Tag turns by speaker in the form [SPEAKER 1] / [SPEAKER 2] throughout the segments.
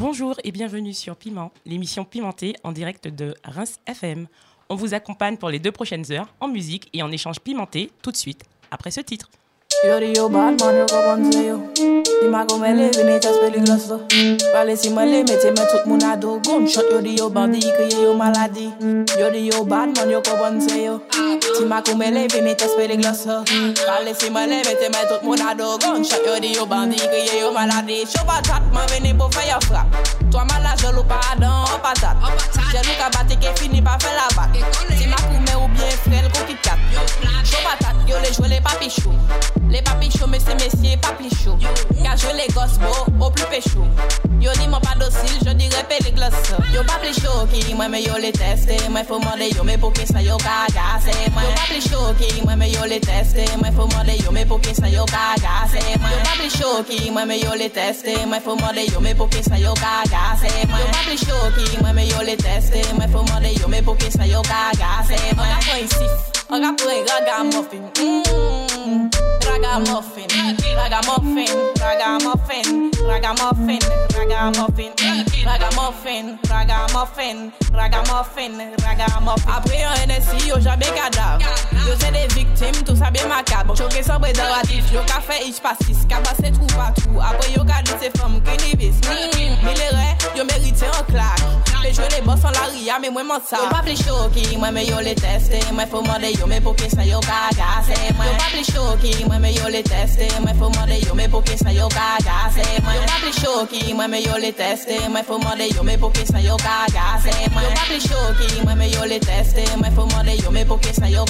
[SPEAKER 1] Bonjour et bienvenue sur Piment, l'émission pimentée en direct de Reims FM. On vous accompagne pour les deux prochaines heures en musique et en échange pimenté tout de suite après ce titre.
[SPEAKER 2] Yori yo bad man yo kapon se yo. Di mako me leve ne chas peli glas do Pale si me le mete me tout moun ado Gunshot yori yo bandi kriye yo maladi. Yo di yo bad man yo kapon se yo. Ti mako me leve ne chas peli glas do Pale si me le mete me tout moun ado Gunshot yori yo bandi kriye yo maladi. Chova tat man vini pou fè yo frap Toa mala, jelou pa adan opatat Jelou ka bate ke fini pa fè la bat Ti mako me bien frel kon ki tap Chou patat yo le jwe le papi chou Le papi chou mese mesye papi chou Ka jwe le gos Yo di man pa dosil, je di repe le glos Yo pa pli chou ki yo le teste. Mwen fò mande yo me pou ki sa yo ka Yo pa pli chou ki yo le teste. Mwen fò mande yo me pou ki yo ka Yo pa pli chou ki yo le teste. Mwen fò mande yo yo ka Yo pa pli chou ki yo le teste. Mwen fò mande yo i got play i got muffin. Mmm. Ragamuffin, ragamuffin, ragamuffin, ragamuffin, ragamuffin, ragamuffin, ragamuffin, ragamuffin, ragamuffin. Après un NSI, yo jamais cadavre. Yo c'est des victimes, tout ça bien macabre. Choqué sans préservatif, yo ka fait ich passis, passe trou partout. Après yo dit ces femmes qui n'y vis. Milleraient, yo mérité en claque. Les jouer les boss en la ria, mais moi m'en ça. Yo pas plus chaud qui, moi mais yo les tester. Moi faut demander yo, mais pour que ça yo gaga, c'est moi. Yo pas plus choki, mwen me yo le teste Mwen fò mode me pou kis nan yo ka gase Mwen yo pa pli shocking when me only le teste Mwen fò mode me pou kis your yo ka gase Mwen yo pa pli choki, mwen me yo le teste Mwen fò me pou kis your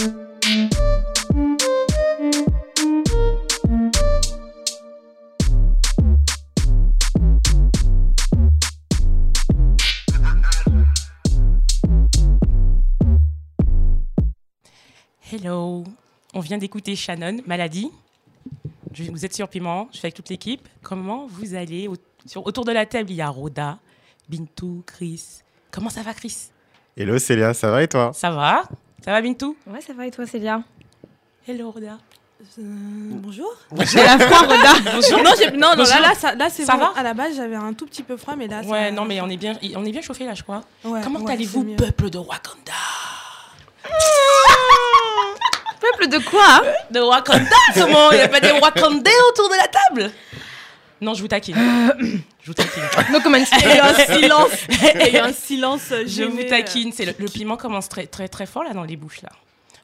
[SPEAKER 2] yo.
[SPEAKER 1] Hello, on vient d'écouter Shannon, Maladie. Je- vous êtes sur Piment, je suis avec toute l'équipe. Comment vous allez Au- sur- Autour de la table, il y a Rhoda, Bintou, Chris. Comment ça va, Chris?
[SPEAKER 3] Hello Célia, ça va et toi?
[SPEAKER 1] Ça va? Ça va, Bintou?
[SPEAKER 4] Ouais, ça va et toi, Célia?
[SPEAKER 1] Hello, Rhoda.
[SPEAKER 5] bonjour.
[SPEAKER 4] J'ai la froid, Roda.
[SPEAKER 5] Non, j'ai- non, non,
[SPEAKER 1] Bonjour.
[SPEAKER 5] là, là, ça, là c'est
[SPEAKER 1] Ça
[SPEAKER 5] bon.
[SPEAKER 1] va?
[SPEAKER 5] À la base, j'avais un tout petit peu froid, mais là,
[SPEAKER 1] Ouais,
[SPEAKER 5] ça-
[SPEAKER 1] non, mais on est bien, on est bien chauffé là, je crois.
[SPEAKER 5] Ouais,
[SPEAKER 1] Comment
[SPEAKER 5] ouais,
[SPEAKER 1] allez-vous, peuple de Wakanda?
[SPEAKER 4] Peuple de quoi
[SPEAKER 1] De Wakanda Comment Il n'y a pas des Wakandais autour de la table Non, je vous taquine. je vous taquine.
[SPEAKER 4] No comment.
[SPEAKER 5] Et un silence. Et il y a un silence
[SPEAKER 1] Je
[SPEAKER 5] gêné.
[SPEAKER 1] vous taquine. C'est le, le piment commence très, très, très fort là dans les bouches là.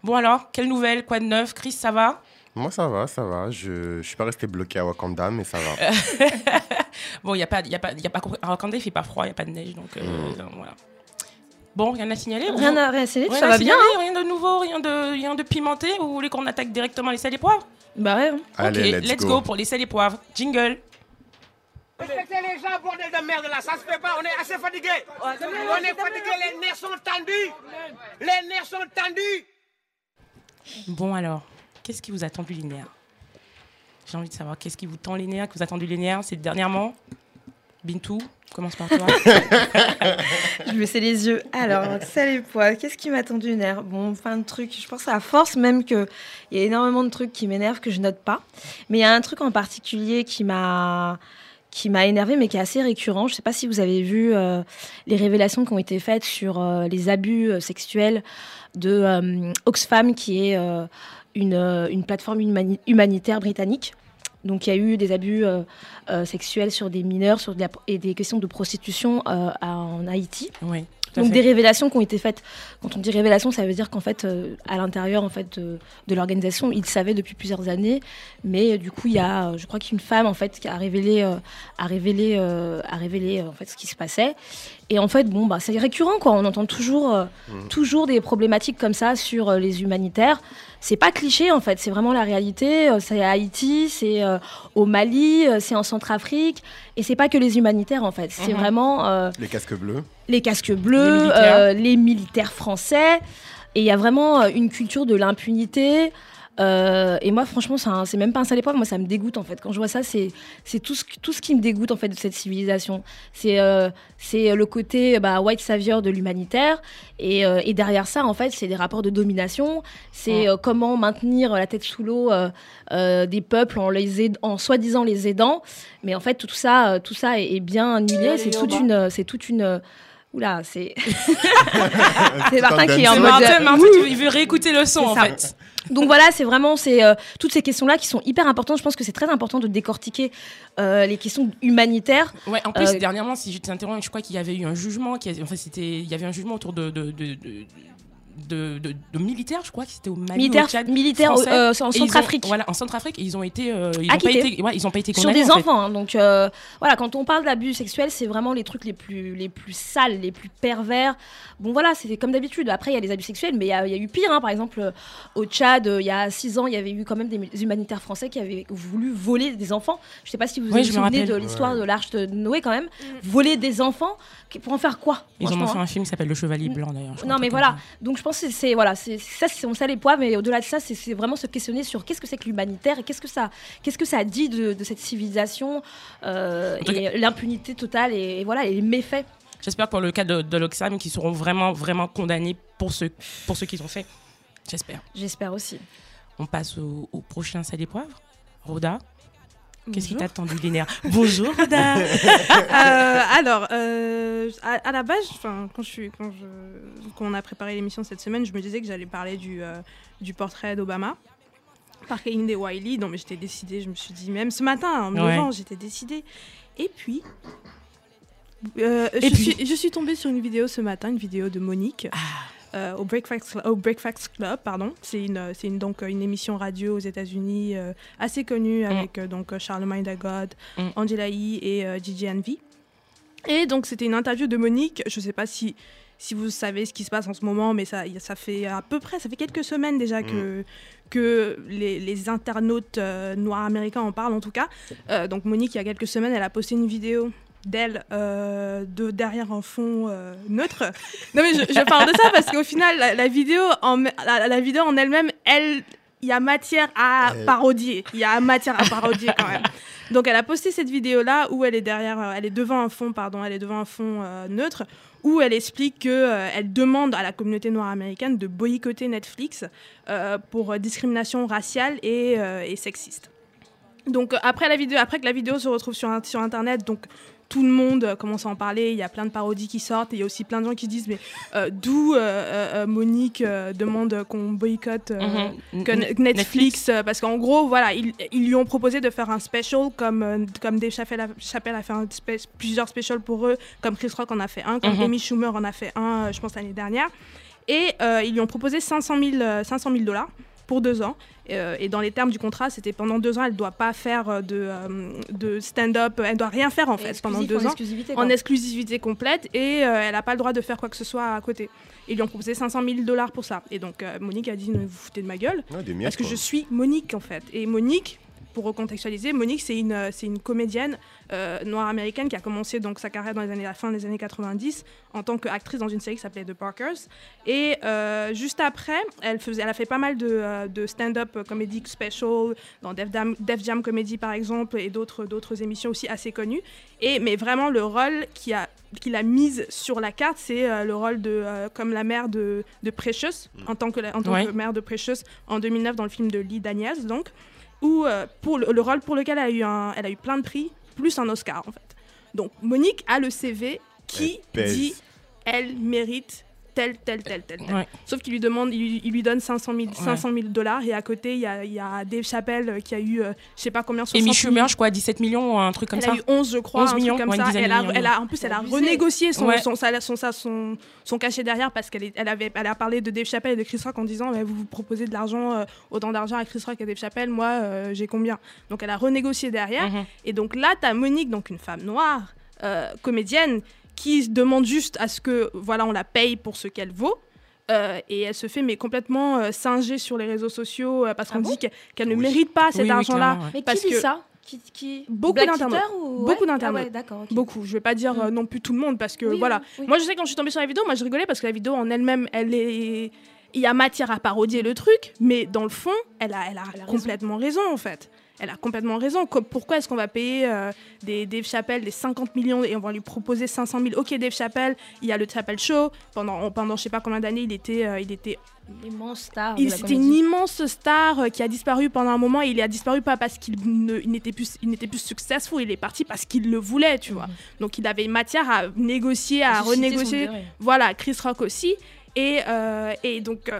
[SPEAKER 1] Bon alors, quelle nouvelle Quoi de neuf? Chris, ça va?
[SPEAKER 3] Moi ça va, ça va. Je, je suis pas resté bloqué à Wakanda, mais ça va.
[SPEAKER 1] Bon, il y a pas, il y a pas, il y a pas. À Wakanda, il fait pas froid, il y a pas de neige, donc euh, voilà. Bon, rien à signaler
[SPEAKER 4] Rien à rien à signaler,
[SPEAKER 1] Rien
[SPEAKER 4] ça
[SPEAKER 1] à
[SPEAKER 4] va bien hein
[SPEAKER 1] Rien de nouveau, rien de, rien de pimenté. Ou vous voulez qu'on attaque directement les sels et poivres?
[SPEAKER 4] Bah ouais. hein.
[SPEAKER 3] Allez,
[SPEAKER 1] Ok,
[SPEAKER 3] let's,
[SPEAKER 1] go. pour les sels et poivres. Jingle.
[SPEAKER 6] Respectez les gens, bordel de merde là, ça se fait pas, on est assez fatigué. On est fatigué, les nerfs sont tendus. Les nerfs sont tendus.
[SPEAKER 1] Bon alors, qu'est-ce qui vous a tendu les nerfs? J'ai envie de savoir qu'est-ce qui vous tend les nerfs, qui vous a tendu les nerfs, c'est dernièrement? Bintou, commence par toi.
[SPEAKER 4] Je me sais les yeux. Alors, ça les poids. Qu'est-ce qui m'a tendu une nerf Bon, plein de trucs. Je pense à force même qu'il y a énormément de trucs qui m'énervent que je note pas. Mais il y a un truc en particulier qui m'a qui m'a énervé mais qui est assez récurrent. Je sais pas si vous avez vu euh, les révélations qui ont été faites sur euh, les abus euh, sexuels de Oxfam, qui est une, une plateforme humani- humanitaire britannique. Donc il y a eu des abus euh, euh, sexuels sur des mineurs sur de la- et des questions de prostitution euh, à- en Haïti.
[SPEAKER 1] oui,
[SPEAKER 4] Donc
[SPEAKER 1] fait.
[SPEAKER 4] des révélations qui ont été faites. Quand on dit révélation, ça veut dire qu'en fait, à l'intérieur en fait de, de l'organisation, ils savaient depuis plusieurs années. Mais du coup, il y a, je crois qu'une femme en fait qui a révélé, a révélé, a révélé en fait ce qui se passait. Et en fait, bon, bah, c'est récurrent quoi. On entend toujours, euh, toujours des problématiques comme ça sur euh, les humanitaires. C'est pas cliché en fait, c'est vraiment la réalité. Euh, C'est à Haïti, c'est euh, au Mali, euh, c'est en Centrafrique, et c'est pas que les humanitaires en fait. C'est
[SPEAKER 1] Mhm.
[SPEAKER 4] vraiment euh,
[SPEAKER 3] Les casques bleus.
[SPEAKER 4] les casques
[SPEAKER 1] Les
[SPEAKER 4] bleus,
[SPEAKER 1] militaires.
[SPEAKER 4] euh, les militaires français. Et il y a vraiment euh, une culture de l'impunité. Euh, et moi, franchement, c'est même pas un sale épreuve. Moi, ça me dégoûte en fait. Quand je vois ça, c'est tout ce, qui- tout ce qui me dégoûte en fait de cette civilisation. C'est euh, c'est le côté bah, white savior de l'humanitaire. Et, euh, et derrière ça, en fait, c'est des rapports de domination. C'est comment maintenir la tête sous l'eau des peuples en, les en soi-disant les aidant. Mais en fait, tout ça, tout ça est, est bien annulé. C'est toute une. C'est toute une Oula, c'est. c'est Martin qui est en mode.
[SPEAKER 1] Martin, tu- il veut réécouter le son,
[SPEAKER 4] C'est
[SPEAKER 1] en
[SPEAKER 4] ça.
[SPEAKER 1] fait.
[SPEAKER 4] Donc voilà, c'est vraiment c'est euh, toutes ces questions-là qui sont hyper importantes. Je pense que c'est très important de décortiquer euh, les questions humanitaires.
[SPEAKER 1] Ouais, en plus,
[SPEAKER 4] Euh,
[SPEAKER 1] dernièrement, si je t'interromps, je crois qu'il y avait eu un jugement. Qui a- enfin, c'était, il y avait un jugement autour de. de, de, de de, de- de militaires, je crois que c'était au Mali,
[SPEAKER 4] Militaires-
[SPEAKER 1] au Tchad,
[SPEAKER 4] militaires,
[SPEAKER 1] français.
[SPEAKER 4] euh, en
[SPEAKER 1] ont-
[SPEAKER 4] Centrafrique.
[SPEAKER 1] Voilà, en Centrafrique, ils ont été, euh, ils ont pas été, ouais, ils ont pas été
[SPEAKER 4] sur des
[SPEAKER 1] en
[SPEAKER 4] enfants. hein. donc euh, voilà, quand on parle d'abus sexuels, c'est vraiment les trucs les plus, les plus sales, les plus pervers. Bon voilà, c'est comme d'habitude. Après, il y a les abus sexuels, mais il y, a il y a eu pire. hein. Par exemple, euh, au Tchad, euh, il y a six ans, il y avait eu quand même des humanitaires français qui avaient voulu voler des enfants. Je sais pas si vous
[SPEAKER 1] Oui,
[SPEAKER 4] vous souvenez de l'histoire
[SPEAKER 3] Ouais.
[SPEAKER 4] de l'arche de Noé quand même. Voler des enfants, pour en faire quoi
[SPEAKER 1] Ils ont fait
[SPEAKER 4] hein
[SPEAKER 1] un film qui s'appelle Le Chevalier Blanc, d'ailleurs.
[SPEAKER 4] Non, mais voilà. Donc je pense que c'est voilà, c'est ça, c'est mon sale et poivre. Mais au-delà de ça, c'est- vraiment se questionner sur qu'est-ce que c'est que l'humanitaire et qu'est-ce que ça, qu'est-ce que ça dit de, de cette civilisation euh, et l'impunité totale et, et voilà et les méfaits.
[SPEAKER 1] J'espère pour le cas de, de l'Oxfam qu'ils seront vraiment, vraiment condamnés pour ce, pour ce qu'ils ont fait. J'espère.
[SPEAKER 4] J'espère aussi.
[SPEAKER 1] On passe au, au prochain sel et poivre. Roda, qu'est-ce qui t'a tendu nerfs Bonjour, Roda.
[SPEAKER 5] Euh, alors, euh, à, à la base, quand je suis, quand je, quand on a préparé l'émission cette semaine, je me disais que j'allais parler du, euh, du portrait d'Obama par Kehinde Wiley. Non, mais j'étais décidée. Je me suis dit, même ce matin, en me
[SPEAKER 1] Ouais.
[SPEAKER 5] levant, j'étais décidée. Et puis, euh,
[SPEAKER 1] Et
[SPEAKER 5] je,
[SPEAKER 1] puis
[SPEAKER 5] Suis, je suis tombée sur une vidéo ce matin, une vidéo de Monique. Euh, au, Breakfast, au Breakfast Club, pardon. C'est une, euh, c'est une, donc euh, une émission radio aux États-Unis euh, assez connue avec euh, donc Charlemagne Dagod,
[SPEAKER 1] Mm.
[SPEAKER 5] Angela Yee et Gigi Envy. Et donc c'était une interview de Monique. Je ne sais pas si si vous savez ce qui se passe en ce moment, mais ça, ça fait à peu près, ça fait quelques semaines déjà que, que les, les internautes euh, noirs américains en parlent en tout cas. Euh, donc Monique, il y a quelques semaines, elle a posté une vidéo d'elle euh, de derrière un fond euh, neutre. Non mais je, je parle de ça parce qu'au final, la, la vidéo en, la, la vidéo en elle-même, elle, il y a matière à parodier. Il y a matière à parodier quand même. Donc elle a posté cette vidéo là où elle est derrière, euh, elle est devant un fond, pardon, elle est devant un fond euh, neutre où elle explique que euh, elle demande à la communauté noire américaine de boycotter Netflix euh, pour discrimination raciale et, et sexiste. Donc après la vidéo, après que la vidéo se retrouve sur, sur internet, donc tout le monde euh, commence à en parler. Il y a plein de parodies qui sortent et il y a aussi plein de gens qui disent mais euh, d'où euh, Monique demande qu'on boycotte
[SPEAKER 1] Mhm.
[SPEAKER 5] que Netflix, parce qu'en gros, voilà, ils, ils lui ont proposé de faire un special comme, comme Dave Chappelle a, Chappelle a fait un plusieurs specials pour eux, comme Chris Rock en a fait un, comme
[SPEAKER 1] Mhm.
[SPEAKER 5] Amy Schumer en a fait un, je pense, l'année dernière. Et ils lui ont proposé 500 000 euh, 500 000 dollars pour deux ans. Euh, et dans les termes du contrat, c'était pendant deux ans, elle ne doit pas faire euh, de, euh, de stand-up, elle doit rien faire en fait pendant deux
[SPEAKER 4] en
[SPEAKER 5] ans
[SPEAKER 4] exclusivité,
[SPEAKER 5] en exclusivité complète et euh, elle n'a pas le droit de faire quoi que ce soit à côté. Ils lui ont proposé 500 000 dollars pour ça. Et donc euh, Monique a dit ne vous foutez de ma gueule
[SPEAKER 3] Ouais, des miettes,
[SPEAKER 5] parce que
[SPEAKER 3] quoi.
[SPEAKER 5] je suis Monique en fait. Et Monique, pour recontextualiser, Monique c'est une, euh, c'est une comédienne euh, noire américaine qui a commencé donc sa carrière dans les années, la fin des années 90 en tant qu'actrice dans une série qui s'appelait The Parkers. Et euh, juste après, elle, faisait, elle a fait pas mal de, de stand-up comedy special dans Def Jam, Def Jam Comedy par exemple et d'autres, d'autres émissions aussi assez connues. Et, mais vraiment le rôle qui a qu'il a mise sur la carte, c'est euh, le rôle de euh, comme la mère de, de Precious en tant que la- en tant
[SPEAKER 1] Ouais.
[SPEAKER 5] que mère de Precious en 2009 dans le film de Lee Daniels donc où euh, pour le, le rôle pour lequel elle a eu un, elle a eu plein de prix plus un Oscar en fait. Donc Monique a le CV qui dit elle mérite tel tel tel tel. tel.
[SPEAKER 1] Ouais.
[SPEAKER 5] Sauf qu'il lui demande, il, lui- il lui donne 500 000,
[SPEAKER 1] Ouais.
[SPEAKER 5] 500 000 dollars et à côté il y a, il y a Dave Chappelle euh, qui a eu euh, je sais pas combien 60
[SPEAKER 1] Amy
[SPEAKER 5] 000.
[SPEAKER 1] Schumer, je crois, 17 millions, un truc comme
[SPEAKER 5] Elle
[SPEAKER 1] ça.
[SPEAKER 5] a eu 11, je crois,
[SPEAKER 1] 11
[SPEAKER 5] un truc
[SPEAKER 1] millions,
[SPEAKER 5] comme
[SPEAKER 1] ouais,
[SPEAKER 5] ça. Elle a,
[SPEAKER 1] millions.
[SPEAKER 5] elle a- en plus, elle a renégocié son,
[SPEAKER 1] Ouais.
[SPEAKER 5] son, salaire- son, son, son cachet derrière parce qu'elle elle avait, elle a parlé de Dave Chappelle et de Chris Rock en disant mais Vous vous proposez de l'argent, euh, autant d'argent à Chris Rock et à Dave Chappelle, moi euh, j'ai combien? Donc elle a renégocié derrière.
[SPEAKER 1] Mhm.
[SPEAKER 5] Et donc là, tu as Monique, donc une femme noire, euh, comédienne, qui demande juste à ce que voilà on la paye pour ce qu'elle vaut. Euh, et elle se fait mais complètement euh, singer sur les réseaux sociaux euh, parce
[SPEAKER 4] Ah
[SPEAKER 5] qu'on
[SPEAKER 4] bon
[SPEAKER 5] dit que- qu'elle ne
[SPEAKER 3] Oui.
[SPEAKER 5] mérite pas cet
[SPEAKER 1] Oui,
[SPEAKER 5] argent-là.
[SPEAKER 1] ouais.
[SPEAKER 4] Mais qui dit
[SPEAKER 5] que-
[SPEAKER 4] ça? Qui, qui...
[SPEAKER 5] Beaucoup d'internautes.
[SPEAKER 4] Ou-
[SPEAKER 5] Beaucoup
[SPEAKER 4] ouais
[SPEAKER 5] d'internautes.
[SPEAKER 4] Ah ouais, d'accord. ok.
[SPEAKER 5] Beaucoup. Je vais pas dire euh,
[SPEAKER 4] Mm.
[SPEAKER 5] non plus tout le monde parce que
[SPEAKER 4] Oui,
[SPEAKER 5] voilà.
[SPEAKER 4] oui, oui.
[SPEAKER 5] Moi, je sais quand je suis tombée sur la vidéo, moi je rigolais parce que la vidéo en elle-même, elle est. il y a matière à parodier le truc, mais dans le fond, elle a, elle a, complètement raison. en fait. Elle a complètement raison. Pourquoi est-ce qu'on va payer euh, des Dave Chappelle des 50 millions et on va lui proposer 500 000 Ok, Dave Chappelle, il y a le Chappelle Show. Pendant, pendant je sais pas combien d'années, il était, euh, il était
[SPEAKER 4] Immense star.
[SPEAKER 5] il- C'était une immense star euh, qui a disparu pendant un moment. Et il a disparu pas parce qu'il n'était plus, il n'était plus successful. Il est parti parce qu'il le voulait, tu vois. Donc il avait matière à négocier, à renégocier. Voilà, Chris Rock aussi. Et, euh, et donc.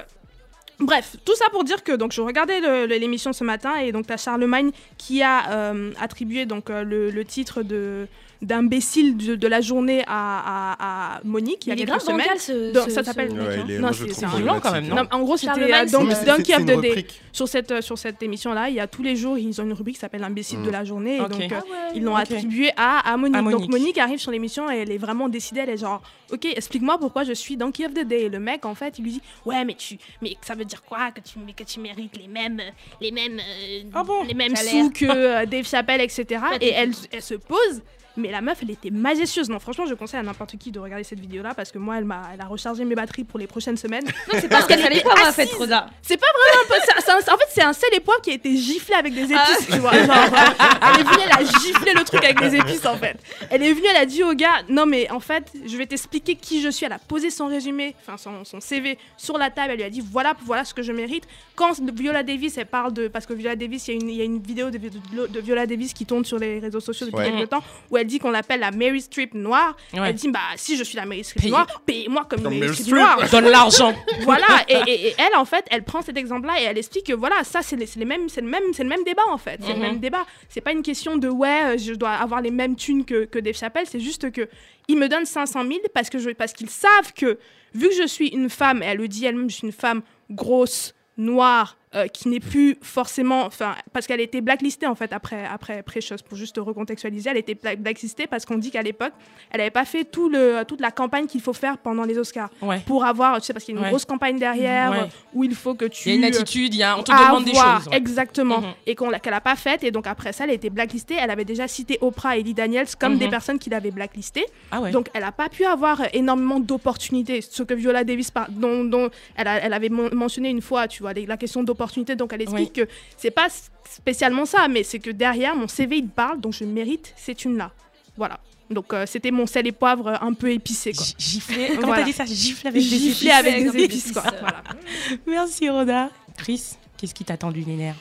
[SPEAKER 5] Bref, tout ça pour dire que donc je regardais l'émission ce matin et donc t'as Charlemagne qui a euh, attribué donc euh, le titre de d'imbécile de, de la journée à, à- à Monique il y a quelques
[SPEAKER 4] grave
[SPEAKER 5] semaines.
[SPEAKER 4] bancal ce.
[SPEAKER 5] Donc,
[SPEAKER 4] ce-
[SPEAKER 5] ça s'appelle-
[SPEAKER 3] Ouais,
[SPEAKER 4] hein.
[SPEAKER 5] Non, c'est-
[SPEAKER 1] blanc, quand même.
[SPEAKER 5] Non, en gros, c'était Donkey of the Day. Sur cette, euh, sur cette émission-là, il y a tous les jours, ils ont une rubrique qui s'appelle l'imbécile
[SPEAKER 3] Mm.
[SPEAKER 5] de la journée. Et donc, euh,
[SPEAKER 4] Ah ouais.
[SPEAKER 5] ils l'ont attribué à, à Monique.
[SPEAKER 1] À
[SPEAKER 5] Donc,
[SPEAKER 1] Monique.
[SPEAKER 5] Arrive sur l'émission et elle est vraiment décidée. Elle est genre, OK, explique-moi pourquoi je suis Donkey of the Day. Et le mec, en fait, il lui dit, Ouais, mais, tu, mais ça veut dire quoi que tu, mais que tu mérites les mêmes, les mêmes, euh,
[SPEAKER 1] Ah bon
[SPEAKER 5] les mêmes sous que Dave Chappelle, etc. Et elle, elle se pose. Mais la meuf, elle était majestueuse. Non, franchement, je conseille à n'importe qui de regarder cette vidéo-là parce que moi, elle m'a, elle a rechargé mes batteries pour les prochaines semaines.
[SPEAKER 4] C'est parce qu'elle allait pas avoir fait. Roda.
[SPEAKER 5] C'est pas vraiment un peu. c'est- c'est un- en fait, c'est un sel et poivre qui a été giflé avec des épices, tu vois. Genre, euh, elle est venue, elle a giflé le truc avec des épices, en fait. Elle est venue, elle a dit au gars Non, mais en fait, je vais t'expliquer qui je suis. Elle a posé son résumé, enfin son, son CV sur la table. Elle lui a dit Voilà, voilà ce que je mérite. Quand Viola Davis, elle parle de. Parce que Viola Davis, il y, a une- il y a une vidéo de, de- de Viola Davis qui tourne sur les réseaux sociaux depuis
[SPEAKER 3] Ouais.
[SPEAKER 5] quelques temps où elle dit qu'on l'appelle la Mary Streep noire.
[SPEAKER 1] Ouais.
[SPEAKER 5] Elle dit Bah, si je suis la Mary Streep
[SPEAKER 1] Payez.
[SPEAKER 5] noire, payez-moi comme, Mary Streep
[SPEAKER 3] Streep.
[SPEAKER 5] noire
[SPEAKER 1] Donne l'argent.
[SPEAKER 5] voilà et, et- et elle en fait elle prend cet exemple là et elle explique que voilà ça c'est les, c'est les mêmes c'est le même c'est le même débat en fait c'est le
[SPEAKER 1] Mhm.
[SPEAKER 5] même débat c'est pas une question de ouais euh, je dois avoir les mêmes thunes que, que Dave Chappelle c'est juste que ils me donnent 500 000 parce que je parce qu'ils savent que vu que je suis une femme et elle le dit elle-même je suis une femme grosse noire euh, qui n'est plus forcément enfin parce qu'elle était blacklistée en fait après après Precious pour juste recontextualiser elle était bla- blacklistée parce qu'on dit qu'à l'époque elle n'avait pas fait tout le toute la campagne qu'il faut faire pendant les Oscars
[SPEAKER 1] Ouais.
[SPEAKER 5] pour avoir, tu sais, parce qu'il y a une
[SPEAKER 1] Ouais.
[SPEAKER 5] grosse campagne derrière
[SPEAKER 1] Ouais.
[SPEAKER 5] euh, où il faut que tu.
[SPEAKER 1] Il y a une attitude, il y a, on te demande des choses.
[SPEAKER 5] Exactement.
[SPEAKER 1] Mhm.
[SPEAKER 5] Et qu'on qu'elle n'a pas faite. Et donc après ça, elle a été blacklistée. Elle avait déjà cité Oprah et Lee Daniels comme
[SPEAKER 1] Mhm.
[SPEAKER 5] des personnes qui l'avaient blacklistée.
[SPEAKER 1] Ah.
[SPEAKER 5] Donc elle n'a pas pu avoir euh, énormément d'opportunités. Ce que Viola Davis, par- dont, dont elle, a- elle avait mentionné une fois, tu vois, la question d'opportunité. Donc elle explique que c'est pas spécialement ça, mais c'est que derrière, mon CV, il parle, donc je mérite ces thunes-là. Voilà. Donc euh, c'était mon sel et poivre euh, un peu épicé, quoi.
[SPEAKER 1] Gi- Gifler. Comment
[SPEAKER 5] Voilà.
[SPEAKER 1] t'as dit ça? Gifler avec des
[SPEAKER 5] Giflé
[SPEAKER 1] épices.
[SPEAKER 5] avec des épices, quoi. Voilà.
[SPEAKER 1] Merci Rhoda. Chris, qu'est-ce qui t'a tendu les nerfs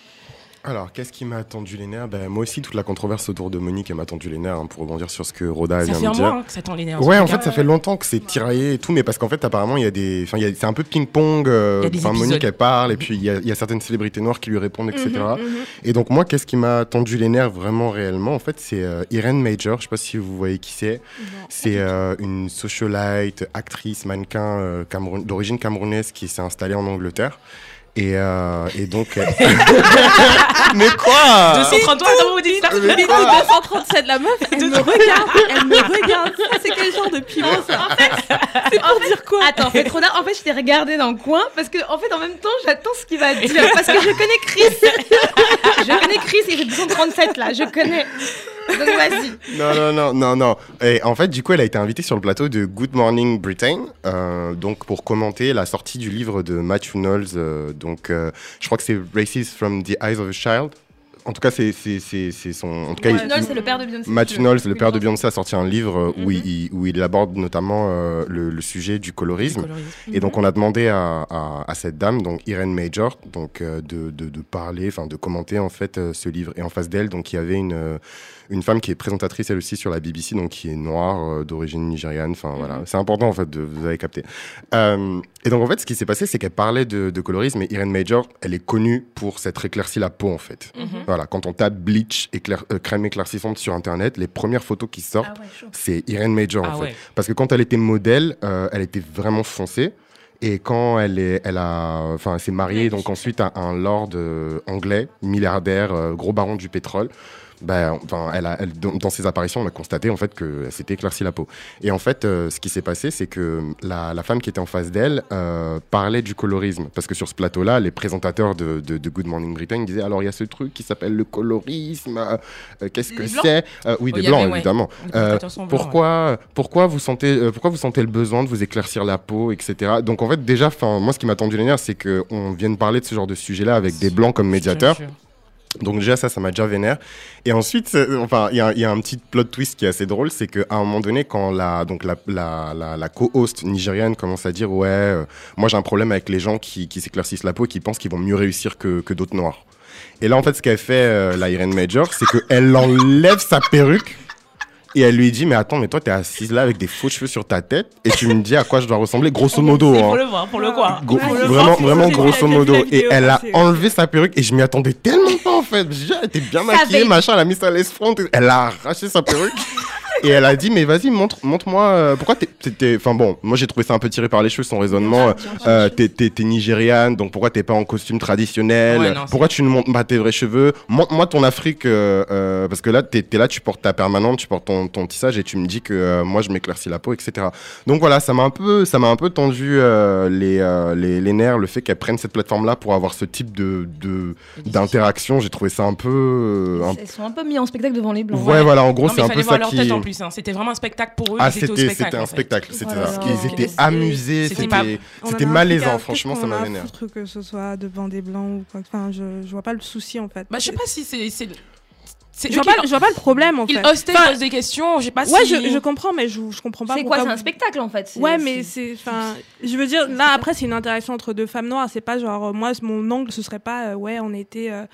[SPEAKER 3] Alors, qu'est-ce qui m'a tendu les nerfs? Ben, Moi aussi, toute la controverse autour de Monique, elle m'a tendu les nerfs, hein, pour rebondir sur ce que Rhoda
[SPEAKER 1] Ça
[SPEAKER 3] vient
[SPEAKER 1] fait un
[SPEAKER 3] de dire.
[SPEAKER 1] mois hein, que ça tend les nerfs.
[SPEAKER 3] Ouais, en fait, ça fait longtemps que c'est tiraillé et tout, mais parce qu'en fait, apparemment, il y a des. Enfin, c'est un peu ping-pong. euh. Monique, elle parle, et puis il y, y a certaines célébrités noires qui lui répondent, etc.
[SPEAKER 5] Mhm, mhm.
[SPEAKER 3] Et donc, moi, qu'est-ce qui m'a tendu les nerfs vraiment, réellement? En fait, c'est euh, Irene Major. Je sais pas si vous voyez qui c'est. C'est euh, une socialite, actrice, mannequin euh, d'origine camerounaise qui s'est installée en Angleterre. Et, euh, et donc. elle- mais quoi
[SPEAKER 1] 233, attends, vous dites ça
[SPEAKER 3] Mais
[SPEAKER 4] Bintou
[SPEAKER 3] quoi
[SPEAKER 4] 237, la meuf, elle me regarde, elle me regarde. C'est quel genre de piment ça C'est pour dire quoi Attends, en fait, Roda, en fait, je t'ai regardé dans le coin parce que, en fait, en même temps, j'attends ce qu'il va dire parce que je connais Chris. je connais Chris, il fait 237 là, je connais. Donc vas-y.
[SPEAKER 3] Non, non, non, non, non. Et en fait, du coup, elle a été invitée sur le plateau de Good Morning Britain, euh, donc pour commenter la sortie du livre de Matthew Knowles. euh, donc, euh, je crois que c'est Races from the Eyes of a Child. En tout cas, c'est c'est- c'est- c'est son. En tout cas, il-
[SPEAKER 4] c'est le père de Beyoncé.
[SPEAKER 3] Matthew Knowles, le père de Beyoncé, a sorti un livre où,
[SPEAKER 1] Mhm.
[SPEAKER 3] il, où il aborde notamment euh, le, le sujet du colorisme.
[SPEAKER 1] Colorisme.
[SPEAKER 3] Et donc, on a demandé à, à- à cette dame, donc Irene Major, donc, euh, de, de- de parler, enfin de commenter en fait euh, ce livre. Et en face d'elle, donc il y avait une, une femme qui est présentatrice elle aussi sur la BBC, donc qui est noire, euh, d'origine nigériane. Enfin voilà, c'est important en fait, de, vous avez capté. Euh, et donc en fait, ce qui s'est passé, c'est qu'elle parlait de, de colorisme. Et Irene Major, elle est connue pour s'être éclaircie la peau en fait.
[SPEAKER 1] Mhm.
[SPEAKER 3] Voilà, quand on tape bleach, éclair- euh, crème éclaircissante sur internet, les premières photos qui sortent,
[SPEAKER 4] Ah ouais,
[SPEAKER 3] c'est Irene Major en
[SPEAKER 1] Ah
[SPEAKER 3] fait.
[SPEAKER 1] ouais.
[SPEAKER 3] Parce que quand elle était modèle, euh, elle était vraiment foncée. Et quand elle est, elle a, enfin, s'est mariée donc ensuite à un lord euh, anglais, milliardaire, euh, gros baron du pétrole. Enfin, elle a, elle- dans, ses apparitions, on a constaté en fait que s'était éclairci la peau. Et en fait, euh, ce qui s'est passé, c'est que la, la femme qui était en face d'elle euh, parlait du colorisme. Parce que sur ce plateau-là, les présentateurs de, de, de Good Morning Britain disaient alors il y a ce truc qui s'appelle le colorisme. euh, euh, Qu'est-ce que c'est? Euh, Oui,
[SPEAKER 1] Oh,
[SPEAKER 3] des
[SPEAKER 1] avait,
[SPEAKER 3] blancs,
[SPEAKER 1] ouais.
[SPEAKER 3] évidemment. Euh,
[SPEAKER 1] blancs,
[SPEAKER 3] pourquoi, pourquoi, vous sentez, euh, pourquoi vous sentez le besoin de vous éclaircir la peau, etc. Donc en fait, déjà, moi, ce qui m'a tendu les nerfs, c'est qu'on vienne parler de ce genre de sujet-là avec des blancs comme médiateurs. Donc déjà ça, ça m'a déjà vénère. Et ensuite, enfin, il y, a- un petit plot twist qui est assez drôle, c'est qu'à un moment donné, quand la donc la, la co-host nigériane commence à dire ouais, euh, moi j'ai un problème avec les gens qui, qui s'éclaircissent la peau et qui pensent qu'ils vont mieux réussir que, que d'autres noirs. Et là en fait, ce qu'elle fait euh, la Irene Major, c'est qu'elle enlève sa perruque. Et elle lui dit, mais attends, mais toi, t'es assise là avec des faux cheveux sur ta tête et tu me dis à quoi je dois ressembler, grosso modo. Hein.
[SPEAKER 1] pour le voir, pour le
[SPEAKER 5] je
[SPEAKER 3] vraiment, vraiment grosso modo. Et elle a enlevé sa perruque et je m'y attendais tellement pas en fait. J'ai dit, ah, elle était bien maquillée, machin, elle a mis sa laisse front. Elle a arraché sa perruque. Et elle a dit, mais vas-y, montre, montre-moi, euh, pourquoi t'es, t'es- t'es- enfin bon, moi j'ai trouvé ça un peu tiré par les cheveux, son raisonnement, euh, euh, t'es, t'es, t'es nigériane, donc pourquoi t'es pas en costume traditionnel,
[SPEAKER 1] Ouais, non,
[SPEAKER 3] pourquoi tu ne montres pas tes vrais cheveux, montre-moi ton Afrique, euh, euh, parce que là, t'es, t'es là, tu portes ta permanente, tu portes ton, ton tissage et tu me dis que euh, moi je m'éclaircis la peau, etc. Donc voilà, ça m'a un peu, ça m'a un peu tendu euh, les, euh, les, les nerfs, le fait qu'elle prenne cette plateforme-là pour avoir ce type de, de d'interaction, j'ai trouvé ça un peu, euh, un-
[SPEAKER 4] Ils sont un peu mis en spectacle devant les blancs.
[SPEAKER 3] ouais, voilà, en gros c'est un peu ça qui.
[SPEAKER 1] Plus. hein. C'était vraiment un spectacle pour eux.
[SPEAKER 3] Ah, c'était
[SPEAKER 1] spectacle,
[SPEAKER 3] c'était un spectacle, c'était
[SPEAKER 4] Voilà.
[SPEAKER 3] ça. Ils étaient
[SPEAKER 1] C'était-
[SPEAKER 3] amusés,
[SPEAKER 1] c'était
[SPEAKER 3] c'était
[SPEAKER 1] pas-
[SPEAKER 3] malaisant, franchement, ça m'a vénère.
[SPEAKER 5] que ce soit devant des blancs ou quoi. Enfin, je, je vois pas le souci en fait.
[SPEAKER 1] Bah, je sais pas si c'est.
[SPEAKER 5] Je vois, pas, je vois pas le problème en
[SPEAKER 1] Ils
[SPEAKER 5] fait.
[SPEAKER 1] hostaient,
[SPEAKER 5] Enfin,
[SPEAKER 1] posent des questions. Je sais pas
[SPEAKER 5] ouais,
[SPEAKER 1] si.
[SPEAKER 5] je, je comprends, mais je, je comprends pas.
[SPEAKER 4] C'est quoi
[SPEAKER 5] pourquoi
[SPEAKER 4] C'est un spectacle en fait? c'est-
[SPEAKER 5] Ouais, mais
[SPEAKER 4] c'est-
[SPEAKER 5] c'est. Enfin, je veux dire, là après, c'est une interaction entre deux femmes noires. C'est pas genre, euh, moi, mon angle, ce serait pas, euh, ouais, on était. euh,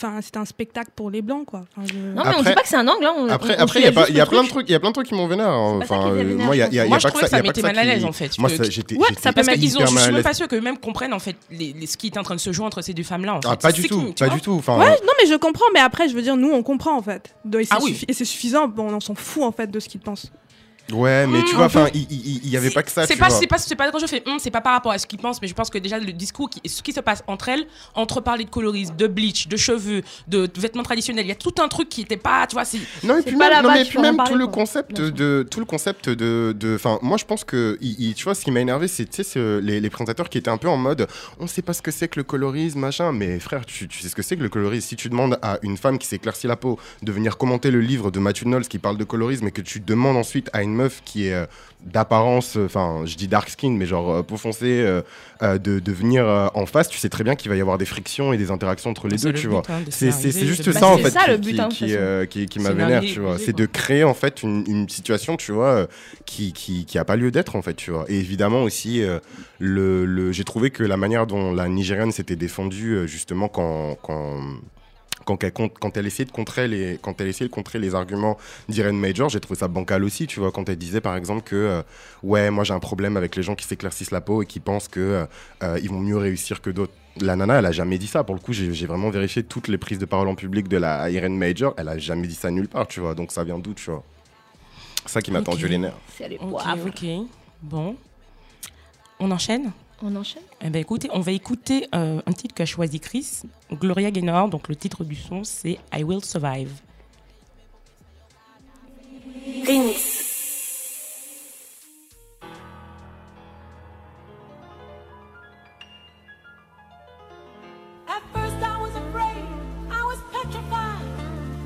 [SPEAKER 5] Enfin, c'était un spectacle pour les blancs, quoi. Enfin, je-
[SPEAKER 4] Non, mais on
[SPEAKER 3] Après-
[SPEAKER 4] dit pas que c'est un angle. Hein. On,
[SPEAKER 3] Après,
[SPEAKER 4] on- on
[SPEAKER 3] après, il y a pas, y plein de
[SPEAKER 4] truc.
[SPEAKER 3] trucs, il y a plein de trucs qui m'ont vénère. hein.
[SPEAKER 4] C'est
[SPEAKER 3] Enfin, euh, moi, il y a, y a- y pas que
[SPEAKER 1] trouvais que ça
[SPEAKER 3] il y a pas
[SPEAKER 1] mettait
[SPEAKER 3] que
[SPEAKER 1] mal à
[SPEAKER 3] qui-
[SPEAKER 1] l'aise, en fait.
[SPEAKER 3] Moi,
[SPEAKER 1] que-
[SPEAKER 3] j'étais,
[SPEAKER 5] Ouais,
[SPEAKER 3] j'étais
[SPEAKER 5] ça peut
[SPEAKER 1] Parce
[SPEAKER 5] mettre-
[SPEAKER 1] qu'ils ont, je suis même pas sûre qu'eux-mêmes comprennent en fait les, les- ce qui est en train de se jouer entre ces deux femmes-là. En fait.
[SPEAKER 3] Ah, pas
[SPEAKER 1] C'est
[SPEAKER 3] du tout, pas du tout. Enfin,
[SPEAKER 5] Ouais, non, mais je comprends, mais après, je veux dire, nous, on comprend en fait. Et c'est
[SPEAKER 1] Ah
[SPEAKER 5] et c'est suffisant, on s'en fout en fait de ce qu'ils pensent.
[SPEAKER 3] Ouais, mais tu
[SPEAKER 1] Mmh,
[SPEAKER 3] vois, enfin, il- il il y avait pas que ça,
[SPEAKER 1] C'est pas, c'est pas, c'est pas quand je fais, c'est pas par rapport à ce qu'ils pensent, mais je pense que déjà le discours, qui, ce qui se passe entre elles, entre parler de colorisme, de bleach, de cheveux, de, de vêtements traditionnels, il y a tout un truc qui était pas, tu vois, c'est.
[SPEAKER 3] Non, et puis
[SPEAKER 4] pas
[SPEAKER 3] même, non, mais puis même tout le concept de tout le concept de enfin moi je pense que il, il- tu vois ce qui m'a énervé c'est tu sais ce- les, les présentateurs qui étaient un peu en mode on sait pas ce que c'est que le colorisme machin. Mais frère tu, tu sais ce que c'est que le colorisme? Si tu demandes à une femme qui s'éclaircit la peau de venir commenter le livre de Matthew Knowles qui parle de colorisme et que tu demandes ensuite à une meuf qui est euh, d'apparence euh, enfin je dis dark skin mais genre euh, peau foncée de, de venir en face tu sais très bien qu'il va y avoir des frictions et des interactions entre les deux tu vois.
[SPEAKER 1] hein,
[SPEAKER 3] c'est juste ça en fait
[SPEAKER 4] ça,
[SPEAKER 3] qui,
[SPEAKER 4] le
[SPEAKER 3] qui,
[SPEAKER 4] but, hein,
[SPEAKER 3] qui, qui, qui m'a
[SPEAKER 1] C'est
[SPEAKER 3] vénère
[SPEAKER 1] narguer,
[SPEAKER 3] tu vois. c'est de créer en fait une, une situation tu vois qui qui qui a pas lieu d'être en fait tu vois. Et évidemment aussi le, le j'ai trouvé que la manière dont la Nigériane s'était défendue justement quand quand quand elle, con- quand elle essayait de contrer les quand elle essayait de contrer les arguments d'Irene Major, j'ai trouvé ça bancal aussi, tu vois, quand elle disait par exemple que euh, ouais, moi j'ai un problème avec les gens qui s'éclaircissent la peau et qui pensent que euh, euh, ils vont mieux réussir que d'autres. La nana, elle a jamais dit ça. Pour le coup, j'ai vraiment vérifié toutes les prises de parole en public de la Irene Major. Elle a jamais dit ça nulle part, tu vois. Donc ça vient d'où, tu vois? C'est ça qui m'a tendu les nerfs.
[SPEAKER 4] C'est les
[SPEAKER 1] Ok,
[SPEAKER 4] poivres.
[SPEAKER 1] ok. Bon. On enchaîne?
[SPEAKER 4] On enchaîne?
[SPEAKER 1] Eh ben écoutez, on va écouter euh, un titre qu'a choisi Chris, Gloria Gaynor. Donc le titre du son, c'est I Will Survive.
[SPEAKER 7] At first I was afraid, I was petrified.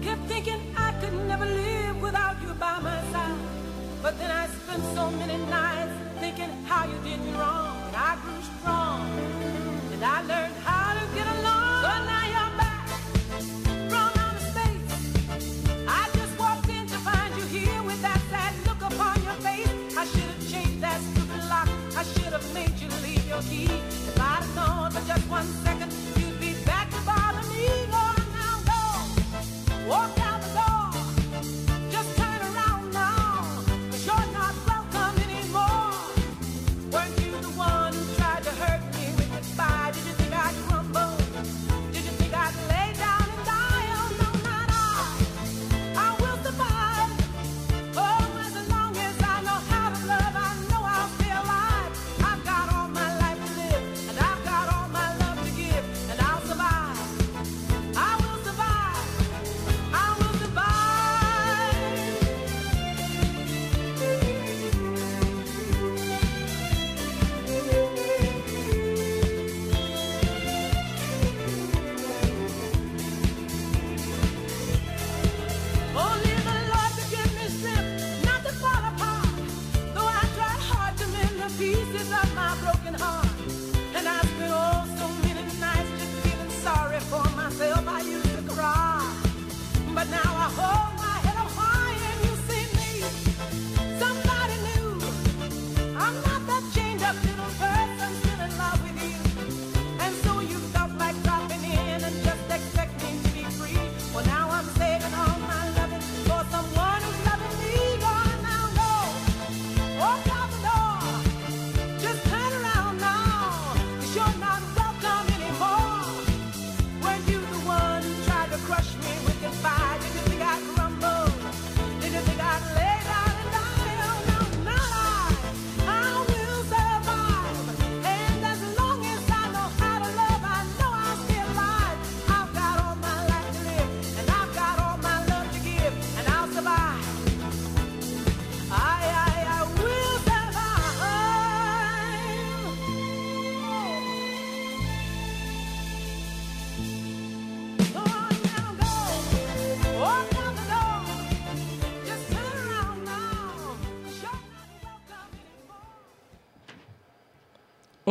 [SPEAKER 7] Kept thinking I could never live without you by my side. But then I spent so many nights thinking how you did me wrong. I grew strong, and I learned how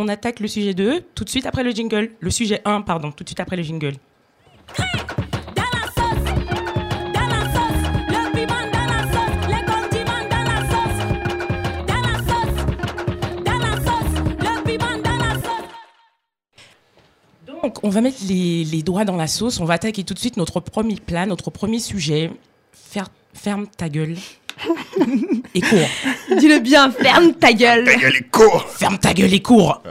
[SPEAKER 7] On
[SPEAKER 1] attaque le sujet 2 tout de suite après le jingle. Le sujet 1, pardon, tout de suite après le jingle. Donc, on va mettre les, les doigts dans la sauce. On va attaquer tout de suite notre premier plat, notre premier sujet. Ferme ta gueule et cours.
[SPEAKER 4] Dis-le bien, ferme ta gueule.
[SPEAKER 3] Elle est court
[SPEAKER 1] Ferme ta gueule et cours.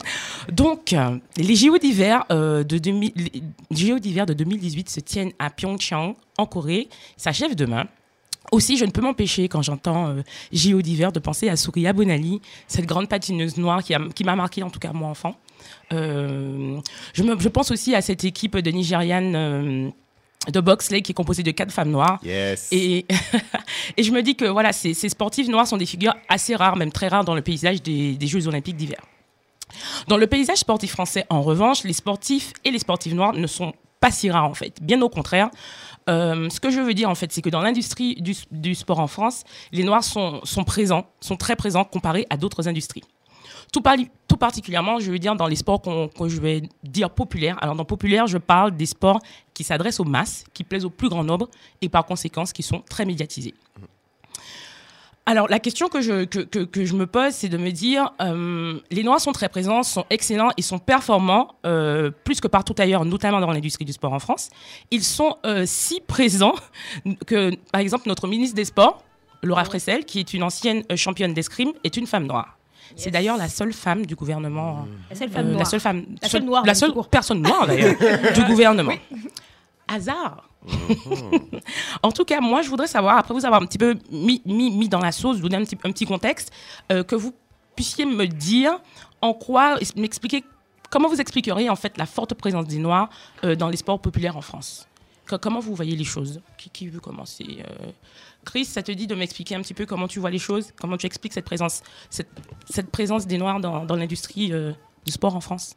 [SPEAKER 1] Donc, euh, les JO d'hiver euh, de, 2000 les JO d'hiver de 2018 se tiennent à Pyeongchang, en Corée. S'achèvent demain. Aussi, je ne peux m'empêcher, quand j'entends euh, JO d'hiver, de penser à Souria Bonali, cette grande patineuse noire qui a- qui m'a marqué, en tout cas moi enfant. Euh, je, me- je pense aussi à cette équipe de Nigérianes euh, de bobsleigh qui est composée de quatre femmes noires.
[SPEAKER 3] Yes
[SPEAKER 1] Et, et je me dis que voilà, ces, ces sportifs noirs sont des figures assez rares, même très rares dans le paysage des, des Jeux olympiques d'hiver. Dans le paysage sportif français, en revanche, les sportifs et les sportives noirs ne sont pas si rares en fait. Bien au contraire. Euh, ce que je veux dire en fait, c'est que dans l'industrie du, du sport en France, les noirs sont, sont présents, sont très présents comparés à d'autres industries. Tout, particulièrement, je veux dire, dans les sports qu'on- que je vais dire populaires. Alors, dans populaire, je parle des sports qui s'adressent aux masses, qui plaisent au plus grand nombre et par conséquent, qui sont très médiatisés. Alors, la question que je, que, que- que je me pose, c'est de me dire, euh, les Noirs sont très présents, sont excellents et sont performants, euh, plus que partout ailleurs, notamment dans l'industrie du sport en France. Ils sont euh, si présents que, par exemple, notre ministre des Sports, Laura Flessel, qui est une ancienne championne d'escrime, est une femme noire. C'est d'ailleurs la seule femme du gouvernement.
[SPEAKER 4] La seule
[SPEAKER 1] euh,
[SPEAKER 4] femme
[SPEAKER 1] la seule femme.
[SPEAKER 4] La seule noire,
[SPEAKER 1] La seule personne noire, d'ailleurs, du gouvernement. Hasard. en tout cas, moi, je voudrais savoir, après vous avoir un petit peu mis, mis, mis dans la sauce, donner un petit, un petit contexte, euh, que vous puissiez me dire en quoi, m'expliquer, comment vous expliqueriez en fait la forte présence des Noirs euh, dans les sports populaires en France Co- Comment vous voyez les choses? Qui, qui veut commencer Euh, Chris, ça te dit de m'expliquer un petit peu comment tu vois les choses, comment tu expliques cette présence, cette, présence des Noirs dans, l'industrie euh, du sport en France?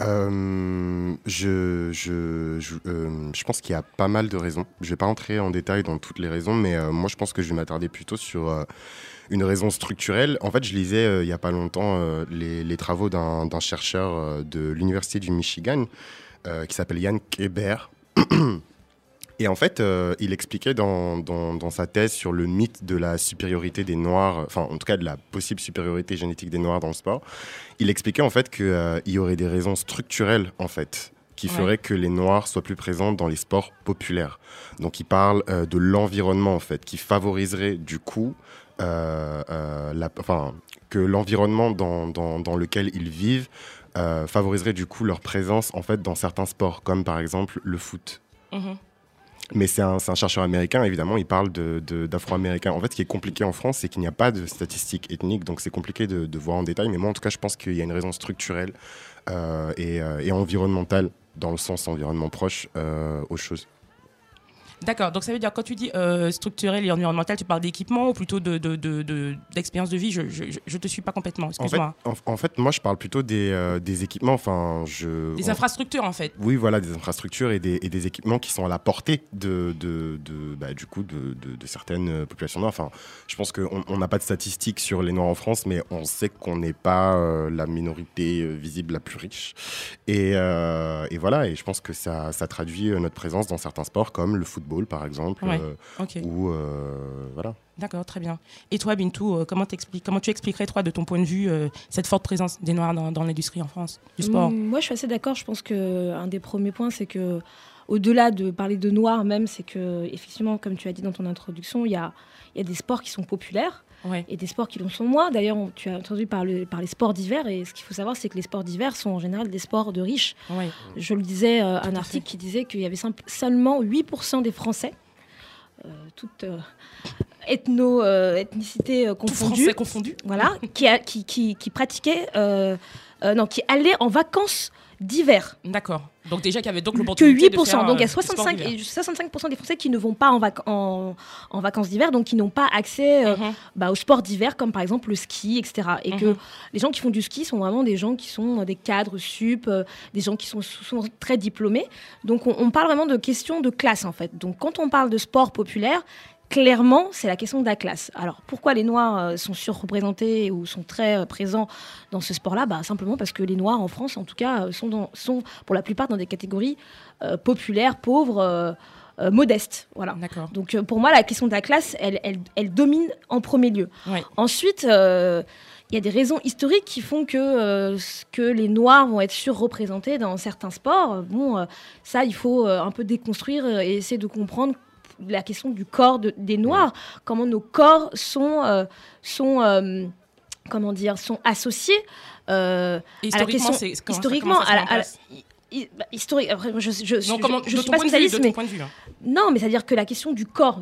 [SPEAKER 3] Euh, je, je, je, euh, je pense qu'il y a pas mal de raisons. Je vais pas entrer en détail dans toutes les raisons, mais moi je pense que je vais m'attarder plutôt sur une raison structurelle. En fait, je lisais il y a pas longtemps les, les travaux d'un chercheur de l'université du Michigan qui s'appelle Yann Keber. Et en fait, euh, il expliquait dans, dans, dans sa thèse sur le mythe de la supériorité des Noirs, enfin en tout cas de la possible supériorité génétique des Noirs dans le sport, il expliquait en fait qu'il y aurait des raisons structurelles en fait qui
[SPEAKER 1] Ouais.
[SPEAKER 3] feraient que les Noirs soient plus présents dans les sports populaires. Donc il parle euh, de l'environnement en fait, qui favoriserait du coup, euh, euh, la, enfin que l'environnement dans, dans, dans lequel ils vivent euh, favoriserait du coup leur présence en fait dans certains sports, comme par exemple le foot.
[SPEAKER 1] Mhm.
[SPEAKER 3] Mais c'est un, chercheur américain, évidemment, il parle d'afro-américains. En fait, ce qui est compliqué en France, c'est qu'il n'y a pas de statistiques ethniques, donc c'est compliqué de, voir en détail. Mais moi, en tout cas, je pense qu'il y a une raison structurelle euh, et, euh, et environnementale, dans le sens environnement proche, euh, aux choses.
[SPEAKER 1] D'accord, donc ça veut dire quand tu dis euh, structurel et environnemental, tu parles d'équipement ou plutôt de, de, de- de- d'expérience de vie? Je, je te suis pas complètement,
[SPEAKER 3] En fait,
[SPEAKER 1] excuse-moi.
[SPEAKER 3] en, en fait, moi, je parle plutôt des, euh, des équipements. Enfin, je.
[SPEAKER 1] Des
[SPEAKER 3] on-
[SPEAKER 1] infrastructures en fait.
[SPEAKER 3] Oui, voilà, des infrastructures et des, et des équipements qui sont à la portée de, de, de- bah, du coup, de, certaines euh, populations noires. Enfin, je pense qu'on on n'a pas de statistiques sur les Noirs en France, mais on sait qu'on n'est pas euh, la minorité visible la plus riche. Et, et voilà, et je pense que ça, ça traduit notre présence dans certains sports comme le football, par exemple,
[SPEAKER 1] Ouais.
[SPEAKER 3] euh, ou euh, voilà.
[SPEAKER 1] d'accord, très bien. Et toi, Bintou, euh, comment, t'expliques, comment tu expliquerais, toi, de ton point de vue, euh, cette forte présence des Noirs dans, dans l'industrie en France, du sport?
[SPEAKER 4] Mm, Moi, je suis assez d'accord. Je pense que un des premiers points, c'est que au-delà de parler de noir même, c'est que effectivement, comme tu as dit dans ton introduction, il y a, il y a des sports qui sont populaires
[SPEAKER 1] Ouais.
[SPEAKER 4] et des sports qui le sont moins. D'ailleurs, tu as entendu parler par les sports d'hiver et ce qu'il faut savoir, c'est que les sports d'hiver sont en général des sports de riches.
[SPEAKER 1] Ouais.
[SPEAKER 4] Je le disais, euh, un article qui disait qu'il y avait simple- seulement 8% des Français, euh, toutes euh, ethno, euh, ethnicités euh, confondues,
[SPEAKER 1] confondu
[SPEAKER 4] voilà, qui, a- qui, qui, qui pratiquaient, non, qui allaient en vacances d'hiver.
[SPEAKER 1] D'accord. Donc déjà qu'il y avait donc
[SPEAKER 4] Que
[SPEAKER 1] l'opportunité
[SPEAKER 4] 8%.
[SPEAKER 1] de faire,
[SPEAKER 4] donc il y
[SPEAKER 1] euh,
[SPEAKER 4] a
[SPEAKER 1] du sport
[SPEAKER 4] 65,
[SPEAKER 1] d'hiver.
[SPEAKER 4] et 65% des Français qui ne vont pas en, vac- en, en vacances d'hiver, donc qui n'ont pas accès euh,
[SPEAKER 1] Mhm.
[SPEAKER 4] bah, au sport d'hiver, comme par exemple le ski, etc. Et que
[SPEAKER 1] Mhm.
[SPEAKER 4] les gens qui font du ski sont vraiment des gens qui sont euh, des cadres sup, euh, des gens qui sont souvent très diplômés. Donc on, on parle vraiment de questions de classe, en fait. Donc quand on parle de sport populaire, clairement, c'est la question de la classe. Alors, pourquoi les Noirs euh, sont surreprésentés ou sont très euh, présents dans ce sport-là? Bah, Simplement parce que les Noirs, en France, en tout cas, euh, sont, dans- sont pour la plupart dans des catégories euh, populaires, pauvres, euh, euh, modestes. Voilà. Donc, pour moi, la question de la classe, elle, elle, elle domine en premier lieu.
[SPEAKER 1] Oui.
[SPEAKER 4] Ensuite, il y a des raisons historiques qui font que, les Noirs vont être surreprésentés dans certains sports. Bon, ça, il faut un peu déconstruire et essayer de comprendre la question du corps de- des Noirs, comment nos corps sont, euh, sont euh, comment dire, sont associés euh,
[SPEAKER 1] Et
[SPEAKER 4] à la
[SPEAKER 1] historiquement,
[SPEAKER 4] question. historiquement, à la- à la- historique. Après, moi, je, je, je,
[SPEAKER 1] Non,
[SPEAKER 4] je-
[SPEAKER 1] comment-
[SPEAKER 4] je
[SPEAKER 1] de
[SPEAKER 4] suis pas spécialiste, mais
[SPEAKER 1] point de vue, hein.
[SPEAKER 4] non, mais c'est-à-dire que la question du corps,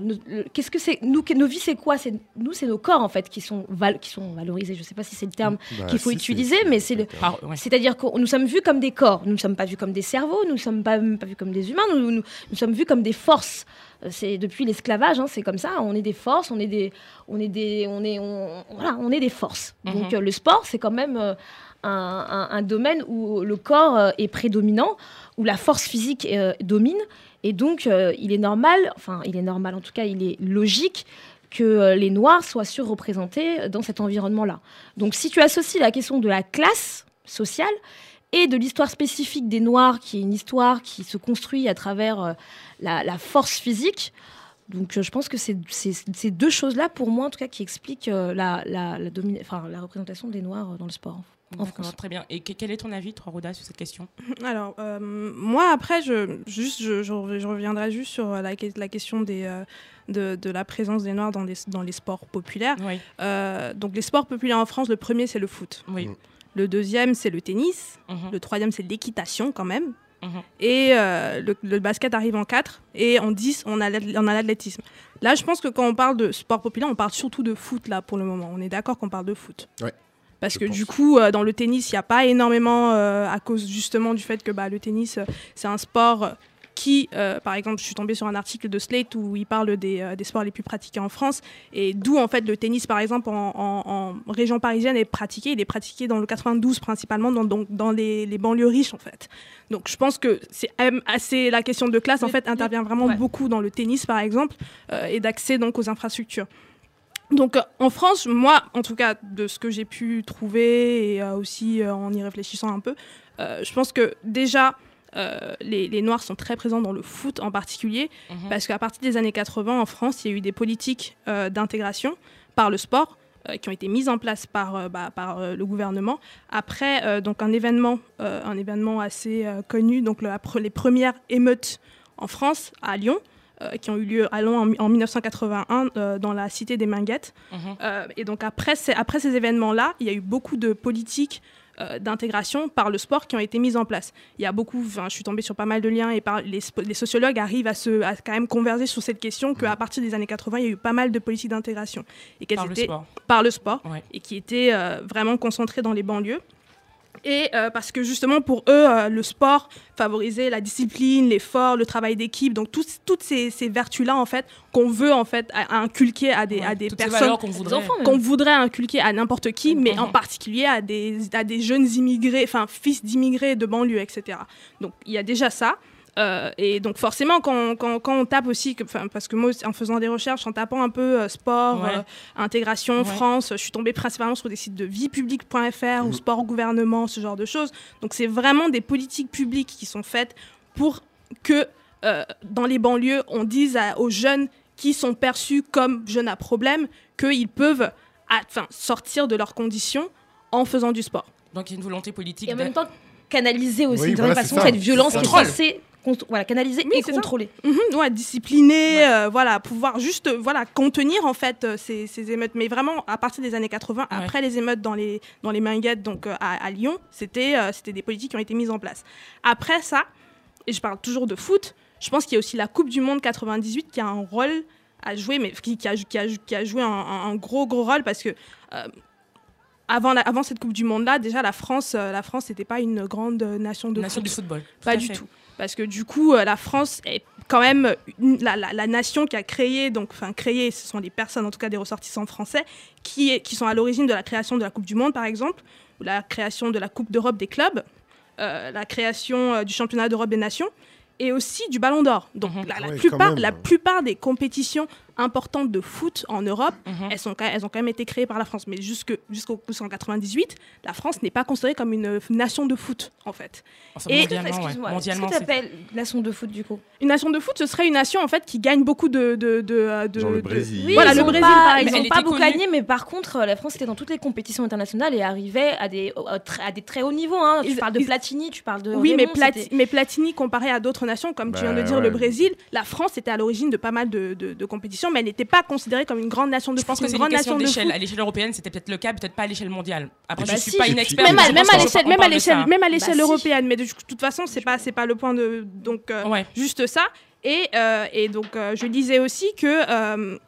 [SPEAKER 4] qu'est-ce que c'est nous, que- nos vies, c'est quoi? C'est nous, c'est nos corps en fait qui sont val- qui sont valorisés. Je sais pas si c'est le terme
[SPEAKER 3] Bah,
[SPEAKER 4] qu'il faut
[SPEAKER 3] si,
[SPEAKER 4] utiliser,
[SPEAKER 3] c'est-
[SPEAKER 4] mais c'est le.
[SPEAKER 1] Ouais.
[SPEAKER 4] C'est-à-dire que nous sommes vus comme des corps, nous ne sommes pas vus comme des cerveaux, nous ne sommes pas, pas vus comme des humains, nous, nous, nous sommes vus comme des forces. Euh, C'est depuis l'esclavage, hein, c'est comme ça. On est des forces, on est des, on est des, on est, on, voilà, on est des forces. Donc
[SPEAKER 1] Mhm.
[SPEAKER 4] euh, le sport, c'est quand même euh, un, domaine où le corps euh, est prédominant, où la force physique euh, domine, et donc euh, il est normal, enfin il est normal, en tout cas il est logique que les Noirs soient surreprésentés dans cet environnement-là. Donc si tu associes la question de la classe sociale et de l'histoire spécifique des Noirs, qui est une histoire qui se construit à travers la, force physique, donc je pense que c'est ces deux choses-là, pour moi en tout cas, qui expliquent la, représentation des Noirs dans le sport. En
[SPEAKER 1] D'accord,
[SPEAKER 4] France.
[SPEAKER 1] très bien. Et que- quel est ton avis, toi, Roda, sur cette question?
[SPEAKER 5] Alors, euh, moi, après, je, juste, je, je rev- je reviendrai juste sur la, que- la question des, euh, de, de la présence des Noirs dans les, dans les sports populaires.
[SPEAKER 1] Oui.
[SPEAKER 5] Euh, donc, les sports populaires en France, le premier, c'est le foot.
[SPEAKER 1] Oui.
[SPEAKER 5] Le deuxième, c'est le tennis.
[SPEAKER 1] Mhm.
[SPEAKER 5] Le troisième, c'est l'équitation, quand même.
[SPEAKER 1] Mhm.
[SPEAKER 5] Et euh, le, le basket arrive en 4. Et en 10, on a l'at- on a l'athlétisme. Là, je pense que quand on parle de sport populaire, on parle surtout de foot, là, pour le moment. On est d'accord qu'on parle de foot.
[SPEAKER 3] Ouais,
[SPEAKER 5] Parce
[SPEAKER 3] je
[SPEAKER 5] que
[SPEAKER 3] pense.
[SPEAKER 5] du coup, euh, dans le tennis, il n'y a pas énormément, euh, à cause justement du fait que bah, le tennis, euh, c'est un sport qui, euh, par exemple, je suis tombée sur un article de Slate où il parle des, euh, des sports les plus pratiqués en France, et d'où en fait le tennis, par exemple, en, en- en région parisienne est pratiqué. Il est pratiqué dans le 92 principalement, dans, donc, dans les, les banlieues riches en fait. Donc je pense que c'est assez la question de classe en fait intervient vraiment
[SPEAKER 4] ouais.
[SPEAKER 5] beaucoup dans le tennis par exemple euh, et d'accès donc aux infrastructures. Donc euh, en France, moi, en tout cas, de ce que j'ai pu trouver et euh, aussi euh, en y réfléchissant un peu, euh, je pense que déjà, les, les Noirs sont très présents dans le foot en particulier,
[SPEAKER 1] Mhm.
[SPEAKER 5] parce qu'à partir des années 80, en France, il y a eu des politiques d'intégration par le sport qui ont été mises en place par, bah, par le gouvernement. Après, donc un événement, un événement assez connu, donc les premières émeutes en France, à Lyon, qui ont eu lieu à Lyon en, en 1981 euh, dans la cité des Minguettes.
[SPEAKER 1] Mhm.
[SPEAKER 5] Euh, et donc après, ces- après ces événements-là, il y a eu beaucoup de politiques euh, d'intégration par le sport qui ont été mises en place. Il y a beaucoup, je suis tombée sur pas mal de liens et par, les, sociologues arrivent à, se, à quand même converger sur cette question qu'à partir des années 80, il y a eu pas mal de politiques d'intégration. Et qu'elles
[SPEAKER 1] Par le
[SPEAKER 5] étaient
[SPEAKER 1] sport.
[SPEAKER 5] par le sport
[SPEAKER 1] Ouais.
[SPEAKER 5] et qui étaient euh, vraiment concentrées dans les banlieues. Et euh, parce que justement pour eux, euh, le sport favorisait la discipline, l'effort, le travail d'équipe, donc toutes ces, ces vertus-là en fait qu'on veut en fait à- à inculquer à des,
[SPEAKER 1] Ouais,
[SPEAKER 5] à des personnes
[SPEAKER 1] qu'on voudrait.
[SPEAKER 4] enfants, même.
[SPEAKER 5] qu'on voudrait inculquer à n'importe qui, mais en particulier à des, à des jeunes immigrés, enfin fils d'immigrés de banlieue, etc. Donc il y a déjà ça. Euh, et donc forcément, quand, quand, quand on tape aussi, que- parce que moi, en faisant des recherches, en tapant un peu euh, sport,
[SPEAKER 1] Ouais.
[SPEAKER 5] euh, intégration,
[SPEAKER 1] Ouais.
[SPEAKER 5] France, je suis tombée principalement sur des sites de viepublique.fr ou sport gouvernement, ce genre de choses. Donc c'est vraiment des politiques publiques qui sont faites pour que euh, dans les banlieues, on dise à- aux jeunes qui sont perçus comme jeunes à problème qu'ils peuvent à- sortir de leurs conditions en faisant du sport.
[SPEAKER 1] Donc il y a une volonté politique.
[SPEAKER 4] Et en
[SPEAKER 1] de-
[SPEAKER 4] même temps, canaliser aussi
[SPEAKER 3] Oui,
[SPEAKER 4] d'une
[SPEAKER 3] voilà,
[SPEAKER 4] façon
[SPEAKER 3] ça.
[SPEAKER 4] cette violence qui est censée voilà, canaliser
[SPEAKER 5] Oui,
[SPEAKER 4] et contrôler.
[SPEAKER 5] Mhm, ouais, discipliner, euh, voilà, pouvoir juste euh, voilà, contenir en fait euh, ces, ces émeutes. Mais vraiment, à partir des années 80,
[SPEAKER 1] Ouais.
[SPEAKER 5] après les émeutes dans les, dans les Minguettes, donc euh, à, à Lyon, c'était c'était des politiques qui ont été mises en place. Après ça, et je parle toujours de foot, je pense qu'il y a aussi la Coupe du Monde 98 qui a un rôle à jouer, mais qui, qui a, qui a- qui a joué un, gros, gros rôle parce que avant, la- avant cette Coupe du Monde là, déjà la France, euh, la France n'était pas une grande nation de
[SPEAKER 1] Nation
[SPEAKER 5] foot.
[SPEAKER 1] du football.
[SPEAKER 5] Pas du
[SPEAKER 1] fait.
[SPEAKER 5] tout. Parce que du coup, euh, la France est quand même une- la, la- la nation qui a créé, donc, enfin créé, ce sont des personnes, en tout cas des ressortissants français, qui, est- qui sont à l'origine de la création de la Coupe du Monde, par exemple, ou la création de la Coupe d'Europe des clubs, euh, la création euh, du championnat d'Europe des nations, et aussi du Ballon d'Or. Donc
[SPEAKER 1] Mhm.
[SPEAKER 5] la, plupart, la plupart des compétitions importantes de foot en Europe,
[SPEAKER 1] Mhm.
[SPEAKER 5] elles, sont, quand- elles ont quand même été créées par la France. Mais jusqu'en 98, la France n'est pas considérée comme une euh, nation de foot, en fait.
[SPEAKER 1] Enfin,
[SPEAKER 5] Et-
[SPEAKER 1] mondialement, ouais.
[SPEAKER 4] Excuse-moi,
[SPEAKER 1] Mondialement,
[SPEAKER 4] qu'est-ce que t'appelles nation de foot du coup
[SPEAKER 5] Une nation de foot, ce serait une nation en fait qui gagne beaucoup de. de, de, euh, de-
[SPEAKER 3] Genre le
[SPEAKER 5] de-
[SPEAKER 3] Brésil.
[SPEAKER 4] Oui,
[SPEAKER 5] Voilà,
[SPEAKER 4] ils
[SPEAKER 5] le Brésil,
[SPEAKER 4] pas-
[SPEAKER 5] par
[SPEAKER 4] Ils
[SPEAKER 5] exemple.
[SPEAKER 4] n'ont pas beaucoup gagné, mais par contre, euh, la France était dans toutes les compétitions internationales et arrivait à des, à très- à des très hauts niveaux. hein. Tu
[SPEAKER 5] Ils-
[SPEAKER 4] parles de
[SPEAKER 5] ils-
[SPEAKER 4] Platini, tu parles de.
[SPEAKER 5] Oui, mais,
[SPEAKER 4] Raymond,
[SPEAKER 5] Platini, comparé à d'autres nations, comme tu viens de
[SPEAKER 3] Bah,
[SPEAKER 5] dire,
[SPEAKER 3] ouais.
[SPEAKER 5] le Brésil, la France était à l'origine de pas mal de, de- de mais elle n'était pas considérée comme une grande nation de
[SPEAKER 1] Je pense que c'est une
[SPEAKER 5] grande
[SPEAKER 1] question
[SPEAKER 5] nation
[SPEAKER 1] d'échelle. À l'échelle européenne, c'était peut-être le cas, peut-être pas à l'échelle mondiale. Après,
[SPEAKER 4] Bah
[SPEAKER 1] je suis
[SPEAKER 4] si.
[SPEAKER 1] pas une experte.
[SPEAKER 5] Même à, même l'échelle, même à l'échelle, même à l'échelle
[SPEAKER 4] Bah, si.
[SPEAKER 5] européenne. Mais de, toute façon, c'est pas, c'est pas le point de donc euh,
[SPEAKER 1] Ouais.
[SPEAKER 5] juste ça. Et, euh, et donc, euh, je disais aussi que euh,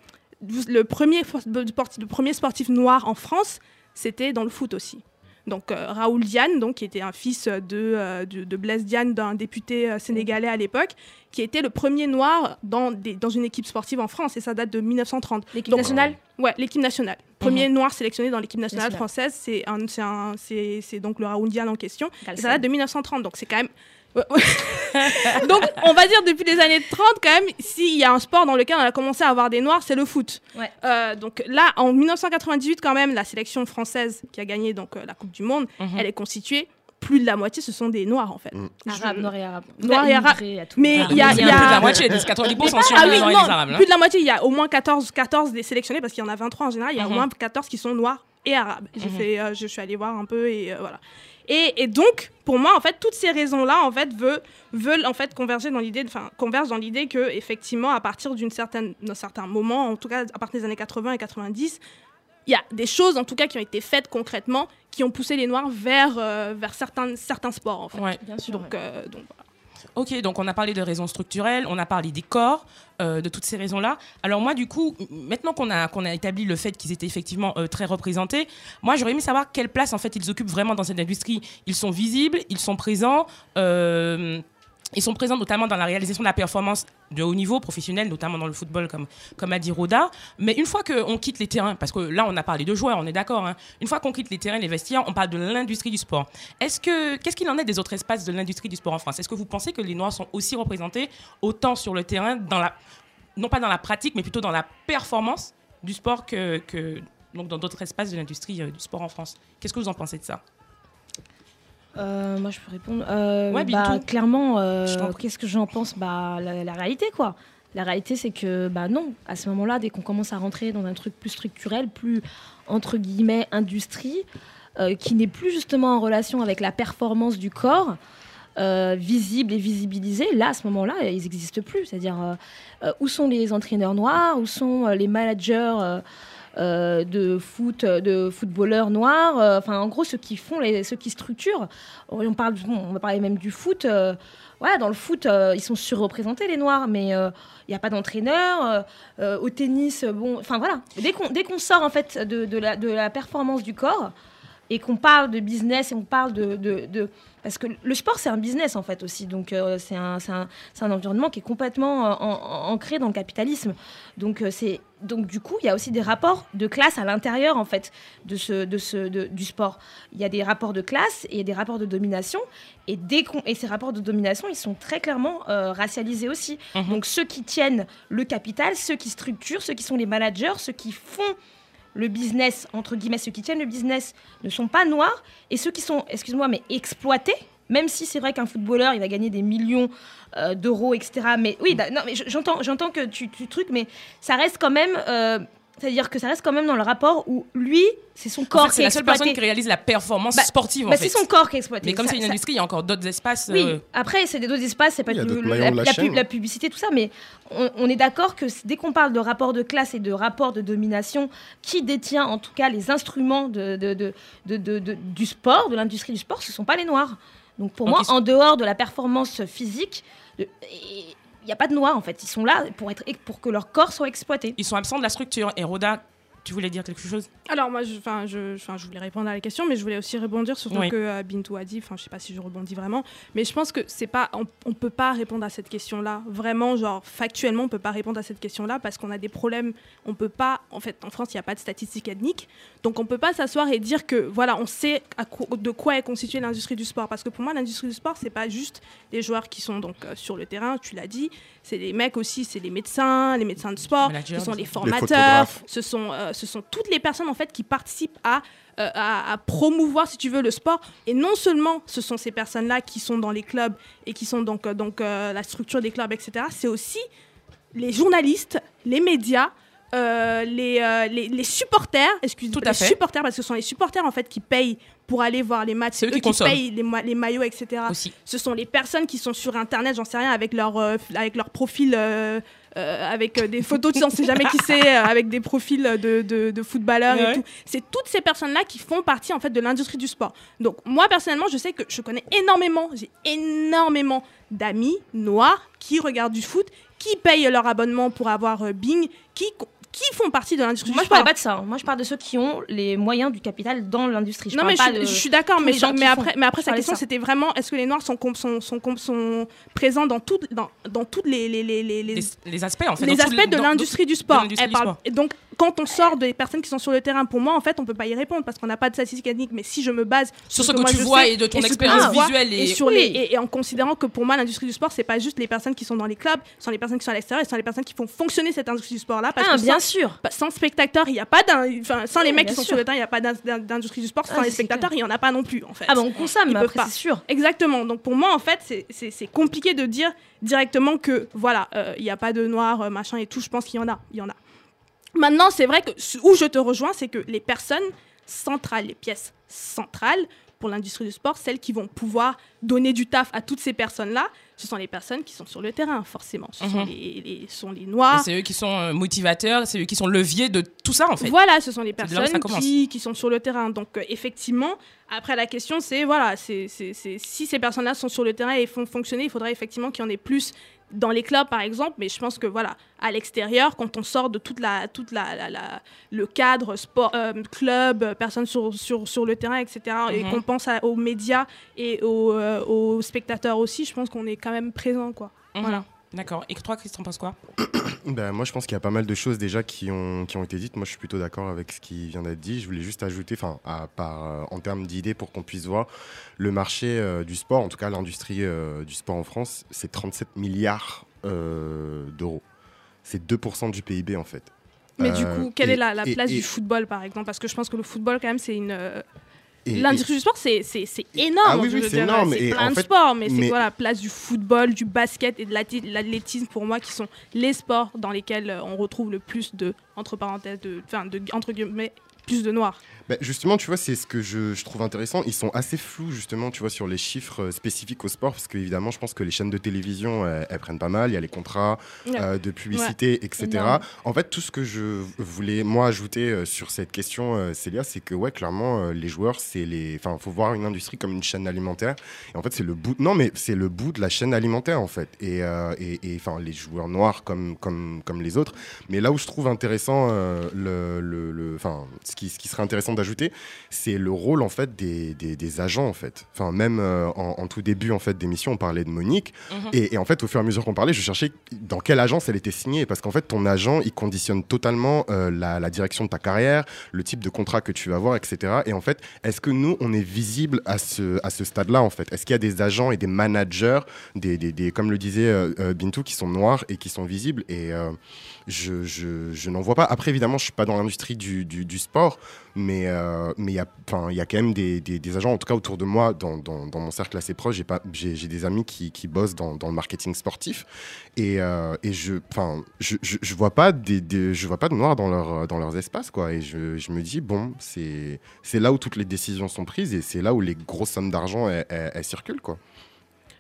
[SPEAKER 5] premier le premier sportif noir en France, c'était dans le foot aussi. Donc, euh, Raoul Diane, donc, qui était un fils de, euh, de, de Blaise Diane, d'un député euh, sénégalais à l'époque, qui était le premier noir dans, des- dans une équipe sportive en France, et ça date de 1930.
[SPEAKER 4] L'équipe nationale
[SPEAKER 5] Ouais, l'équipe nationale. Premier noir sélectionné dans l'équipe nationale française, c'est donc le Raoul Diane en question. Ça date de 1930, donc c'est quand même. Donc, on va dire depuis les années 30, quand même, s'il y a un sport dans lequel on a commencé à avoir des noirs, c'est le foot.
[SPEAKER 4] Ouais.
[SPEAKER 5] Euh, donc là, en 1998, quand même, la sélection française qui a gagné donc, euh, la Coupe du Monde,
[SPEAKER 1] Mhm.
[SPEAKER 5] elle est constituée, plus de la moitié, ce sont des noirs, en fait.
[SPEAKER 3] Mm.
[SPEAKER 4] Arabe, noir et arabe.
[SPEAKER 5] Noir et arabe.
[SPEAKER 4] Immigré à tout.
[SPEAKER 5] Mais
[SPEAKER 1] Ah,
[SPEAKER 5] il y a-
[SPEAKER 1] plus de la moitié, 90% sur
[SPEAKER 5] Ah
[SPEAKER 1] les
[SPEAKER 5] oui,
[SPEAKER 1] Noirs et
[SPEAKER 5] non,
[SPEAKER 1] les Arabes.
[SPEAKER 5] plus de la moitié, il y a au moins 14, 14 des sélectionnés, parce qu'il y en a 23 en général, il y a au
[SPEAKER 1] Mhm.
[SPEAKER 5] moins 14 qui sont noirs et arabes. J'ai
[SPEAKER 1] Mhm.
[SPEAKER 5] fait, euh, je suis allée voir un peu et euh, voilà. Et, et donc, pour moi, en fait, toutes ces raisons-là, en fait, veulent, veulent en fait converger dans l'idée, enfin, convergent dans l'idée que, effectivement, à partir d'une certaine, d'un certain moment, en tout cas, à partir des années 80 et 90, il y a des choses, en tout cas, qui ont été faites concrètement, qui ont poussé les Noirs vers, euh, vers certains, certains sports, en fait.
[SPEAKER 1] Ouais.
[SPEAKER 4] Bien sûr.
[SPEAKER 5] Donc, euh, donc voilà.
[SPEAKER 1] Ok, donc on a parlé de raisons structurelles, on a parlé des corps, euh, de toutes ces raisons-là. Alors moi, du coup, maintenant qu'on a, qu'on a établi le fait qu'ils étaient effectivement euh, très représentés, moi j'aurais aimé savoir quelle place en fait ils occupent vraiment dans cette industrie. Ils sont visibles, ils sont présents. euh, ils sont présents notamment dans la réalisation de la performance de haut niveau professionnel, notamment dans le football, comme, comme a dit Roda. Mais une fois qu'on quitte les terrains, parce que là on a parlé de joueurs, on est d'accord, hein, une fois qu'on quitte les terrains, les vestiaires, on parle de l'industrie du sport. Est-ce que qu'est-ce qu'il en est des autres espaces de l'industrie du sport en France? Est-ce que vous pensez que les Noirs sont aussi représentés autant sur le terrain, dans la, non pas dans la pratique, mais plutôt dans la performance du sport que, que donc dans d'autres espaces de l'industrie euh, du sport en France? Qu'est-ce que vous en pensez de ça?
[SPEAKER 4] Euh, moi, je peux répondre. Euh,
[SPEAKER 1] Ouais,
[SPEAKER 4] bah, clairement, euh, qu'est-ce que j'en pense? Bah, la, la réalité, quoi. La réalité, c'est que, bah non, à ce moment-là, dès qu'on commence à rentrer dans un truc plus structurel, plus, entre guillemets, industrie, euh, qui n'est plus justement en relation avec la performance du corps, visible et visibilisé, là, à ce moment-là, ils n'existent plus. C'est-à-dire, où sont les entraîneurs noirs? Où sont les managers euh, euh, de foot, de footballeurs noirs euh, Enfin, en gros, ceux qui font, les, ceux qui structurent. On parle, on va parler même du foot. euh, ouais, dans le foot, euh, ils sont surreprésentés les noirs, mais il n'y a pas d'entraîneur. euh, euh, au tennis, euh, bon, enfin voilà. Dès qu'on dès qu'on sort en fait de, la, de la performance du corps et qu'on parle de business et on parle de, de, parce que le sport c'est un business en fait aussi, donc euh, c'est un, un, environnement qui est complètement euh, en- en- ancré dans le capitalisme. Donc euh, c'est donc du coup il y a aussi des rapports de classe à l'intérieur en fait de ce, de ce, de- du sport. Il y a des rapports de classe et il y a des rapports de domination et, dès qu'on- et ces rapports de domination ils sont très clairement euh, racialisés aussi.
[SPEAKER 1] Mhm.
[SPEAKER 4] Donc ceux qui tiennent le capital, ceux qui structurent, ceux qui sont les managers, ceux qui font le business, entre guillemets, ceux qui tiennent le business ne sont pas noirs, et ceux qui sont, excuse-moi, mais exploités, même si c'est vrai qu'un footballeur, il va gagner des millions euh, d'euros, etc. Mais oui, da- non, mais je- j'entends, j'entends que tu, tu trucs, mais ça reste quand même, euh, c'est-à-dire que ça reste quand même dans le rapport où lui, c'est son
[SPEAKER 1] En
[SPEAKER 4] corps
[SPEAKER 1] fait,
[SPEAKER 4] qui
[SPEAKER 1] c'est
[SPEAKER 4] est
[SPEAKER 1] la seule personne qui réalise la performance
[SPEAKER 4] Bah,
[SPEAKER 1] sportive en
[SPEAKER 4] Bah,
[SPEAKER 1] fait.
[SPEAKER 4] c'est son corps qui est exploité.
[SPEAKER 1] Mais comme c'est une
[SPEAKER 4] ça-
[SPEAKER 1] industrie, il y a encore d'autres espaces.
[SPEAKER 4] oui,
[SPEAKER 1] euh,
[SPEAKER 4] après, c'est des d'autres espaces, c'est pas le- la,
[SPEAKER 3] la
[SPEAKER 4] la pub-
[SPEAKER 3] chaîne.
[SPEAKER 4] la publicité, tout ça, mais on, on est d'accord que dès qu'on parle de rapport de classe et de rapport de domination, qui détient en tout cas les instruments de, de- de- de- de- de- du sport, de l'industrie du sport, ce ne sont pas les noirs. Donc pour
[SPEAKER 1] Donc
[SPEAKER 4] moi,
[SPEAKER 1] sont-
[SPEAKER 4] en dehors de la performance physique, il n'y a pas de noirs en fait. Ils sont là pour, être, pour que leur corps soit exploité.
[SPEAKER 1] ils sont absents de la structure. Et Roda, tu voulais dire quelque chose?
[SPEAKER 5] Alors moi, je, enfin, je, enfin, je voulais répondre à la question, mais je voulais aussi rebondir sur ce
[SPEAKER 1] Oui.
[SPEAKER 5] que euh, Bintou a dit. Enfin, je sais pas si je rebondis vraiment, mais je pense que c'est pas, on, on peut pas répondre à cette question-là. Vraiment, genre factuellement, on peut pas répondre à cette question-là parce qu'on a des problèmes. On peut pas, en fait, en France, il n'y a pas de statistiques ethniques, donc on peut pas s'asseoir et dire que voilà, on sait à de quoi est constituée l'industrie du sport. Parce que pour moi, l'industrie du sport, c'est pas juste les joueurs qui sont donc euh, sur le terrain. Tu l'as dit, c'est les mecs aussi, c'est les médecins, les médecins de sport, ce sont les formateurs, ce sont, euh, ce sont toutes les personnes en fait qui participent à, euh, à, à promouvoir, si tu veux, le sport. Et non seulement ce sont ces personnes-là qui sont dans les clubs et qui sont donc, euh, donc euh, la structure des clubs, etc. C'est aussi les journalistes, les médias. euh, les, euh, les, les supporters, excusez-moi, les
[SPEAKER 1] fait.
[SPEAKER 5] supporters, parce que ce sont les supporters en fait qui payent pour aller voir les matchs,
[SPEAKER 1] C'est eux
[SPEAKER 5] eux
[SPEAKER 1] qui
[SPEAKER 5] payent les, ma- les maillots, etc.
[SPEAKER 1] aussi
[SPEAKER 5] Ce sont les personnes qui sont sur Internet, j'en sais rien, avec leur, euh, avec leur profil, euh, avec euh, des photos, tu sais, on sait jamais qui c'est, euh, avec des profils de, de, de footballeurs
[SPEAKER 1] Ouais.
[SPEAKER 5] et tout. C'est toutes ces personnes-là qui font partie en fait de l'industrie du sport. Donc moi personnellement, je sais que je connais énormément, j'ai énormément d'amis noirs qui regardent du foot, qui payent leur abonnement pour avoir euh, Bing, qui qui font partie de l'industrie
[SPEAKER 4] Moi,
[SPEAKER 5] du
[SPEAKER 4] je parle
[SPEAKER 5] sport.
[SPEAKER 4] pas de ça. hein. Moi, je parle de ceux qui ont les moyens du capital dans l'industrie.
[SPEAKER 5] Non mais je,
[SPEAKER 4] pas
[SPEAKER 5] suis-
[SPEAKER 4] de-
[SPEAKER 5] je suis d'accord, mais, après, mais après sa question c'était vraiment est-ce que les noirs sont, sont, sont, com- sont présents dans toutes dans, dans toutes les, les, les, les, les-
[SPEAKER 1] les, les aspects en fait
[SPEAKER 5] les aspects
[SPEAKER 1] le-
[SPEAKER 5] de l'industrie du sport.
[SPEAKER 1] sport.
[SPEAKER 5] Donc, quand on sort des personnes qui sont sur le terrain, pour moi, en fait, on peut pas y répondre parce qu'on n'a pas de statistiques ethniques. Mais si je me base
[SPEAKER 1] sur ce que tu vois
[SPEAKER 5] sais
[SPEAKER 1] et de ton expérience visuelle
[SPEAKER 5] et, sur les, et, en considérant que pour moi, l'industrie du sport, c'est pas juste les personnes qui sont dans les clubs, ce sont les personnes qui sont à l'extérieur, et ce sont les personnes qui font fonctionner cette industrie du sport-là. Parce
[SPEAKER 4] Ah,
[SPEAKER 5] que
[SPEAKER 4] bien sûr.
[SPEAKER 5] pas- sans spectateurs, il y a pas d'un, enfin, sans les mecs qui sont
[SPEAKER 4] sûr.
[SPEAKER 5] sur le terrain, il n'y a pas d'in- d'in- d'industrie du sport. Sans
[SPEAKER 4] Ah,
[SPEAKER 5] les
[SPEAKER 4] c'est
[SPEAKER 5] spectateurs, il y en a pas non plus, en fait.
[SPEAKER 4] Ah, bah, on consomme, mais après,
[SPEAKER 5] pas.
[SPEAKER 4] c'est sûr.
[SPEAKER 5] Exactement. Donc pour moi, en fait, c'est- compliqué de dire directement que voilà, euh, il n'y a pas de noir, euh, machin et tout. Je pense qu'il y en a. Il y en a. Maintenant, c'est vrai que où je te rejoins, c'est que les personnes centrales, les pièces centrales pour l'industrie du sport, celles qui vont pouvoir donner du taf à toutes ces personnes-là, ce sont les personnes qui sont sur le terrain, forcément. Ce sont,
[SPEAKER 1] Mhm.
[SPEAKER 5] les, les- ce sont les
[SPEAKER 1] Et
[SPEAKER 5] noirs,
[SPEAKER 1] c'est eux qui sont euh, motivateurs c'est eux qui sont leviers de tout ça en fait
[SPEAKER 5] voilà, ce sont les personnes qui, qui sont sur le terrain. Donc, euh, effectivement, après, la question, c'est voilà, c'est si ces personnes-là sont sur le terrain et font fonctionner, il faudrait effectivement qu'il y en ait plus dans les clubs, par exemple. Mais je pense que, voilà, à l'extérieur, quand on sort de toute la, toute la, la- la- le cadre sport, euh, club, personnes sur, sur, sur le terrain, etc., et
[SPEAKER 1] Mhm.
[SPEAKER 5] qu'on pense à- aux médias et aux, euh, aux spectateurs aussi, je pense qu'on est quand même présent, quoi.
[SPEAKER 1] Mhm.
[SPEAKER 5] Voilà.
[SPEAKER 1] D'accord et toi Christian penses quoi
[SPEAKER 3] Ben, moi, je pense qu'il y a pas mal de choses déjà qui ont, qui ont été dites. Moi, je suis plutôt d'accord avec ce qui vient d'être dit. Je voulais juste ajouter, enfin, à- par, euh, en termes d'idées, pour qu'on puisse voir le marché euh, du sport, en tout cas l'industrie euh, du sport en France, c'est 37 milliards euh, d'euros. C'est 2% du PIB, en fait.
[SPEAKER 5] Mais du coup, quelle
[SPEAKER 3] et-
[SPEAKER 5] est la, la
[SPEAKER 3] et-
[SPEAKER 5] place
[SPEAKER 3] et-
[SPEAKER 5] du football, par exemple? Parce que je pense que le football, quand même, c'est une. L'industrie du sport, c'est c'est- c'est énorme.
[SPEAKER 3] Ah oui, oui, c'est énorme.
[SPEAKER 5] C'est
[SPEAKER 3] Et
[SPEAKER 5] plein
[SPEAKER 3] en
[SPEAKER 5] de
[SPEAKER 3] fait-
[SPEAKER 5] sports, mais, c'est quoi la place du football, du basket et de l'athlétisme pour moi qui sont les sports dans lesquels euh, on retrouve le plus de, entre parenthèses, de, enfin, de, entre guillemets, plus de noirs.
[SPEAKER 3] Bah, justement, tu vois, c'est ce que je, je trouve intéressant. Ils sont assez flous, justement, tu vois, sur les chiffres euh, spécifiques au sport, parce qu'évidemment, je pense que les chaînes de télévision, elles, elles prennent pas mal. Il y a les contrats
[SPEAKER 5] Ouais.
[SPEAKER 3] euh, de publicité, etc.
[SPEAKER 4] Énorme.
[SPEAKER 3] En fait, tout ce que je voulais, moi, ajouter euh, sur cette question, euh, Célia, c'est que, ouais, clairement, les joueurs, c'est les. Enfin, faut voir une industrie comme une chaîne alimentaire. Et en fait, c'est le bout. Non, mais c'est le bout de la chaîne alimentaire, en fait. Et, et, enfin, les joueurs noirs comme, comme, comme les autres. Mais là où je trouve intéressant, le, le, le- enfin, ce qui, ce qui serait intéressant d'ajouter, c'est le rôle en fait des, des, des agents en fait. Enfin, même euh, en, en tout début en fait d'émission, on parlait de Monique.
[SPEAKER 1] Mhm.
[SPEAKER 3] Et, et en fait, au fur et à mesure qu'on parlait, je cherchais dans quelle agence elle était signée. Parce qu'en fait, ton agent, il conditionne totalement euh, la, la direction de ta carrière, le type de contrat que tu vas avoir, etc. Et en fait, est-ce que nous, on est visible à ce, à ce stade-là, en fait? Est-ce qu'il y a des agents et des managers, des, des, des- comme le disait euh, euh, Bintou, qui sont noirs et qui sont visibles? Et je, n'en vois pas. Après, évidemment, je suis pas dans l'industrie du, sport, mais euh, il y a, quand même des, agents, en tout cas autour de moi, dans, mon cercle assez proche, j'ai des amis qui, bossent dans, le marketing sportif, et, euh, je, je vois pas de noirs dans leur, dans leurs espaces, et je, me dis bon, c'est, là où toutes les décisions sont prises, et c'est là où les grosses sommes d'argent circulent.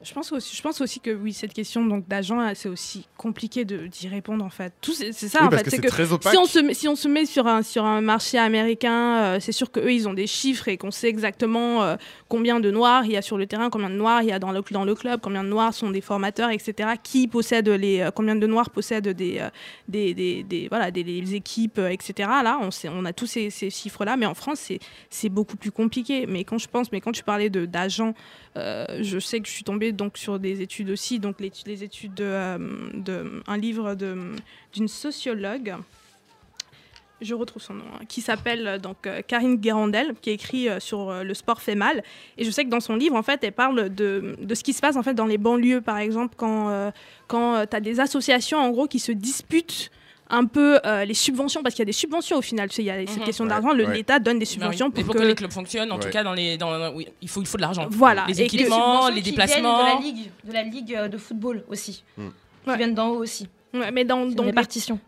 [SPEAKER 5] Je pense aussi, je pense aussi que oui, cette question donc d'agent, euh, c'est aussi compliqué d'y répondre en fait. Tout c'est ça
[SPEAKER 3] Oui,
[SPEAKER 5] en fait,
[SPEAKER 3] que
[SPEAKER 5] c'est que
[SPEAKER 3] très opaque.
[SPEAKER 5] si on se met, si on se met sur un sur un marché américain, euh, c'est sûr que eux ils ont des chiffres et qu'on sait exactement euh, combien de noirs il y a sur le terrain, combien de noirs il y a dans le dans le club, combien de noirs sont des formateurs, etc. Qui possède les euh, combien de noirs possèdent des des, des, des- voilà des, des équipes, etc. Là, on sait, on a tous ces, ces chiffres là, mais en France c'est c'est beaucoup plus compliqué. Mais quand je pense, mais quand tu parlais de d'agents je sais que je suis tombée donc sur des études aussi, donc les, études de, euh, de un livre d'une sociologue. Je retrouve son nom, hein, qui s'appelle euh, donc euh, Karine Guérandel, qui écrit euh, sur euh, le sport fait mal. Et je sais que dans son livre, en fait, elle parle de, de ce qui se passe en fait dans les banlieues, par exemple, quand euh, quand tu as des associations en gros qui se disputent un peu euh, les subventions, parce qu'il y a des subventions au final. Tu sais, il y a cette
[SPEAKER 1] Mhm.
[SPEAKER 5] question
[SPEAKER 3] Ouais,
[SPEAKER 5] d'argent,
[SPEAKER 3] ouais.
[SPEAKER 5] l'État donne des
[SPEAKER 1] Bah oui.
[SPEAKER 5] subventions
[SPEAKER 1] Et
[SPEAKER 5] pour
[SPEAKER 1] que...
[SPEAKER 5] que
[SPEAKER 1] les clubs fonctionnent, en
[SPEAKER 3] Ouais.
[SPEAKER 1] tout cas, dans les, dans, oui, il faut, il faut de l'argent.
[SPEAKER 5] Voilà.
[SPEAKER 1] Les équipements, les déplacements.
[SPEAKER 4] viennent de la ligue, de la ligue euh, de football aussi,
[SPEAKER 3] Hmm.
[SPEAKER 4] qui
[SPEAKER 5] Ouais.
[SPEAKER 4] viennent d'en haut aussi.
[SPEAKER 5] Ouais, mais dans, dans les.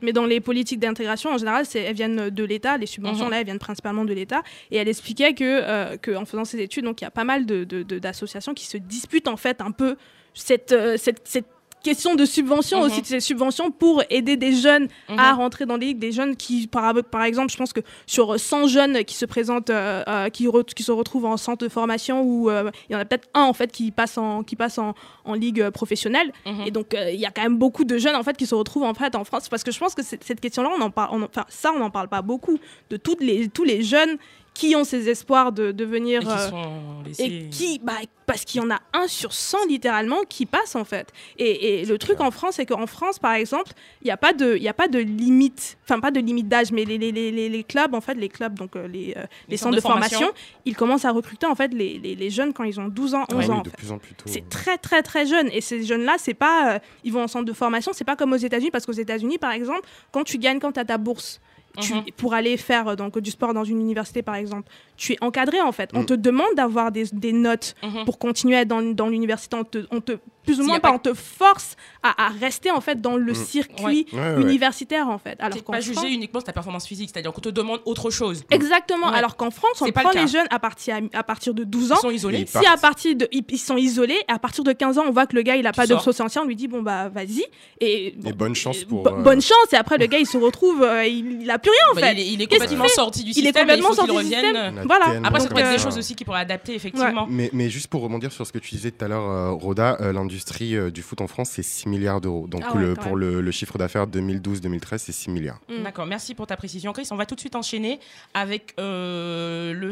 [SPEAKER 5] Mais dans les politiques d'intégration, en général, c'est- elles viennent de l'État. Les subventions,
[SPEAKER 1] Mhm.
[SPEAKER 5] là, elles viennent principalement de l'État. Et elle expliquait que, euh, que en faisant ces études, donc il y a pas mal de- de- de- d'associations qui se disputent en fait un peu cette, euh, cette, cette question de subvention
[SPEAKER 1] Mhm.
[SPEAKER 5] aussi, de ces subventions pour aider des jeunes
[SPEAKER 1] Mhm.
[SPEAKER 5] à rentrer dans des ligues, des jeunes qui, par, par exemple, je pense que sur 100 jeunes qui se présentent, euh, euh, qui, re- qui se retrouvent en centre de formation, où euh, il y en a peut-être un en fait qui passe en, qui passe en, en ligue professionnelle.
[SPEAKER 1] Mhm.
[SPEAKER 5] Et donc, il y a quand même beaucoup de jeunes en fait qui se retrouvent en fait en France parce que je pense que cette question-là, on en parle, enfin ça, on n'en parle pas beaucoup de toutes les tous les jeunes qui ont ces espoirs de
[SPEAKER 1] Et
[SPEAKER 5] devenir
[SPEAKER 1] qui
[SPEAKER 5] euh,
[SPEAKER 1] sont laissés.
[SPEAKER 5] et qui, bah, parce qu'il y en a un sur 100 littéralement qui passe en fait. Et, et le truc en France, c'est qu'en France, par exemple, il n'y a pas de, il y a pas de limite, enfin pas de limite d'âge, mais les, les, les, les- les clubs, en fait, les clubs, donc euh, les, euh, les, centres de formation, ils commencent à recruter en fait les, les, les jeunes quand ils ont 12 ans, 11
[SPEAKER 3] Ah
[SPEAKER 5] ans. en
[SPEAKER 3] de
[SPEAKER 5] fait.
[SPEAKER 3] plus en plus tôt.
[SPEAKER 5] C'est très très très jeune et ces jeunes-là, c'est pas, euh, ils vont en centre de formation, c'est pas comme aux États-Unis parce qu'aux États-Unis, par exemple, quand tu gagnes, quand tu as ta bourse. Tu-
[SPEAKER 1] Mhm.
[SPEAKER 5] pour aller faire euh, donc du sport dans une université par exemple, tu es encadré en fait. On
[SPEAKER 3] Mm.
[SPEAKER 5] te demande d'avoir des, des notes
[SPEAKER 1] Mhm.
[SPEAKER 5] pour continuer à être dans, dans l'université. On te, on te plus ou moins pas,
[SPEAKER 1] pas-
[SPEAKER 5] on te force à, à rester en fait dans le
[SPEAKER 3] Mm.
[SPEAKER 5] circuit
[SPEAKER 3] Ouais, ouais, ouais.
[SPEAKER 5] universitaire en fait. Alors
[SPEAKER 1] pas
[SPEAKER 5] France-
[SPEAKER 1] jugé uniquement sur ta performance physique, c'est-à-dire qu'on te demande autre chose.
[SPEAKER 5] Exactement.
[SPEAKER 1] Ouais.
[SPEAKER 5] Alors qu'en France, on
[SPEAKER 1] pas
[SPEAKER 5] prend
[SPEAKER 1] le
[SPEAKER 5] les jeunes à partir, à partir de 12
[SPEAKER 1] Ils
[SPEAKER 5] ans
[SPEAKER 1] sont isolés.
[SPEAKER 3] Ils
[SPEAKER 5] si
[SPEAKER 3] partent.
[SPEAKER 5] à partir de ils, ils sont isolés à partir de 15 ans on voit que le gars il a
[SPEAKER 1] Tu
[SPEAKER 5] pas de social on lui dit bon bah vas-y et, bon,
[SPEAKER 3] bonne chance pour, euh,
[SPEAKER 5] bonne chance et après le gars il se retrouve euh, il, il a plus rien en
[SPEAKER 1] Bah,
[SPEAKER 5] fait
[SPEAKER 1] il, est, il est
[SPEAKER 5] Qu'est-ce
[SPEAKER 1] complètement sorti du
[SPEAKER 5] il est
[SPEAKER 1] système.
[SPEAKER 5] complètement sorti du système
[SPEAKER 3] a
[SPEAKER 5] voilà
[SPEAKER 1] Après, c'est peut-être des choses aussi qui pourraient adapter, effectivement.
[SPEAKER 3] Mais, mais juste pour rebondir sur ce que tu disais tout à l'heure, euh, Roda, euh, l'industrie euh, du foot en France, c'est 6 milliards d'euros. Donc
[SPEAKER 5] Ah ouais,
[SPEAKER 3] le,
[SPEAKER 5] quand
[SPEAKER 3] pour le, le chiffre d'affaires 2012-2013, c'est 6 milliards.
[SPEAKER 5] Mm.
[SPEAKER 1] D'accord, merci pour ta précision, Chris. On va tout de suite enchaîner avec euh, le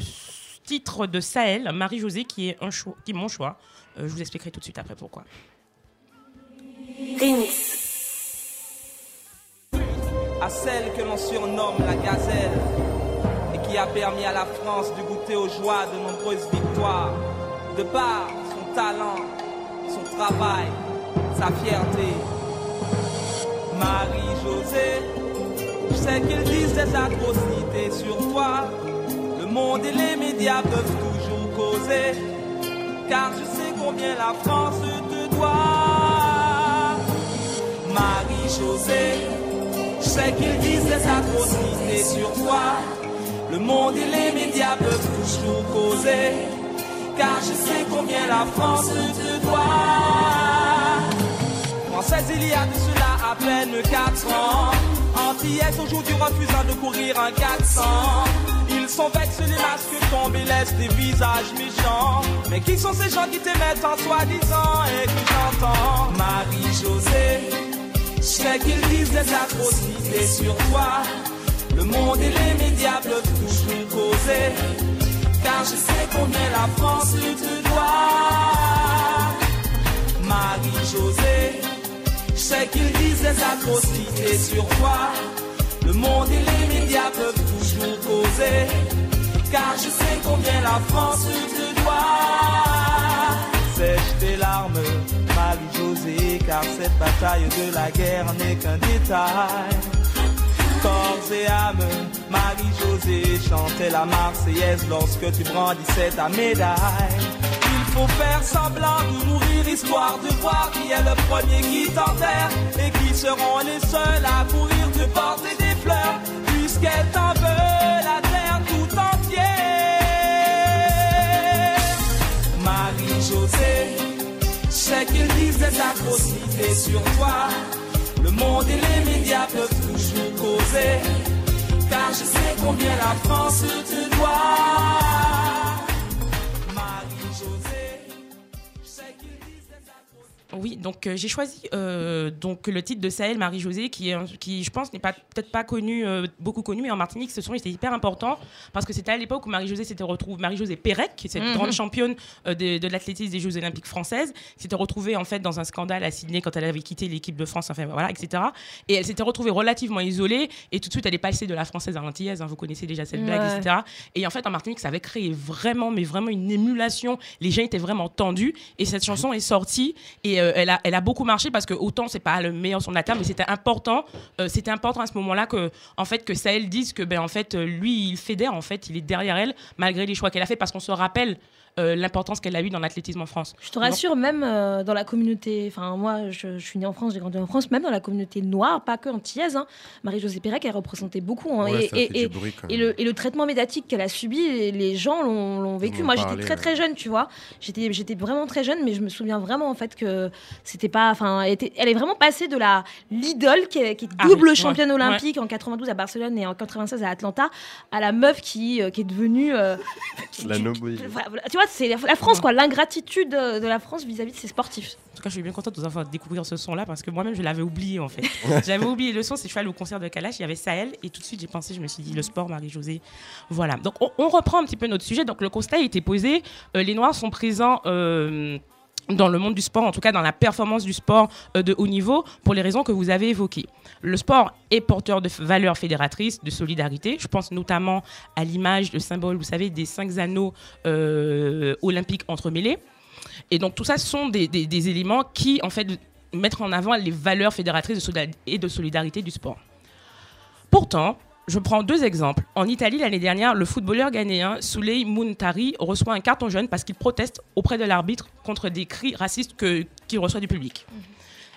[SPEAKER 1] titre de Sahel, Marie-Josée, qui est, un choix, qui est mon choix. Euh, je vous expliquerai tout de suite après pourquoi.
[SPEAKER 8] à celle que l'on surnomme la gazelle qui a permis à la France de goûter aux joies de nombreuses victoires, de par son talent, son travail, sa fierté. Marie-Josée, je sais qu'ils disent des atrocités sur toi, le monde et les médias peuvent toujours causer, car je sais combien la France te doit. Marie-Josée, je sais qu'ils disent des atrocités sur toi. Le monde et les médias peuvent toujours causer. Car je sais combien la France te doit. Française, il y a de cela à peine 4 ans. Antillaise aujourd'hui refusant de courir un 400. Ils sont vexés, les masques tombent et laissent des visages méchants. Mais qui sont ces gens qui te mettent en soi-disant et que j'entends? Marie-Josée. Je sais qu'ils disent des atrocités sur toi. Le monde et les médias peuvent toujours causer. Car je sais combien la France te doit. Marie-Josée, je sais qu'ils disent des atrocités sur toi. Le monde et les médias peuvent toujours causer. Car je sais combien la France te doit. Sèche tes larmes, Marie-Josée, car cette bataille de la guerre n'est qu'un détail. Corps Marie-Josée chantait la Marseillaise lorsque tu brandissais ta médaille. Il faut faire semblant de mourir histoire de voir qui est le premier qui t'enterre et qui seront les seuls à courir te porter des fleurs puisqu'elle t'en veut la terre tout entière. Marie-Josée, sais sur toi. Le monde et les médias peuvent toujours causer, je sais combien la France te doit.
[SPEAKER 1] Oui, donc euh, j'ai choisi euh, donc le titre de Sahel Marie-Josée qui, est un- qui je pense n'est pas peut-être pas connu euh, beaucoup connu mais en Martinique ce son était hyper important parce que c'était à l'époque où Marie-Josée s'était retrouvée Marie-Josée Pérec qui est cette
[SPEAKER 4] Mhm.
[SPEAKER 1] grande championne de, de l'athlétisme des Jeux Olympiques françaises s'était retrouvée en fait dans un scandale à Sydney quand elle avait quitté l'équipe de France enfin voilà etc et elle s'était retrouvée relativement isolée et tout de suite elle est passée de la française à l'antillaise hein, vous connaissez déjà cette blague
[SPEAKER 4] Ouais.
[SPEAKER 1] etc et en fait en Martinique ça avait créé vraiment mais vraiment une émulation les gens étaient vraiment tendus et cette chanson est sortie et euh, elle, a, beaucoup marché parce que autant c'est pas le meilleur son de la terre mais c'était important euh, c'était important à ce moment-là que en fait que Sahel dise que ben en fait euh, lui il fédère en fait il est derrière elle malgré les choix qu'elle a fait. Parce qu'on se rappelle euh, l'importance qu'elle a eu dans l'athlétisme en France
[SPEAKER 4] Je te rassure, même euh, dans la communauté, enfin moi je, je suis née en France, j'ai grandi en France, même dans la communauté noire, pas que antillaise, hein, Marie-Josée Pérec, elle représentait beaucoup. hein,
[SPEAKER 3] Ouais,
[SPEAKER 4] et,
[SPEAKER 3] bruit,
[SPEAKER 4] le, et le traitement médiatique qu'elle a subi, les, les gens l'ont vécu. Moi j'étais très très jeune, tu vois. J'étais vraiment très jeune, mais je me souviens vraiment en fait que c'était pas. Enfin, elle, est vraiment passée de la l'idole qui est, qui est
[SPEAKER 1] Ah
[SPEAKER 4] double
[SPEAKER 1] oui,
[SPEAKER 4] championne
[SPEAKER 1] ouais,
[SPEAKER 4] olympique en 92 à Barcelone et en 96 à Atlanta, à la meuf qui, euh, qui est devenue. euh,
[SPEAKER 3] La
[SPEAKER 4] qui-. Tu vois, c'est la, la France, quoi, l'ingratitude de, de la France vis-à-vis de ses sportifs.
[SPEAKER 1] En tout cas, je suis bien contente de vous avoir découvrir ce son-là parce que moi-même, je l'avais oublié en fait. J'avais oublié le son, c'est je suis allée au concert de Kalash, il y avait Sahel et tout de suite, j'ai pensé, je me suis dit, le sport, Marie-Josée. Voilà. Donc, on, on reprend un petit peu notre sujet. Donc, le constat a été posé. Euh, les Noirs sont présents. euh, dans le monde du sport, en tout cas dans la performance du sport euh, de haut niveau, pour les raisons que vous avez évoquées. Le sport est porteur de valeurs fédératrices, de solidarité. Je pense notamment à l'image, le symbole, vous savez, des cinq anneaux euh, olympiques entremêlés. Et donc tout ça sont des, éléments qui, en fait, mettent en avant les valeurs fédératrices et de solidarité du sport. Pourtant, je prends deux exemples. En Italie, l'année dernière, le footballeur ghanéen Souley Muntari reçoit un carton jaune parce qu'il proteste auprès de l'arbitre contre des cris racistes qu'il reçoit du public.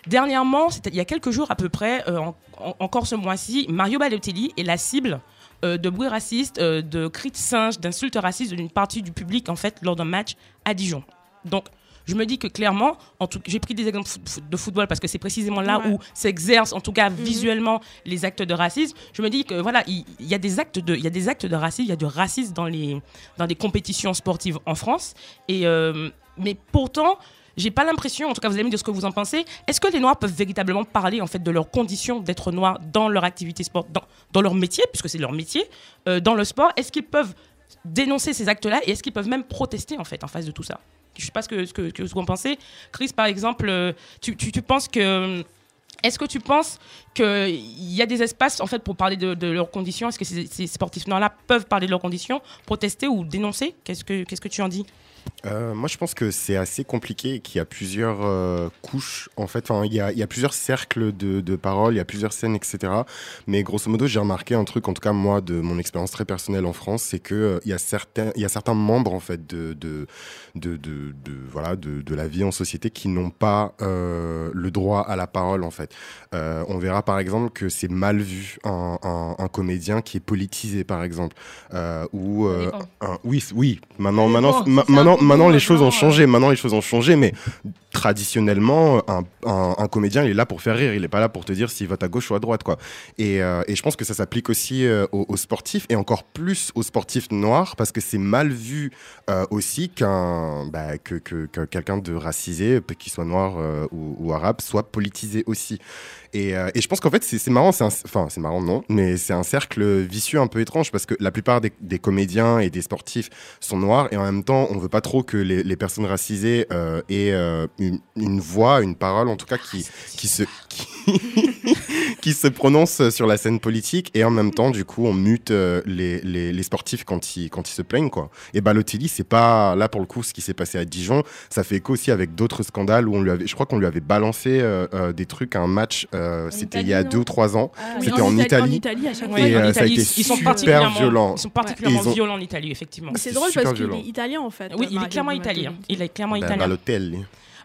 [SPEAKER 1] Dernièrement, c'était il y a quelques jours à peu près, euh, en- en- encore ce mois-ci, Mario Balotelli est la cible euh, de bruits racistes, euh, de cris de singe, d'insultes racistes d'une partie du public en fait lors d'un match à Dijon. Donc, je me dis que clairement, en tout, j'ai pris des exemples de football parce que c'est précisément là
[SPEAKER 5] Ouais.
[SPEAKER 1] où s'exercent, en tout cas visuellement, les actes de racisme. Je me dis que voilà, il y, a des actes de, il y a des actes de racisme, il y a du racisme dans les dans des compétitions sportives en France. Et euh, mais pourtant, j'ai pas l'impression, en tout cas vous allez me dire ce que vous en pensez, est-ce que les Noirs peuvent véritablement parler en fait de leurs conditions d'être Noirs dans leur activité sport, dans, dans leur métier, puisque c'est leur métier, euh, dans le sport? Est-ce qu'ils peuvent dénoncer ces actes-là et est-ce qu'ils peuvent même protester en fait en face de tout ça? Je sais pas ce que, ce pensez. Chris, par exemple, euh, tu, tu, penses que... Est-ce que tu penses qu'il y a des espaces en fait pour parler de, de leurs conditions? Est-ce que ces, ces sportifs noirs-là peuvent parler de leurs conditions, protester ou dénoncer? Qu'est-ce que qu'est-ce que tu en dis?
[SPEAKER 3] Euh, moi, je pense que c'est assez compliqué et qu'il y a plusieurs euh, couches. En fait, Enfin, il y a, il y a plusieurs cercles de, de paroles, il y a plusieurs scènes, etc. Mais grosso modo, j'ai remarqué un truc, en tout cas moi, de mon expérience très personnelle en France, c'est que euh, y a certains, il y a certains membres en fait de de de, de, de- voilà de, de la vie en société qui n'ont pas euh, le droit à la parole en fait. On verra par exemple que c'est mal vu un, un, un comédien qui est politisé par exemple, ou oui, oui. Maintenant, maintenant, maintenant, les choses ont
[SPEAKER 4] maintenant,
[SPEAKER 3] changé. Maintenant, les choses ont changé, mais traditionnellement, un, un- comédien, il est là pour faire rire. Il est pas là pour te dire s'il vote à gauche ou à droite, quoi. Et, euh, et je pense que ça s'applique aussi euh, aux, sportifs et encore plus aux sportifs noirs parce que c'est mal vu euh, aussi qu'un bah, que, que- que quelqu'un de racisé, qu'il soit noir ou, arabe, soit politisé aussi. Et, et je pense qu'en fait, c'est marrant, enfin, c'est marrant, non, mais c'est un cercle vicieux un peu étrange parce que la plupart des, comédiens et des sportifs sont noirs et en même temps, on veut pas trop que les, les personnes racisées aient euh, une, une voix, une parole en tout cas qui, qui se qui, qui se prononce sur la scène politique et en même temps, du coup, on mute euh, les, les, les sportifs quand ils, quand ils se plaignent, quoi. Et Balotelli, c'est pas là pour le coup ce qui s'est passé à Dijon, ça fait écho aussi avec d'autres scandales où on lui avait, je crois qu'on lui avait balancé euh, euh, des trucs à un match, euh, c'était il y a deux ou trois ans.
[SPEAKER 4] Ah,
[SPEAKER 5] Oui,
[SPEAKER 3] C'était en
[SPEAKER 5] Ita-
[SPEAKER 3] Italie.
[SPEAKER 5] En Italie, à chaque
[SPEAKER 1] Oui,
[SPEAKER 5] fois.
[SPEAKER 3] Et,
[SPEAKER 1] en
[SPEAKER 3] euh, ça a été
[SPEAKER 1] ils sont
[SPEAKER 3] super
[SPEAKER 1] particulièrement
[SPEAKER 3] violent.
[SPEAKER 1] Ils sont particulièrement
[SPEAKER 3] Et ils ont-
[SPEAKER 1] violents en Italie, effectivement.
[SPEAKER 5] C'est drôle parce qu'il
[SPEAKER 3] violent.
[SPEAKER 5] est italien en fait.
[SPEAKER 1] Oui, il est clairement italien. Il est clairement
[SPEAKER 3] Ben,
[SPEAKER 1] italien.
[SPEAKER 3] Balotelli.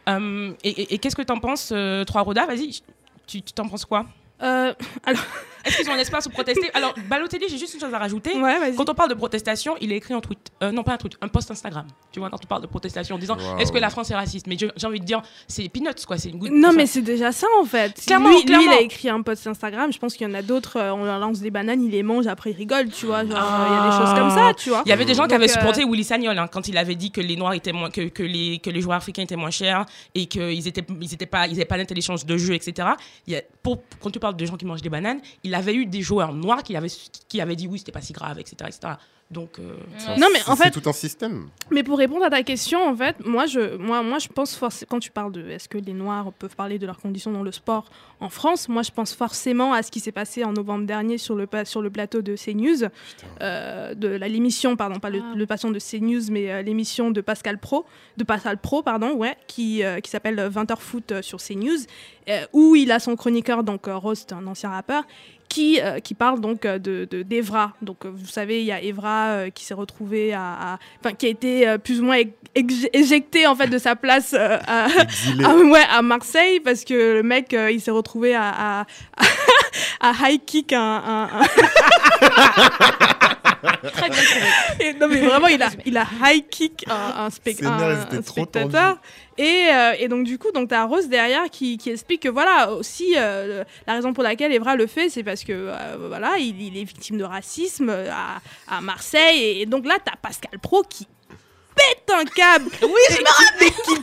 [SPEAKER 1] Euh, et qu'est-ce que t'en penses, euh, Trois Roda Vas-y, tu tu t'en penses quoi?
[SPEAKER 5] Euh, alors,
[SPEAKER 1] Est-ce qu'ils ont un espace pour protester? Alors, Balotelli, j'ai juste une chose à rajouter.
[SPEAKER 5] Ouais.
[SPEAKER 1] Quand on parle de protestation, il est écrit en tweet. Euh, non, pas un tweet, un post Instagram. Tu vois, quand on parle de protestation, en disant
[SPEAKER 3] Wow.
[SPEAKER 1] est-ce que la France est raciste? Mais j'ai envie de dire, c'est peanuts, quoi. C'est une goutte.
[SPEAKER 5] Non,
[SPEAKER 1] enfin,
[SPEAKER 5] mais c'est déjà ça en fait.
[SPEAKER 1] Clairement,
[SPEAKER 5] lui, lui, il a écrit un post Instagram. Je pense qu'il y en a d'autres. euh, on leur lance des bananes, ils les mangent, après ils rigolent, tu vois. Genre, euh, il y a des choses comme ça, tu vois.
[SPEAKER 1] Il y avait des gens qui avaient
[SPEAKER 5] euh,
[SPEAKER 1] supporté Willy Sagnol hein, quand il avait dit que les noirs étaient moins, que, que les que les joueurs africains étaient moins chers et qu'ils étaient ils étaient pas ils avaient pas l'intelligence de jeu etc. Il y a, pour, quand tu parles de gens qui mangent des bananes, il avait eu des joueurs noirs qui avaient qui avaient dit oui c'était pas si grave etc etc. Donc euh,
[SPEAKER 5] Non, mais en
[SPEAKER 3] C'est
[SPEAKER 5] fait-
[SPEAKER 3] tout un système.
[SPEAKER 5] Mais pour répondre à ta question, en fait, moi, je, moi, moi, je pense forcément, quand tu parles de est-ce que les Noirs peuvent parler de leurs conditions dans le sport en France, moi, je pense forcément à ce qui s'est passé en novembre dernier sur le, sur le plateau de CNews, euh, de la l'émission, pardon, pas le,
[SPEAKER 4] Ah.
[SPEAKER 5] le patient de CNews, mais euh, l'émission de Pascal Pro, de Pascal Pro, pardon, ouais, qui, euh, qui s'appelle 20h Foot sur CNews, euh, où il a son chroniqueur, donc euh, Rost, un ancien rappeur, qui, euh, qui parle donc de de- d'Evra. Donc, vous savez, il y a Evra euh, qui s'est retrouvé à, enfin, qui a été euh, plus ou moins éjecté en fait de sa place euh, à, ouais, à Marseille parce que le mec il s'est retrouvé à, à, à high kick un, un- un-
[SPEAKER 4] Très bien trouvé.
[SPEAKER 5] Et non mais vraiment il a il a high kick un, un, spec- un- un
[SPEAKER 3] trop
[SPEAKER 5] spectateur. et, euh, et donc du coup donc t'as Rose derrière qui, qui explique que voilà aussi euh, la raison pour laquelle Evra le fait c'est parce que euh, voilà il, il est victime de racisme à, à Marseille. Et, et donc là t'as Pascal Pro qui pète un câble. Oui je me rappelle. qui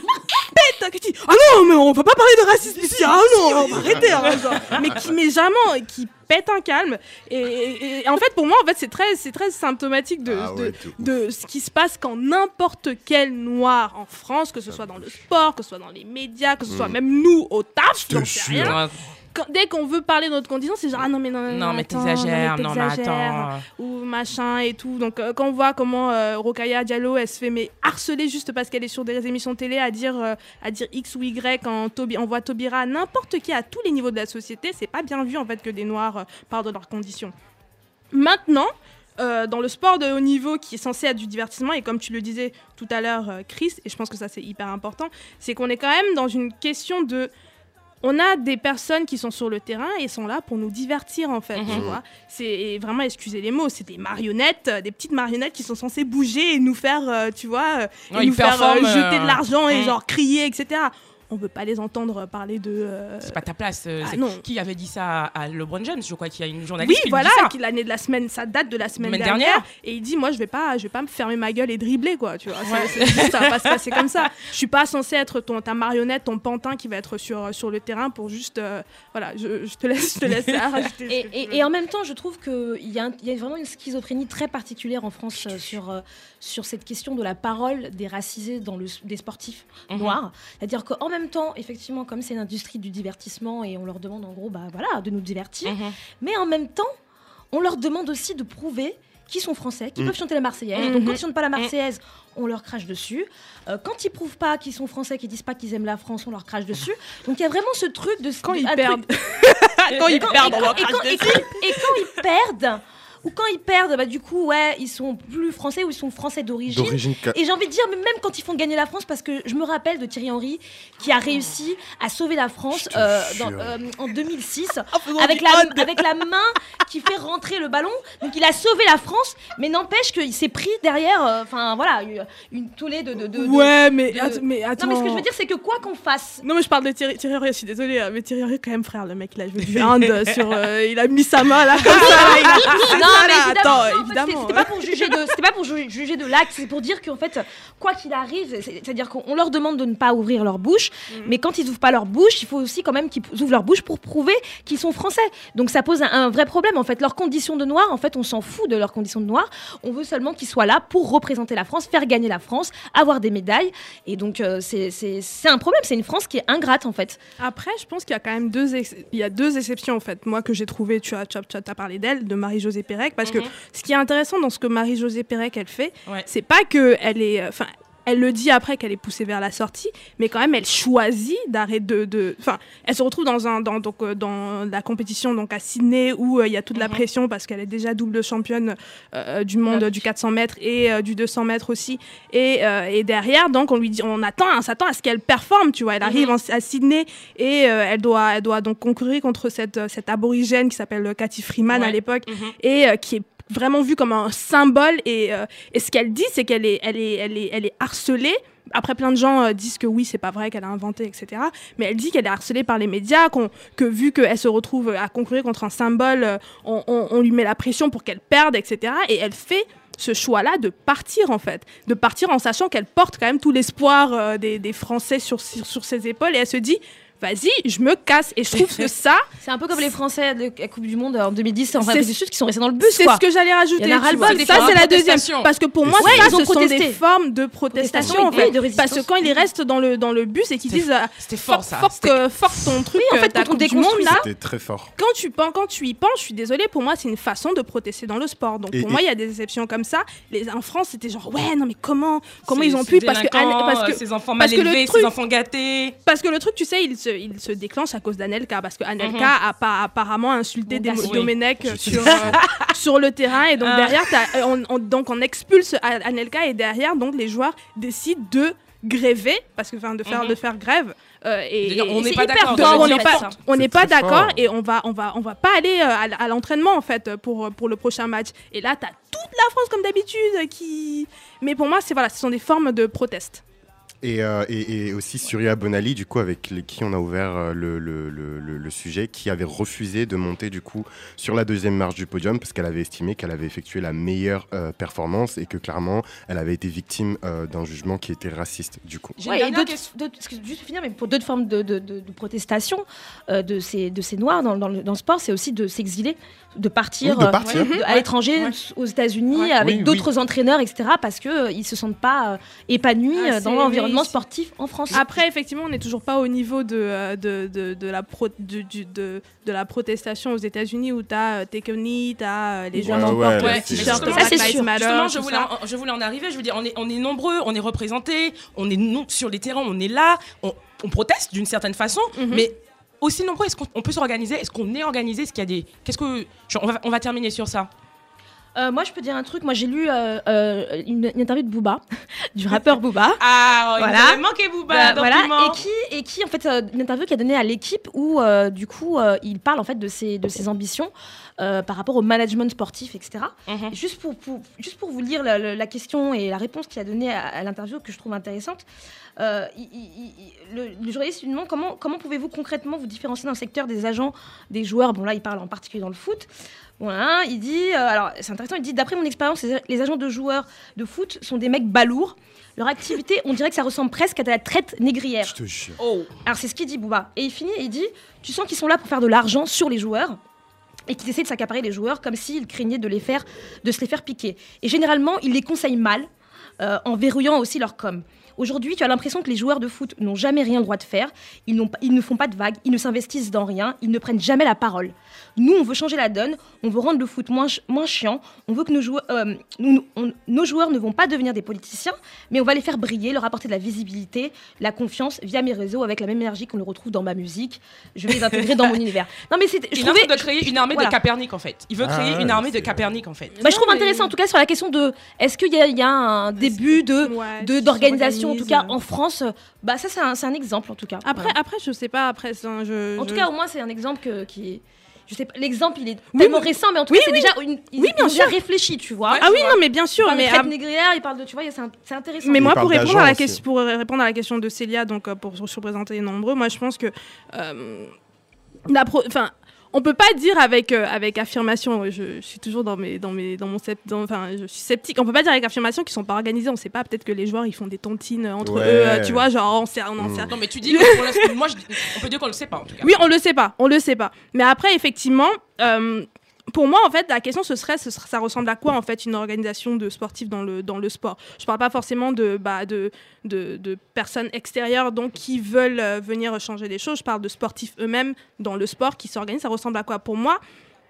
[SPEAKER 5] pète un dit ah non mais on va pas parler de racisme ici. Ah non on va arrêter hein, genre. mais qui met jamais qui pète un calme et, et- et en fait pour moi en fait c'est très c'est très symptomatique de,
[SPEAKER 3] Ah
[SPEAKER 5] de-
[SPEAKER 3] ouais, de ouf.
[SPEAKER 5] de ce qui se passe quand n'importe quel noir en France, que ce soit dans le sport, que ce soit dans les médias, que ce soit même nous au taf,
[SPEAKER 3] te
[SPEAKER 5] j'en sais rien. Quand- dès qu'on veut parler de notre condition, c'est genre ah non mais non, non,
[SPEAKER 1] non mais t'exagères, non mais
[SPEAKER 5] t'exagères,
[SPEAKER 1] attends.
[SPEAKER 5] ou machin et tout. Donc euh, quand on voit comment euh, Rokaya Diallo elle se fait mais harceler juste parce qu'elle est sur des émissions télé à dire euh, à dire X ou Y quand Tobi on voit Tobira n'importe qui à tous les niveaux de la société, c'est pas bien vu en fait que des noirs euh, parlent de leurs conditions. Maintenant, euh, dans le sport de haut niveau qui est censé être du divertissement, et comme tu le disais tout à l'heure, euh, Chris, et je pense que ça c'est hyper important, c'est qu'on est quand même dans une question de. On a des personnes qui sont sur le terrain et sont là pour nous divertir en fait, tu
[SPEAKER 1] Mhm.
[SPEAKER 5] vois. C'est vraiment, excusez les mots, c'est des marionnettes, euh, des petites marionnettes qui sont censées bouger et nous faire, euh, tu vois, euh, et nous faire euh, jeter de l'argent et genre crier, etc. On veut pas les entendre parler de. euh,
[SPEAKER 1] C'est pas ta place. euh,
[SPEAKER 5] ah non.
[SPEAKER 1] Qui avait dit ça à, LeBron James Je crois qu'il y a une journaliste
[SPEAKER 5] Oui,
[SPEAKER 1] qui
[SPEAKER 5] voilà,
[SPEAKER 1] dit ça.
[SPEAKER 5] qui- l'année de la semaine, ça date de la semaine
[SPEAKER 1] Semaine
[SPEAKER 5] dernière,
[SPEAKER 1] dernière.
[SPEAKER 5] Et il dit, moi, je vais pas, je vais pas me fermer ma gueule et dribbler, quoi. Tu vois, C'est- c'est juste, ça va pas se passer comme ça. Je suis pas censé être ton, ta marionnette, ton pantin qui va être sur, sur le terrain pour juste, euh, voilà, je, je te laisse, je te laisse là, rajouter ce
[SPEAKER 4] Et,
[SPEAKER 5] que tu
[SPEAKER 4] et- en même temps, je trouve qu'il y, a un- il y a vraiment une schizophrénie très particulière en France euh, sur, euh, sur cette question de la parole des racisés dans le, des sportifs
[SPEAKER 1] Mhm.
[SPEAKER 4] noirs. C'est-à-dire qu'en même temps, effectivement, comme c'est l'industrie du divertissement et on leur demande en gros bah, voilà, de nous divertir,
[SPEAKER 1] Mhm.
[SPEAKER 4] mais en même temps, on leur demande aussi de prouver qu'ils sont français, qu'ils
[SPEAKER 3] Mm.
[SPEAKER 4] peuvent chanter la Marseillaise.
[SPEAKER 1] Mhm.
[SPEAKER 4] Donc quand ils chantent pas la Marseillaise, on leur crache dessus. Euh, quand ils prouvent pas qu'ils sont français, qu'ils disent pas qu'ils aiment la France, on leur crache dessus. Donc il y a vraiment ce truc de
[SPEAKER 5] Quand
[SPEAKER 4] de-
[SPEAKER 5] ils perdent. Quand ils perdent, on leur crache dessus.
[SPEAKER 4] et quand ils perdent, ou quand ils perdent, bah, du coup, ouais, ils sont plus français ou ils sont français d'origine. Et j'ai envie de dire, mais même quand ils font gagner la France, parce que je me rappelle de Thierry Henry qui a réussi à sauver la France euh, dans- euh, en 2006
[SPEAKER 5] faisant
[SPEAKER 4] avec la,
[SPEAKER 5] hot.
[SPEAKER 4] avec la main qui fait rentrer le ballon. Donc il a sauvé la France, mais n'empêche qu'il s'est pris derrière, euh, enfin voilà, une, tollée de. de, de- de-
[SPEAKER 5] Ouais, mais, att- mais attends.
[SPEAKER 4] Non, mais ce que je veux dire, c'est que quoi qu'on fasse.
[SPEAKER 5] Non mais je parle de Thierry, Thierry Henry, je suis désolée, hein, mais Thierry Henry quand même frère, le mec il a joué du hand sur, il a mis sa main là comme ça, là, il a
[SPEAKER 4] mais évidemment,
[SPEAKER 5] attends,
[SPEAKER 4] non,
[SPEAKER 5] évidemment.
[SPEAKER 4] C'était pas pour juger de, c'était pas pour ju- juger de l'acte, c'est pour dire qu'en fait, quoi qu'il arrive, c'est- c'est-à-dire qu'on leur demande de ne pas ouvrir leur bouche,
[SPEAKER 5] Mhm.
[SPEAKER 4] mais quand ils ouvrent pas leur bouche, il faut aussi quand même qu'ils ouvrent leur bouche pour prouver qu'ils sont français. Donc ça pose un, un vrai problème en fait. Leurs conditions de noir, en fait, on s'en fout de leurs conditions de noir. On veut seulement qu'ils soient là pour représenter la France, faire gagner la France, avoir des médailles. Et donc euh, c'est un problème. C'est une France qui est ingrate en fait.
[SPEAKER 5] Après, je pense qu'il y a quand même deux, il y a deux exceptions en fait. Moi que j'ai trouvé, tu as, tu as, tu as parlé d'elle, de Marie-Josée Pérec, parce que
[SPEAKER 1] Mhm.
[SPEAKER 5] ce qui est intéressant dans ce que Marie-Josée Pérec elle fait,
[SPEAKER 1] Ouais.
[SPEAKER 5] c'est pas que elle est, enfin, elle le dit après qu'elle est poussée vers la sortie, mais quand même, elle choisit d'arrêter de, de, enfin, elle se retrouve dans un, dans, donc, euh, dans la compétition donc à Sydney où euh, il y a toute la
[SPEAKER 1] Mhm.
[SPEAKER 5] pression parce qu'elle est déjà double championne euh, du monde du 400 mètres et euh, du 200 mètres aussi. Et, euh, et derrière, donc, on lui dit, on attend, on s'attend à ce qu'elle performe, tu vois. Elle arrive en- à Sydney et elle doit, elle doit donc concourir contre cette, cette aborigène qui s'appelle Cathy Freeman à l'époque
[SPEAKER 1] Mhm.
[SPEAKER 5] et qui est vraiment vue comme un symbole. Et, euh, et ce qu'elle dit, c'est qu'elle est, elle est, elle est, elle est harcelée. Après, plein de gens euh, disent que oui, c'est pas vrai, qu'elle a inventé, etc. Mais elle dit qu'elle est harcelée par les médias, qu'on- que vu qu'elle se retrouve à concourir contre un symbole, euh, on, on- on lui met la pression pour qu'elle perde, etc. Et elle fait ce choix-là de partir, en fait. De partir en sachant qu'elle porte quand même tout l'espoir euh, des, des Français sur, sur ses épaules. Et elle se dit, vas-y, je me casse. Et je trouve que ça,
[SPEAKER 4] C'est un peu comme les Français de la Coupe du Monde en 2010 en
[SPEAKER 5] C'est-
[SPEAKER 4] Afrique du Sud qui sont restés dans le bus,
[SPEAKER 5] c'est ce que j'allais rajouter.
[SPEAKER 4] Il y en a
[SPEAKER 5] tu
[SPEAKER 4] ras-le-bol,
[SPEAKER 5] vois.
[SPEAKER 4] des
[SPEAKER 5] Ça,
[SPEAKER 4] formes
[SPEAKER 5] c'est la deuxième. Parce que pour moi,
[SPEAKER 4] Ouais,
[SPEAKER 5] ça,
[SPEAKER 4] ils ont
[SPEAKER 5] ce sont
[SPEAKER 4] protesté.
[SPEAKER 5] des formes de protestation.
[SPEAKER 4] Protestation,
[SPEAKER 5] en
[SPEAKER 4] oui,
[SPEAKER 5] fait.
[SPEAKER 4] de.
[SPEAKER 5] Parce que quand ils restent dans le, dans le bus et qu'ils disent euh,
[SPEAKER 1] C'était fort, ça. C'était-
[SPEAKER 5] euh, ton truc,
[SPEAKER 4] en
[SPEAKER 5] euh,
[SPEAKER 4] fait, quand on déconstruit
[SPEAKER 5] là.
[SPEAKER 3] C'était très fort.
[SPEAKER 5] Quand tu, quand tu y penses, je suis désolée, pour moi, c'est une façon de protester dans le sport. Donc pour moi, il y a des exceptions comme ça. En France, c'était genre, ouais, non, mais comment, comment ils ont pu? Parce que, que,
[SPEAKER 1] ces enfants
[SPEAKER 5] parce
[SPEAKER 1] mal élevés, ces enfants gâtés.
[SPEAKER 5] parce que le truc, tu sais, il se, il se déclenche à cause d'Anelka. Parce que Anelka
[SPEAKER 1] Mhm.
[SPEAKER 5] a pas, apparemment insulté
[SPEAKER 4] Bon,
[SPEAKER 5] des Domenech sur, euh, sur le terrain. Et donc
[SPEAKER 1] Ah.
[SPEAKER 5] derrière, euh, on, on- donc on expulse Anelka. Et derrière, donc les joueurs décident de gréver, parce que, enfin, de faire,
[SPEAKER 1] Mhm.
[SPEAKER 5] de faire grève. Euh, et,
[SPEAKER 1] on n'est pas d'accord,
[SPEAKER 5] On n'est pas, on n'est d'accord et on va, on va, on va pas aller euh, à, l'entraînement en fait pour, pour le prochain match. Et là, t'as toute la France comme d'habitude qui. Mais pour moi, c'est voilà, ce sont des formes de proteste.
[SPEAKER 3] Et, euh, et, et aussi Surya Bonali, du coup, avec les- qui on a ouvert euh, le, le, le, le- le sujet, qui avait refusé de monter du coup sur la deuxième marche du podium parce qu'elle avait estimé qu'elle avait effectué la meilleure euh, performance et que clairement elle avait été victime euh, d'un jugement qui était raciste du coup.
[SPEAKER 4] Ouais, et juste finir, mais pour d'autres formes de, de, de- de protestation euh, de, ces, de ces noirs dans, dans le, dans le sport, c'est aussi de s'exiler, de partir,
[SPEAKER 3] Oui, de
[SPEAKER 4] euh,
[SPEAKER 3] partir.
[SPEAKER 4] de- à l'étranger,
[SPEAKER 1] Ouais.
[SPEAKER 4] aux États-Unis,
[SPEAKER 1] Ouais.
[SPEAKER 4] avec
[SPEAKER 3] Oui,
[SPEAKER 4] d'autres entraîneurs, etc., parce qu'ils ne se sentent pas euh, épanouis
[SPEAKER 5] Ah,
[SPEAKER 4] dans l'environnement sportif en France.
[SPEAKER 5] Après, effectivement, on n'est toujours pas au niveau de, euh, de, de, de la, pro, du- du- de, de la protestation aux États-Unis où tu as Take a Knee, tu as les gens qui
[SPEAKER 3] ouais,
[SPEAKER 5] portent le t-shirt Black Lives. Matter,
[SPEAKER 1] Justement, je voulais, en, je voulais en arriver. Je veux dire, on est, on est nombreux, on est représentés, on est non, sur les terrains, on est là, on, on proteste d'une certaine façon,
[SPEAKER 5] Mhm.
[SPEAKER 1] mais aussi nombreux, est-ce qu'on on peut s'organiser? Est-ce qu'on est organisé? Est-ce qu'il y a des. Qu'est-ce que. genre, on, va, on va terminer sur ça?
[SPEAKER 4] Euh, moi, je peux dire un truc. Moi, j'ai lu euh, euh, une, une interview de Booba, du rappeur Booba.
[SPEAKER 1] Ah, il
[SPEAKER 4] Voilà.
[SPEAKER 1] avait manqué Booba
[SPEAKER 4] Bah,
[SPEAKER 1] dans
[SPEAKER 4] voilà, et qui, et qui en fait, euh, une interview qu'il a donnée à l'équipe où, du coup, il parle en fait de ses, de ses ambitions par rapport au management sportif, etc.
[SPEAKER 1] Mhm.
[SPEAKER 4] Juste pour, pour- juste pour vous lire la, la- la question et la réponse qu'il a donnée à, à l'interview que je trouve intéressante, euh, il- il- il- le, le journaliste lui demande comment, comment pouvez-vous concrètement vous différencier dans le secteur des agents, des joueurs? Bon là, il parle en particulier dans le foot. Voilà, il dit, euh, alors c'est intéressant, il dit d'après mon expérience, les, les agents de joueurs de foot sont des mecs balourds. Leur activité, on dirait que ça ressemble presque à de la traite négrière.
[SPEAKER 3] Je te jure.
[SPEAKER 1] Oh.
[SPEAKER 4] Alors c'est ce qu'il dit Bouba. Et il finit et il dit Tu sens qu'ils sont là pour faire de l'argent sur les joueurs et qu'ils essaient de s'accaparer les joueurs comme s'ils craignaient de, les faire, de se les faire piquer. Et généralement, ils les conseillent mal euh, en verrouillant aussi leur com. Aujourd'hui, tu as l'impression que les joueurs de foot n'ont jamais rien le droit de faire, ils ne font pas de vagues, ils ne s'investissent dans rien, ils ne prennent jamais la parole. Nous, on veut changer la donne, on veut rendre le foot moins, ch- moins chiant, on veut que nos joueurs, euh, nous- on- nos joueurs ne vont pas devenir des politiciens, mais on va les faire briller, leur apporter de la visibilité, la confiance via mes réseaux avec la même énergie qu'on le retrouve dans ma musique. Je vais les intégrer dans mon univers. Non, mais c'est, je trouvais,
[SPEAKER 1] de créer une armée
[SPEAKER 4] Voilà.
[SPEAKER 1] de Capernic en fait. Il veut
[SPEAKER 3] Ah
[SPEAKER 1] créer
[SPEAKER 3] ouais,
[SPEAKER 1] une armée de Capernic en fait.
[SPEAKER 4] bah, je trouve
[SPEAKER 5] mais-
[SPEAKER 4] intéressant en tout cas sur la question de est-ce qu'il y, a- il y a un début de,
[SPEAKER 5] Ouais,
[SPEAKER 4] d'organisation en tout cas en France. Bah ça c'est un, exemple en tout cas.
[SPEAKER 5] Après,
[SPEAKER 4] Voilà.
[SPEAKER 5] après, je sais pas. Après, c'est un- je,
[SPEAKER 4] en tout cas au moins c'est un exemple que, qui est- je sais pas l'exemple il est
[SPEAKER 5] Oui,
[SPEAKER 4] tellement
[SPEAKER 5] oui.
[SPEAKER 4] récent mais en tout
[SPEAKER 5] Oui,
[SPEAKER 4] cas c'est déjà une
[SPEAKER 5] Oui, bien
[SPEAKER 4] déjà
[SPEAKER 5] sûr.
[SPEAKER 4] réfléchi tu vois.
[SPEAKER 5] ah oui, non, mais bien
[SPEAKER 4] Il
[SPEAKER 5] sûr.
[SPEAKER 4] parle de
[SPEAKER 5] Mais,
[SPEAKER 4] traite
[SPEAKER 5] ah,
[SPEAKER 4] négrière, il parle de tu vois c'est intéressant.
[SPEAKER 5] mais
[SPEAKER 3] Il
[SPEAKER 5] moi, pour répondre, à la question, pour répondre à la question de Célia, donc euh, pour se représenter les nombreux, moi je pense que euh, la pro- enfin, on peut pas dire avec euh, avec affirmation. Je, je suis toujours dans mes dans mes dans mon enfin, je suis sceptique. On peut pas dire avec affirmation qu'ils sont pas organisés. On sait pas. Peut-être que les joueurs ils font des tontines entre
[SPEAKER 3] Ouais.
[SPEAKER 5] eux. euh, tu vois, genre on sait, on en
[SPEAKER 3] Mm.
[SPEAKER 5] sait
[SPEAKER 1] Non mais tu dis l'instant- moi je dis- on peut dire qu'on le sait pas en tout cas.
[SPEAKER 5] Oui, on le sait pas, on le sait pas. Mais après, effectivement, euh, pour moi, en fait, la question ce serait, ça ressemble à quoi en fait une organisation de sportifs dans le dans le sport? Je parle pas forcément de bah, de, de personnes extérieures donc qui veulent euh, venir changer les choses. Je parle de sportifs eux-mêmes dans le sport qui s'organisent. Ça ressemble à quoi? Pour moi,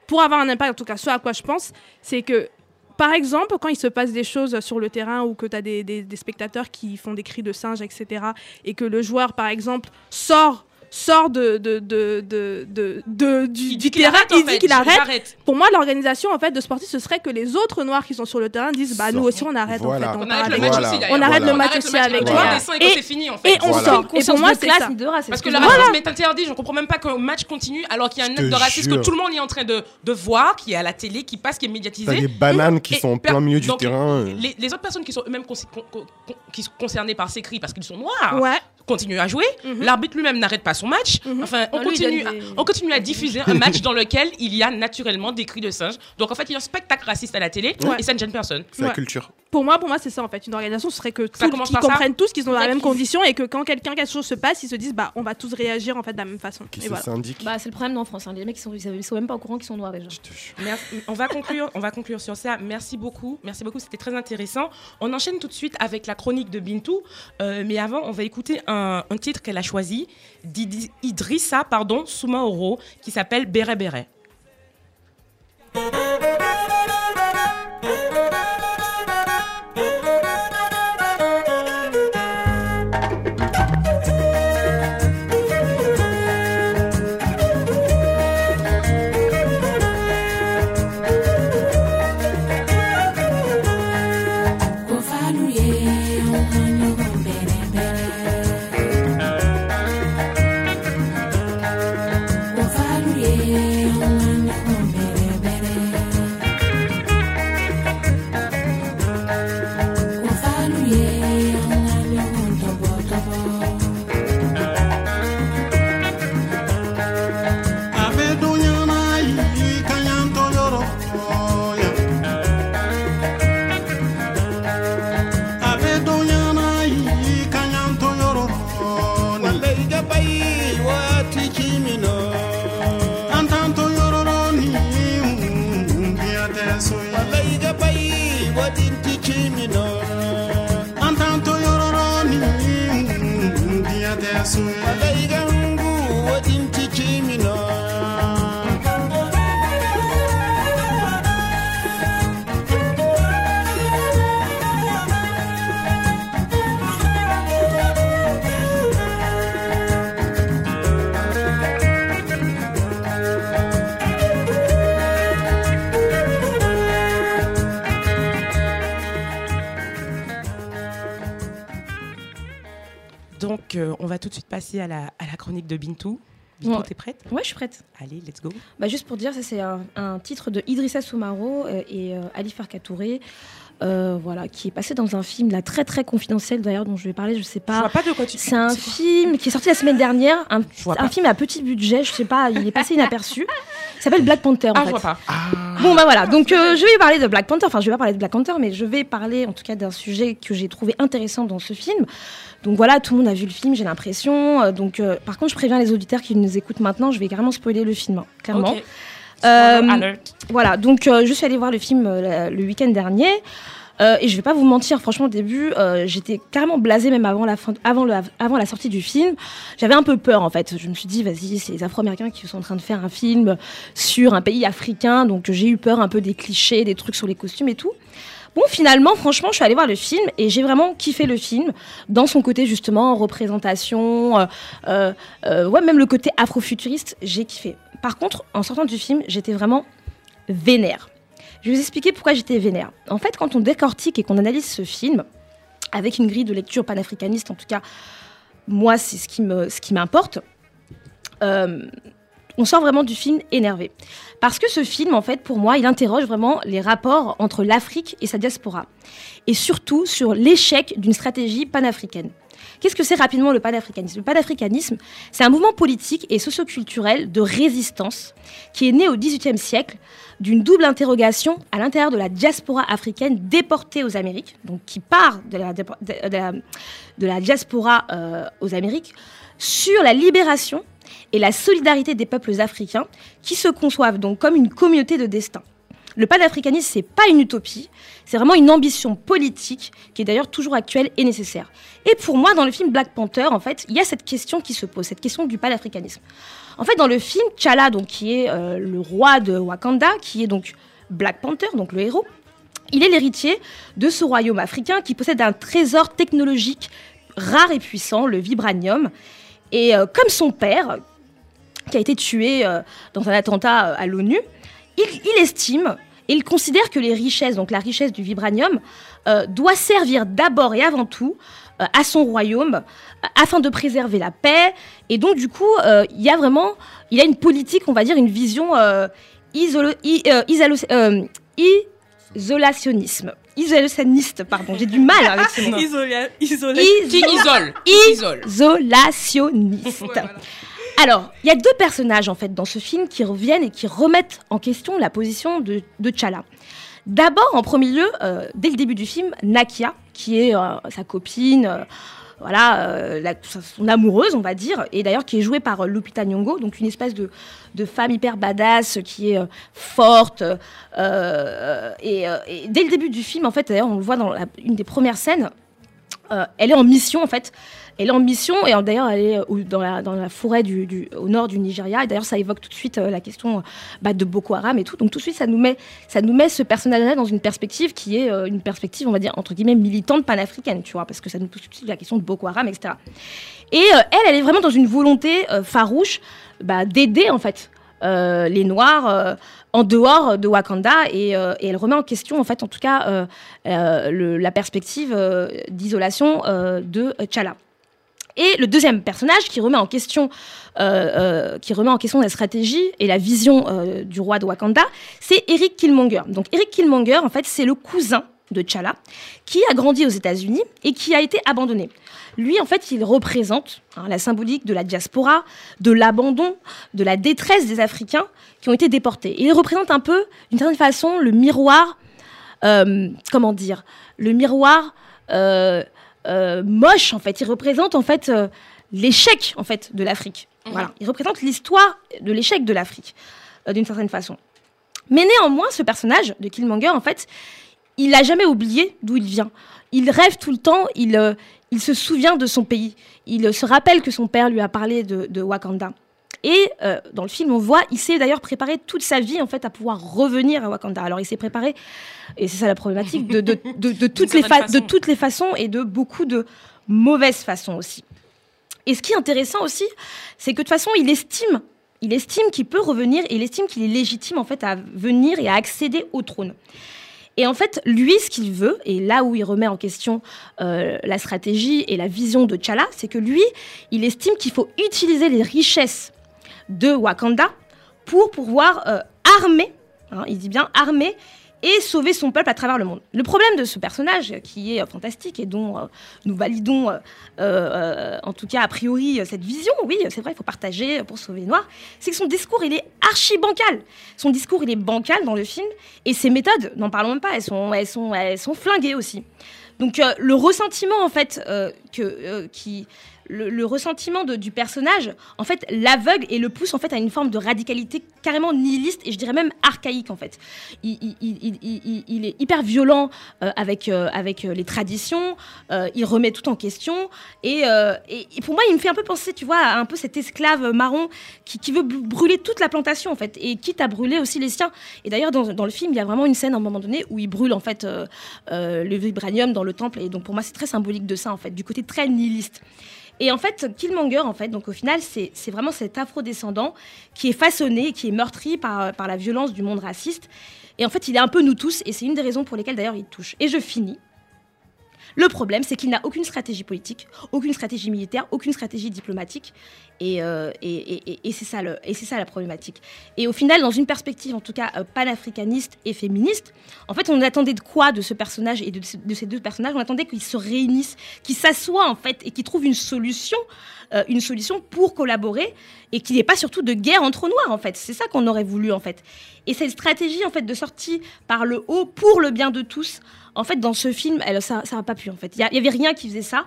[SPEAKER 5] pour avoir un impact, en tout cas, ce à quoi je pense, c'est que par exemple, quand il se passe des choses sur le terrain ou que tu as des, des- des spectateurs qui font des cris de singe, etc., et que le joueur, par exemple, sort sort de, de, de, de, de, de- du,
[SPEAKER 1] Il
[SPEAKER 5] du
[SPEAKER 1] dit qu'il
[SPEAKER 5] terrain, il dit qu'il arrête. Pour moi, l'organisation en fait de sportifs, ce serait que les autres noirs qui sont sur le terrain disent bah nous aussi on arrête
[SPEAKER 3] Voilà.
[SPEAKER 5] en fait. on
[SPEAKER 1] On arrête le match
[SPEAKER 3] Voilà.
[SPEAKER 1] aussi, d'ailleurs.
[SPEAKER 5] On arrête le
[SPEAKER 1] On
[SPEAKER 5] match aussi avec
[SPEAKER 1] on
[SPEAKER 3] toi.
[SPEAKER 1] descend et fini, en fait.
[SPEAKER 5] et on sort. Et pour moi, c'est ça.
[SPEAKER 4] de race.
[SPEAKER 1] Parce que le
[SPEAKER 4] excuse-moi.
[SPEAKER 1] racisme est interdit. Je comprends même pas qu'un match continue alors qu'il y a un acte de racisme que tout le monde est en train de, de voir, qui est à la télé, qui passe, qui est
[SPEAKER 3] T'as
[SPEAKER 1] médiatisé.
[SPEAKER 3] des bananes qui sont en plein milieu du terrain.
[SPEAKER 1] Les, autres personnes qui sont eux-mêmes concernées par ces cris parce qu'ils sont noirs
[SPEAKER 5] Ouais.
[SPEAKER 1] continuent à jouer.
[SPEAKER 5] Mhm.
[SPEAKER 1] L'arbitre lui-même n'arrête pas son match. Enfin, on continue, à,
[SPEAKER 4] des-
[SPEAKER 1] on continue à diffuser un match dans lequel il y a naturellement des cris de singe. Donc en fait, il y a un spectacle raciste à la télé
[SPEAKER 5] Ouais.
[SPEAKER 1] et ça ne gêne personne.
[SPEAKER 3] C'est la culture.
[SPEAKER 5] Pour moi, pour moi, c'est ça en fait. Une organisation, ce serait que
[SPEAKER 1] Ça
[SPEAKER 5] tout-
[SPEAKER 1] commence
[SPEAKER 5] qu'ils
[SPEAKER 1] par ça
[SPEAKER 5] comprennent tous qu'ils sont dans la même condition et que quand quelqu'un quelque chose se passe, ils se disent bah on va tous réagir en fait de la même façon.
[SPEAKER 3] Qui
[SPEAKER 5] Et
[SPEAKER 3] se
[SPEAKER 5] voilà.
[SPEAKER 3] syndique.
[SPEAKER 4] Bah, c'est le problème en France. hein. Les mecs, ils sont, ils sont même pas au courant qu'ils sont noirs déjà.
[SPEAKER 1] Merci. On va conclure, on va conclure sur ça. Merci beaucoup, merci beaucoup. C'était très intéressant. On enchaîne tout de suite avec la chronique de Bintou, Euh, mais avant, on va écouter un, titre qu'elle a choisi d'Idi- Idrissa, pardon, Soumaoro, qui s'appelle Béré Béré. Passer à la, à la chronique de Bintou. Bintou,
[SPEAKER 4] Ouais.
[SPEAKER 1] t'es prête
[SPEAKER 4] Ouais, je suis prête.
[SPEAKER 1] Allez, let's go.
[SPEAKER 4] Bah, juste pour dire, ça c'est un, un titre de Idrissa Soumaro euh, et euh, Ali Farka Touré, euh, voilà, qui est passé dans un film là très très confidentiel d'ailleurs dont je vais parler, je sais
[SPEAKER 1] Je vois
[SPEAKER 4] pas.
[SPEAKER 1] pas de quoi tu...
[SPEAKER 4] C'est un film qui est sorti la semaine dernière, un, un film à petit budget, je sais pas, il est passé inaperçu. Il s'appelle Black Panther en
[SPEAKER 1] Ah,
[SPEAKER 4] fait.
[SPEAKER 1] je vois pas.
[SPEAKER 4] Bon bah voilà, donc euh, je vais parler de Black Panther, enfin je vais pas parler de Black Panther, mais je vais parler en tout cas d'un sujet que j'ai trouvé intéressant dans ce film. Donc voilà, tout le monde a vu le film, j'ai l'impression. Euh, donc euh, par contre, je préviens les auditeurs qui nous écoutent maintenant, je vais carrément spoiler le film, hein, clairement.
[SPEAKER 1] Ok.
[SPEAKER 4] Euh. Voilà, donc euh, je suis allée voir le film le week-end dernier. Et je vais pas vous mentir, franchement, au début, j'étais carrément blasée, même avant la, fin, avant, le- avant la sortie du film. J'avais un peu peur, en fait. Je me suis dit, vas-y, c'est les Afro-Américains qui sont en train de faire un film sur un pays africain. Donc j'ai eu peur un peu des clichés, des trucs sur les costumes et tout. Bon, finalement, franchement, je suis allée voir le film et j'ai vraiment kiffé le film dans son côté justement représentation, euh, euh, euh, ouais, même le côté afrofuturiste, j'ai kiffé. Par contre, en sortant du film, j'étais vraiment vénère. Je vais vous expliquer pourquoi j'étais vénère. En fait, quand on décortique et qu'on analyse ce film, avec une grille de lecture panafricaniste, en tout cas, moi, c'est ce qui m'importe. on sort vraiment du film énervé. Parce que ce film, en fait, pour moi, il interroge vraiment les rapports entre l'Afrique et sa diaspora. Et surtout sur l'échec d'une stratégie panafricaine. Qu'est-ce que c'est rapidement le panafricanisme? Le panafricanisme, c'est un mouvement politique et socioculturel de résistance qui est né au XVIIIe siècle d'une double interrogation à l'intérieur de la diaspora africaine déportée aux Amériques, donc qui part de la, diaspora euh, aux Amériques, sur la libération et la solidarité des peuples africains qui se conçoivent donc comme une communauté de destin. Le panafricanisme, c'est pas une utopie, c'est vraiment une ambition politique qui est d'ailleurs toujours actuelle et nécessaire. Et pour moi, dans le film Black Panther, en fait, il y a cette question qui se pose, cette question du panafricanisme. En fait, dans le film, T'Challa, donc qui est euh, le roi de Wakanda, qui est donc Black Panther, donc le héros, Il est l'héritier de ce royaume africain qui possède un trésor technologique rare et puissant, le vibranium. Et euh, comme son père, qui a été tué euh, dans un attentat euh, à l'ONU, il, il estime et il considère que les richesses, donc la richesse du vibranium, euh, doit servir d'abord et avant tout euh, à son royaume euh, afin de préserver la paix. Et donc du coup, il y a vraiment, il a une politique, on va dire, une vision isolo- i- isalo- isolationnisme. Isolationniste, pardon, j'ai du mal avec ce mot.
[SPEAKER 5] Isolé. Isolé.
[SPEAKER 4] Iso-
[SPEAKER 1] Qui isole? Qui isole?
[SPEAKER 4] Isolationniste. Alors, il y a deux personnages en fait dans ce film qui reviennent et qui remettent en question la position de, de T'Challa. D'abord, en premier lieu, euh, dès le début du film, Nakia, qui est euh, sa copine, euh, voilà, son amoureuse, on va dire, et d'ailleurs qui est jouée par Lupita Nyong'o, donc une espèce de, femme hyper badass qui est forte. et, dès le début du film, en fait, on le voit dans une des premières scènes, elle est en mission en fait. En mission et d'ailleurs elle est euh, dans la, forêt du, au nord du Nigeria. Et d'ailleurs ça évoque tout de suite euh, la question euh, bah, de Boko Haram et tout. Donc tout de suite ça nous met, ça nous met ce personnage-là dans une perspective qui est une perspective on va dire entre guillemets militante panafricaine, tu vois, parce que ça nous pose tout de suite la question de Boko Haram, etc. Et elle, elle est vraiment dans une volonté farouche bah, d'aider en fait les Noirs en dehors de Wakanda et, et elle remet en question en fait en tout cas la perspective d'isolation de T'Challa. Et le deuxième personnage qui remet en question, euh, euh, qui remet en question la stratégie et la vision euh, du roi de Wakanda, c'est Eric Killmonger. Donc Eric Killmonger, en fait, c'est le cousin de T'Challa, qui a grandi aux États-Unis et qui a été abandonné. Lui, en fait, il représente hein, la symbolique de la diaspora, de l'abandon, de la détresse des Africains qui ont été déportés. Il représente un peu, d'une certaine façon, le miroir, comment dire, le miroir moche, en fait. Il représente, en fait, euh, l'échec, en fait, de l'Afrique. Voilà. Il représente l'histoire de l'échec de l'Afrique, euh, d'une certaine façon. Mais néanmoins, ce personnage de Killmonger, en fait, il n'a jamais oublié d'où il vient. Il rêve tout le temps, il, euh, il se souvient de son pays. Il euh, se rappelle que son père lui a parlé de, de Wakanda. Et euh, dans le film, on voit, il s'est d'ailleurs préparé toute sa vie en fait à pouvoir revenir à Wakanda. Alors il s'est préparé, et c'est ça la problématique, de, de, de, de toutes les
[SPEAKER 1] certaine
[SPEAKER 4] fa- de
[SPEAKER 1] façon.
[SPEAKER 4] toutes les façons et de beaucoup de mauvaises façons aussi. Et ce qui est intéressant aussi, c'est que de toute façon, il estime, il estime qu'il peut revenir et il estime qu'il est légitime en fait à venir et à accéder au trône. Et en fait, lui, ce qu'il veut, et là où il remet en question euh, la stratégie et la vision de T'Challa, c'est que lui, il estime qu'il faut utiliser les richesses de Wakanda pour pouvoir euh, armer, hein, il dit bien armer, et sauver son peuple à travers le monde. Le problème de ce personnage, euh, qui est euh, fantastique et dont nous validons, en tout cas a priori, cette vision, oui, c'est vrai, il faut partager pour sauver les Noirs, c'est que son discours, il est archi bancal. Son discours, il est bancal dans le film, et ses méthodes, n'en parlons même pas, elles sont, elles sont, elles sont flinguées aussi. Donc le ressentiment, en fait, que, qui le, ressentiment du personnage, en fait, l'aveugle et le pousse en fait à une forme de radicalité carrément nihiliste et je dirais même archaïque en fait. Il, est hyper violent euh, avec, euh, avec euh, les traditions, il remet tout en question et, pour moi, il me fait un peu penser, tu vois, à un peu cet esclave marron qui, qui veut br- brûler toute la plantation en fait et quitte à brûler aussi les siens. Et d'ailleurs, dans, dans le film, il y a vraiment une scène à un moment donné où il brûle en fait le vibranium dans le temple et donc pour moi, c'est très symbolique de ça en fait, du côté très nihiliste. Et en fait, Killmonger, en fait, donc au final, c'est vraiment cet afro-descendant qui est façonné, qui est meurtri par, par la violence du monde raciste. Et en fait, il est un peu nous tous, et c'est une des raisons pour lesquelles d'ailleurs il touche. Et je finis. Le problème, c'est qu'il n'a aucune stratégie politique, aucune stratégie militaire, aucune stratégie diplomatique. Et, euh, c'est ça, la problématique. Et au final, dans une perspective, en tout cas, euh, panafricaniste et féministe, en fait, on attendait de quoi de ce personnage et de ces deux personnages? On attendait qu'ils se réunissent, qu'ils s'assoient, en fait, et qu'ils trouvent une solution, euh, une solution pour collaborer, et qu'il n'y ait pas surtout de guerre entre Noirs, en fait. C'est ça qu'on aurait voulu, en fait. Et cette stratégie, en fait, de sortie par le haut pour le bien de tous, en fait, dans ce film, elle, ça n'a pas pu, en fait. Il n'y avait rien qui faisait ça.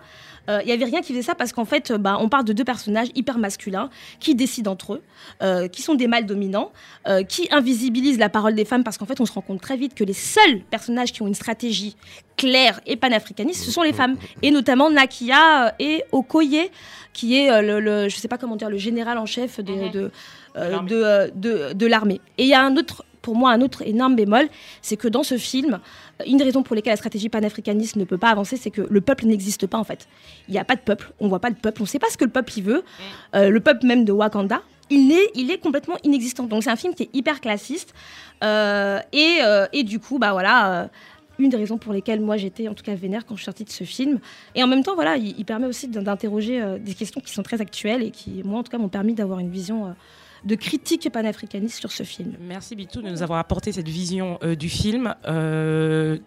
[SPEAKER 4] Euh, Il y avait rien qui faisait ça parce qu'en fait, euh, bah, on parle de deux personnages hyper masculins qui décident entre eux, euh, qui sont des mâles dominants, euh, qui invisibilisent la parole des femmes parce qu'en fait, on se rend compte très vite que les seuls personnages qui ont une stratégie claire et panafricaniste, ce sont les femmes, et notamment Nakia euh, et Okoye, qui est euh, le, le- je sais pas comment dire, le général en chef de,
[SPEAKER 1] Mhm.
[SPEAKER 4] euh, euh, de l'armée. Et il y a un autre pour moi un autre énorme bémol, c'est que dans ce film, une des raisons pour lesquelles la stratégie panafricaniste ne peut pas avancer, c'est que le peuple n'existe pas en fait. Il n'y a pas de peuple, on voit pas de peuple, on ne sait pas ce que le peuple y veut. Euh, le peuple même de Wakanda, il est, il est complètement inexistant. Donc c'est un film qui est hyper classiste. Euh, et, euh, et du coup, bah voilà, une des raisons pour lesquelles moi j'étais en tout cas vénère quand je suis sortie de ce film. Et en même temps, voilà, il, il permet aussi d'in- d'interroger des questions qui sont très actuelles et qui, moi en tout cas, m'ont permis d'avoir une vision de critique panafricaniste sur ce film.
[SPEAKER 1] Merci Bitou de nous avoir apporté cette vision euh, du film. Euh,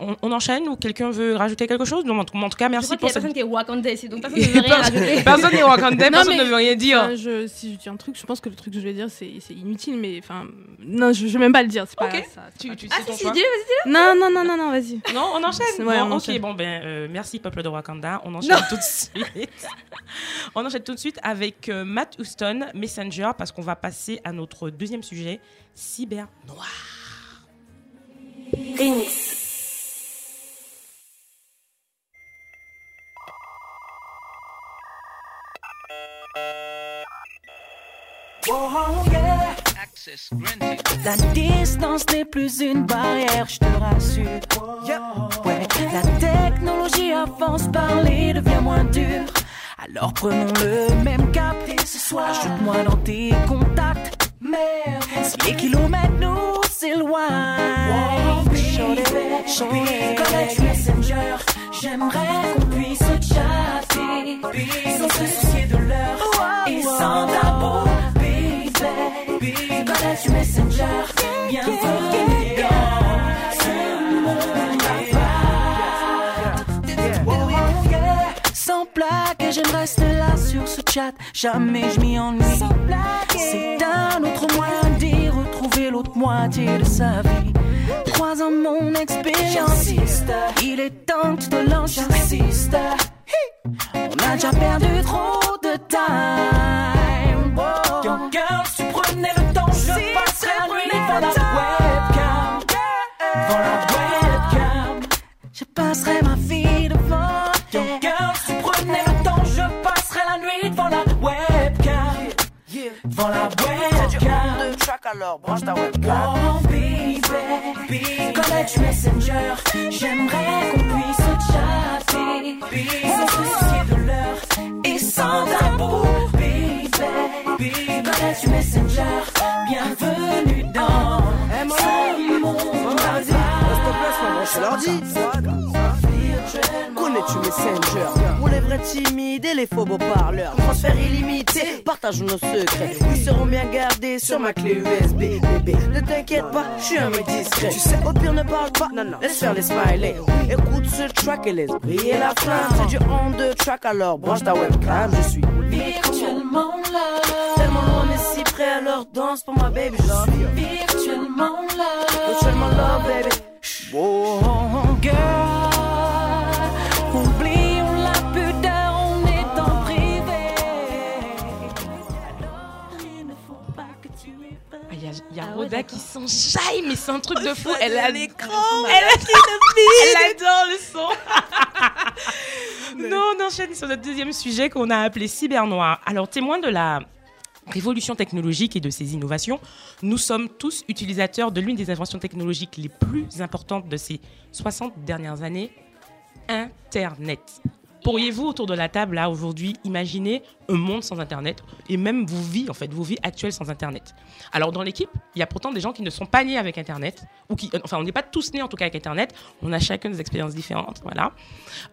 [SPEAKER 1] on, on enchaîne ou quelqu'un veut rajouter quelque chose? Non, en tout en tout cas, merci
[SPEAKER 4] je
[SPEAKER 1] pour
[SPEAKER 4] crois a personne
[SPEAKER 1] cette...
[SPEAKER 4] qui est Wakanda ici, donc personne ne veut rien rajouter.
[SPEAKER 1] Personne n'est Wakandais,
[SPEAKER 5] Non,
[SPEAKER 1] personne ne veut rien dire.
[SPEAKER 5] Enfin, je, si je dis un truc, je pense que le truc que je vais dire, c'est c'est inutile, mais enfin, non, je, je vais même pas le dire. C'est pas
[SPEAKER 1] Ok.
[SPEAKER 5] ça. c'est
[SPEAKER 1] Tu,
[SPEAKER 5] pas-
[SPEAKER 1] tu
[SPEAKER 4] Ah si, si, dis-le, vas-y, dis-le.
[SPEAKER 5] Non, non, non, non, non, vas-y.
[SPEAKER 1] Non, on enchaîne.
[SPEAKER 5] Ouais,
[SPEAKER 1] Bon,
[SPEAKER 5] on
[SPEAKER 1] ok,
[SPEAKER 5] enchaîne.
[SPEAKER 1] bon ben euh, merci peuple de Wakanda. On enchaîne tout de suite. on enchaîne tout de suite avec euh, Matt Houston, Messenger, parce qu'on va passer à notre deuxième sujet, cyber noir.
[SPEAKER 7] Oh yeah. La distance n'est plus une barrière, je te rassure. Ouais, la technologie avance, parler devient moins dur. Alors prenons le même cap et ce soir. Ajoute-moi dans tes contacts. Merde, si les kilomètres nous s'éloignent. Shorty, College Messenger, j'aimerais qu'on puisse chatter sans se soucier de et sans tabou. Baby, College Messenger, bienvenue. Sans blague, et j'aime rester là sur ce chat. Jamais je m'y ennuie. C'est un autre moyen d'y retrouver l'autre moitié de sa vie. Croisant mon expérience, il est temps que tu te lances, j'insiste. On a déjà perdu trop de time. Young girl, si tu prenais le temps, je passerais la nuit devant la webcam. Devant la webcam. Je passerai ma vie devant Young girl, si tu prenais le temps, je passerai la nuit devant la webcam. Devant la webcam.
[SPEAKER 6] de track alors, branche ta webcam.
[SPEAKER 7] Oh baby, College Messenger, j'aimerais qu'on puisse sans et tabou. Baby, Messenger, bienvenue dans ce monde
[SPEAKER 6] l'ordi. Connais-tu Messenger? Pour les vrais timides et les faux beaux parleurs? Transfert illimité, partage nos secrets. Ils seront bien gardés sur ma clé USB. Bébé, ne t'inquiète pas, je suis un mec discret. Tu sais, au pire, ne parle pas. Non, non, laisse faire les smileys. Écoute ce track et laisse briller la flamme. C'est du on de track alors, branche ta webcam. Je suis
[SPEAKER 7] virtuellement là,
[SPEAKER 6] tellement loin, mais si près leur danse pour ma baby. Je you.
[SPEAKER 7] virtuellement là.
[SPEAKER 6] Virtuellement love, baby.
[SPEAKER 7] Oh girl, Il
[SPEAKER 1] y a, a
[SPEAKER 4] Ah ouais,
[SPEAKER 1] Roda
[SPEAKER 4] d'accord.
[SPEAKER 1] qui s'enjaille, mais c'est un truc de fou. Elle a l'écran.
[SPEAKER 5] Elle
[SPEAKER 1] Elle adore le son. non, on enchaîne sur notre deuxième sujet qu'on a appelé cyber noir. Alors, témoin de la révolution technologique et de ses innovations, nous sommes tous utilisateurs de l'une des inventions technologiques les plus importantes de ces 60 dernières années, Internet. Pourriez-vous autour de la table là aujourd'hui imaginer un monde sans Internet et même vos vies en fait, vos vies actuelles sans Internet Alors dans l'équipe, il y a pourtant des gens qui ne sont pas nés avec Internet ou qui, euh, enfin on n'est pas tous nés en tout cas avec Internet. On a chacun des expériences différentes, voilà.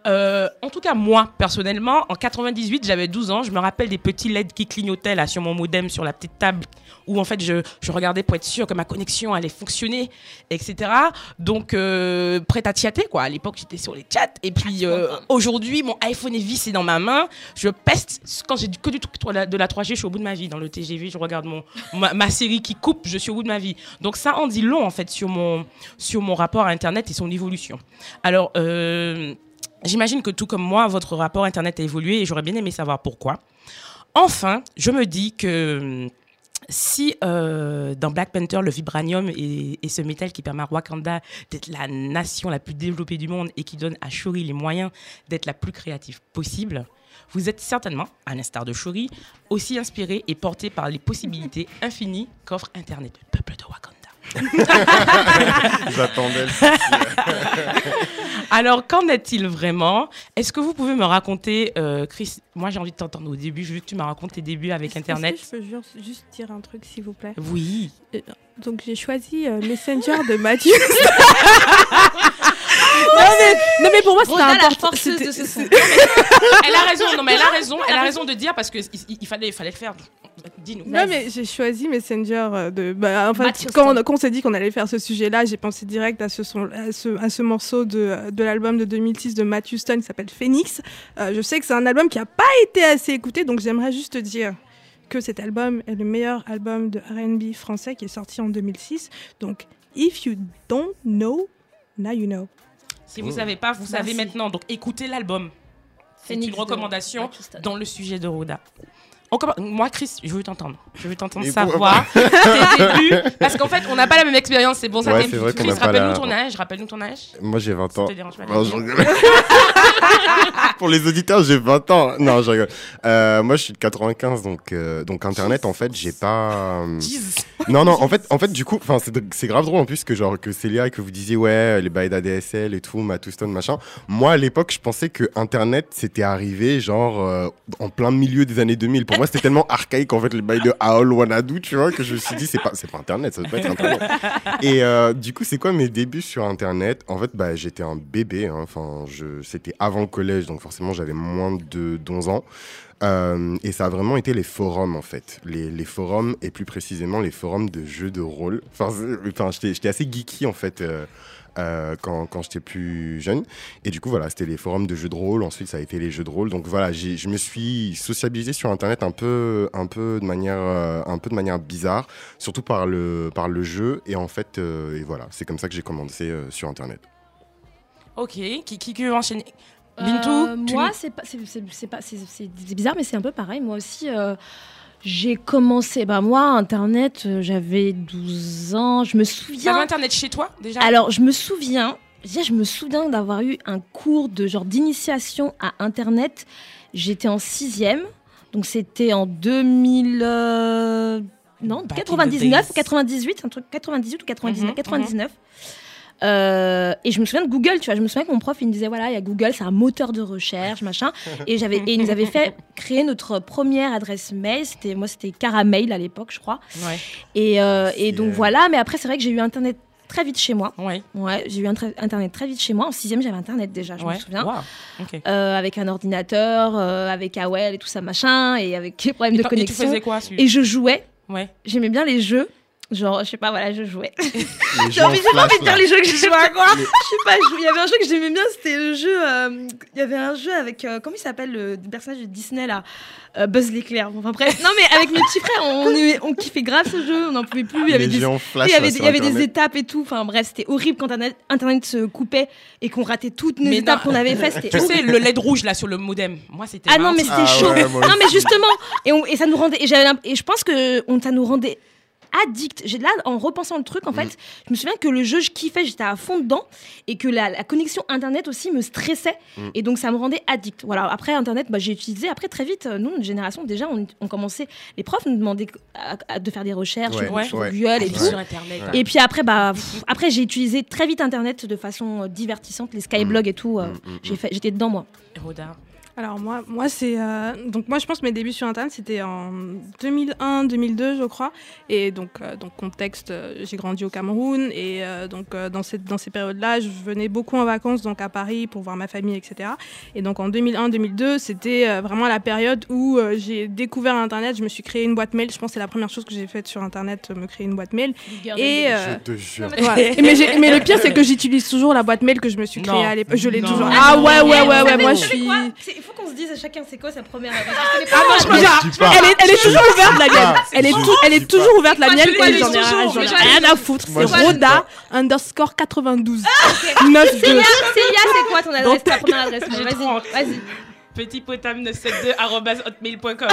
[SPEAKER 1] Euh, en tout cas moi personnellement, en 98 j'avais 12 ans, je me rappelle des petits LED qui clignotaient là sur mon modem sur la petite table où en fait je, je regardais pour être sûr que ma connexion allait fonctionner, etc. Donc euh, prête à chatter quoi. À l'époque j'étais sur les chats et puis euh, aujourd'hui mon iPhone est vissé dans ma main. Je peste quand j'ai que du truc de la 3G, je suis au bout de ma vie. Dans le TGV, je regarde mon ma, série qui coupe, je suis au bout de ma vie. Donc ça en dit long en fait sur mon sur mon rapport à Internet et son évolution. Alors euh, J'imagine que tout comme moi, votre rapport Internet a évolué et j'aurais bien aimé savoir pourquoi. Enfin, je me dis que hum, si euh, dans Black Panther, le vibranium est, est ce métal qui permet à Wakanda d'être la nation la plus développée du monde et qui donne à Shuri les moyens d'être la plus créative possible, Vous êtes certainement, à l'instar de Shuri, aussi inspiré et porté par les possibilités infinies qu'offre Internet, le peuple de Wakanda.
[SPEAKER 3] J'attendais.
[SPEAKER 1] Alors, qu'en est-il vraiment? Est-ce que vous pouvez me raconter, euh, Chris Moi, j'ai envie de t'entendre au début. Je veux que tu me racontes tes débuts avec Internet.
[SPEAKER 5] Que je peux juste, juste dire un truc, s'il vous plaît?
[SPEAKER 1] Oui.
[SPEAKER 5] Euh, Donc j'ai choisi euh, Messenger de Mathieu. non, mais, non mais pour moi c'était
[SPEAKER 4] la
[SPEAKER 5] important.
[SPEAKER 4] forceuse
[SPEAKER 5] c'était-
[SPEAKER 4] de ce son.
[SPEAKER 1] Elle a raison. Non, mais elle a raison. Elle a raison de dire parce que il, fallait, il fallait le faire. Dis-nous.
[SPEAKER 5] Non mais j'ai choisi Messenger euh, de. Bah, en fait,
[SPEAKER 4] Mathieu
[SPEAKER 5] quand on,
[SPEAKER 4] Stone.
[SPEAKER 5] quand on s'est dit qu'on allait faire ce sujet-là, j'ai pensé direct à ce, son, à ce, à ce morceau de, de l'album de 2006 de Matthew Stone qui s'appelle Phoenix. Euh, je sais que c'est un album qui n'a pas été assez écouté, donc j'aimerais juste dire que cet album est le meilleur album de R&B français qui est sorti en 2006. Donc, if you don't know, now you know.
[SPEAKER 1] Si vous savez pas, vous savez maintenant. Donc, écoutez l'album. C'est une recommandation dans le sujet de Roda. On commence- Moi, Chris, je veux t'entendre. Je veux t'entendre savoir tes débuts. Parce qu'en fait, on n'a pas la même expérience. C'est bon, ça
[SPEAKER 3] Ouais, vrai
[SPEAKER 1] Chris, rappelle-nous
[SPEAKER 3] la-
[SPEAKER 1] ton âge. Rappelle-nous ton âge.
[SPEAKER 3] Moi, j'ai 20
[SPEAKER 1] Ça
[SPEAKER 3] ans.
[SPEAKER 1] te dérange pas.
[SPEAKER 3] Non. Pour les auditeurs, j'ai 20 ans. Non, je rigole. Euh, moi, je suis de 95, donc, euh, donc Internet, en fait, j'ai pas. euh. Non, non, en fait, en fait du coup, c'est grave drôle en plus que genre que Célia et que vous disiez ouais, les bails d'ADSL et tout, Mattouston, machin. Moi, à l'époque, je pensais que Internet c'était arrivé genre euh, en plein milieu des années 2000. Pour moi, c'était tellement archaïque en fait les bails de Aol Wanadu, tu vois, que je me suis dit c'est pas pas Internet, ça doit pas être Internet. Et euh, du coup, c'est quoi mes débuts sur Internet? En fait, bah, j'étais un bébé. hein. Enfin, je c'était avant le collège, donc forcément, j'avais moins de 11 ans. Euh, et ça a vraiment été les forums en fait, les, forums et plus précisément les forums de jeux de rôle. Enfin, enfin j'étais assez geeky en fait euh, euh, quand, quand j'étais plus jeune. Et du coup voilà, c'était les forums de jeux de rôle. Ensuite ça a été les jeux de rôle. Donc voilà, j'ai- je me suis sociabilisé sur Internet un peu, un peu de manière, euh, un peu de manière bizarre, surtout par le, par le jeu. Et en fait, euh, et voilà, c'est comme ça que j'ai commencé euh, sur Internet.
[SPEAKER 1] Ok. Qui, qui, veut enchaîner? Bintou
[SPEAKER 4] moi, c'est bizarre, mais c'est un peu pareil. Moi aussi, euh, j'ai commencé. Bah moi, Internet, euh, j'avais 12 ans. Je me
[SPEAKER 1] T'avais
[SPEAKER 4] souviens.
[SPEAKER 1] Internet chez toi déjà
[SPEAKER 4] Alors, je me souviens. déjà, Je me souviens d'avoir eu un cours de genre d'initiation à Internet. J'étais en sixième, donc c'était en 2000. euh, non,
[SPEAKER 1] Back in the
[SPEAKER 4] 99
[SPEAKER 1] days.
[SPEAKER 4] ou 98, un truc 98 ou 99,
[SPEAKER 1] Mhm,
[SPEAKER 4] 99. Euh, et je me souviens de Google, tu vois. Je me souviens que mon prof, il me disait voilà, il y a Google, c'est un moteur de recherche, machin. Et j'avais, et il nous avait fait créer notre première adresse mail. C'était, moi, c'était Caramel à l'époque, je crois.
[SPEAKER 1] Ouais.
[SPEAKER 4] Et, euh, et donc
[SPEAKER 3] Yeah.
[SPEAKER 4] voilà. Mais après, c'est vrai que j'ai eu Internet très vite chez moi.
[SPEAKER 1] Ouais.
[SPEAKER 4] Ouais, j'ai eu Internet très vite chez moi. En sixième, j'avais Internet déjà, je
[SPEAKER 1] ouais.
[SPEAKER 4] me souviens.
[SPEAKER 1] Wow. Ok.
[SPEAKER 4] Euh, avec un ordinateur, euh, avec AOL et tout ça, machin, et avec les problèmes
[SPEAKER 1] Et
[SPEAKER 4] de
[SPEAKER 1] et
[SPEAKER 4] connexion.
[SPEAKER 1] faisais quoi
[SPEAKER 4] Et je jouais.
[SPEAKER 1] Ouais.
[SPEAKER 4] J'aimais bien les jeux. Genre, je sais pas, voilà, je jouais.
[SPEAKER 3] Les
[SPEAKER 4] J'ai envie, pas envie de dire les jeux que j'ai joué à quoi. Je sais pas, je- il y avait un jeu que j'aimais bien, c'était le jeu. euh, Il y avait un jeu avec. euh, comment il s'appelle le personnage de Disney là? Euh, Buzz l'éclair. Enfin bref. Non, mais avec mes petits frères, on, on kiffait grave ce jeu, on n'en pouvait plus. Il y avait
[SPEAKER 3] Les
[SPEAKER 4] des.
[SPEAKER 3] flash,
[SPEAKER 4] Il y avait,
[SPEAKER 3] là,
[SPEAKER 4] il y avait des étapes et tout. Enfin bref, c'était horrible quand Internet, Internet se coupait et qu'on ratait toutes nos
[SPEAKER 1] Mais
[SPEAKER 4] étapes qu'on avait faites. C'était
[SPEAKER 1] Tu sais, le LED rouge là sur le modem. Moi, c'était.
[SPEAKER 4] Ah non, mais c'était
[SPEAKER 3] Ah
[SPEAKER 4] chaud.
[SPEAKER 3] ouais,
[SPEAKER 4] non, mais justement, et, on- et ça nous rendait. Et, et je pense que on, ça nous rendait addict. J'ai là, en repensant le truc, en fait, je me souviens que le jeu, je kiffais, j'étais à fond dedans, et que la, la connexion internet aussi me stressait,
[SPEAKER 3] Mm.
[SPEAKER 4] et donc ça me rendait addict. Voilà. Après internet, bah, j'ai utilisé. Après très vite, euh, nous, notre génération, déjà, on, on commençait. Les profs nous demandaient à- à- de faire des recherches
[SPEAKER 3] Ouais,
[SPEAKER 4] sur. Google et tout.
[SPEAKER 1] Sur Internet.
[SPEAKER 3] Ouais.
[SPEAKER 4] Et puis après, bah, pff, après j'ai utilisé très vite Internet de façon euh, divertissante, les skyblogs et tout. euh,
[SPEAKER 3] Mm, mm,
[SPEAKER 4] j'ai fait, j'étais dedans moi.
[SPEAKER 5] Alors moi, moi c'est euh, donc moi je pense que mes débuts sur internet c'était en 2001, 2002 je crois et donc euh, donc contexte euh, j'ai grandi au Cameroun et euh, donc euh, dans cette dans ces périodes-là je venais beaucoup en vacances donc à Paris pour voir ma famille etc et donc en 2001 2002 c'était euh, vraiment la période où euh, j'ai découvert internet je me suis créé une boîte mail je pense que c'est la première chose que j'ai faite sur internet euh, me créer une boîte mail et euh,
[SPEAKER 3] Je te jure.
[SPEAKER 5] Ouais. mais, mais le pire, c'est que j'utilise toujours la boîte mail que je me suis créée
[SPEAKER 1] Non.
[SPEAKER 5] à l'époque. Je l'ai toujours.
[SPEAKER 1] Ah
[SPEAKER 5] Ah ouais, ouais, ouais, ouais.
[SPEAKER 1] savez-
[SPEAKER 5] Moi, je suis.
[SPEAKER 4] Il faut qu'on se dise à chacun c'est quoi sa première.
[SPEAKER 5] Ah non, je
[SPEAKER 3] dis pas.
[SPEAKER 5] elle est, elle est toujours ouverte la mienne. Elle est, elle toujours ouverte la mienne et j'en ai, rien à foutre. C'est Roda underscore 92 92.
[SPEAKER 4] Célia, c'est quoi ton adresse Ta première adresse Vas-y, vas-y.
[SPEAKER 1] Petit potam 972 arobase hotmail.com.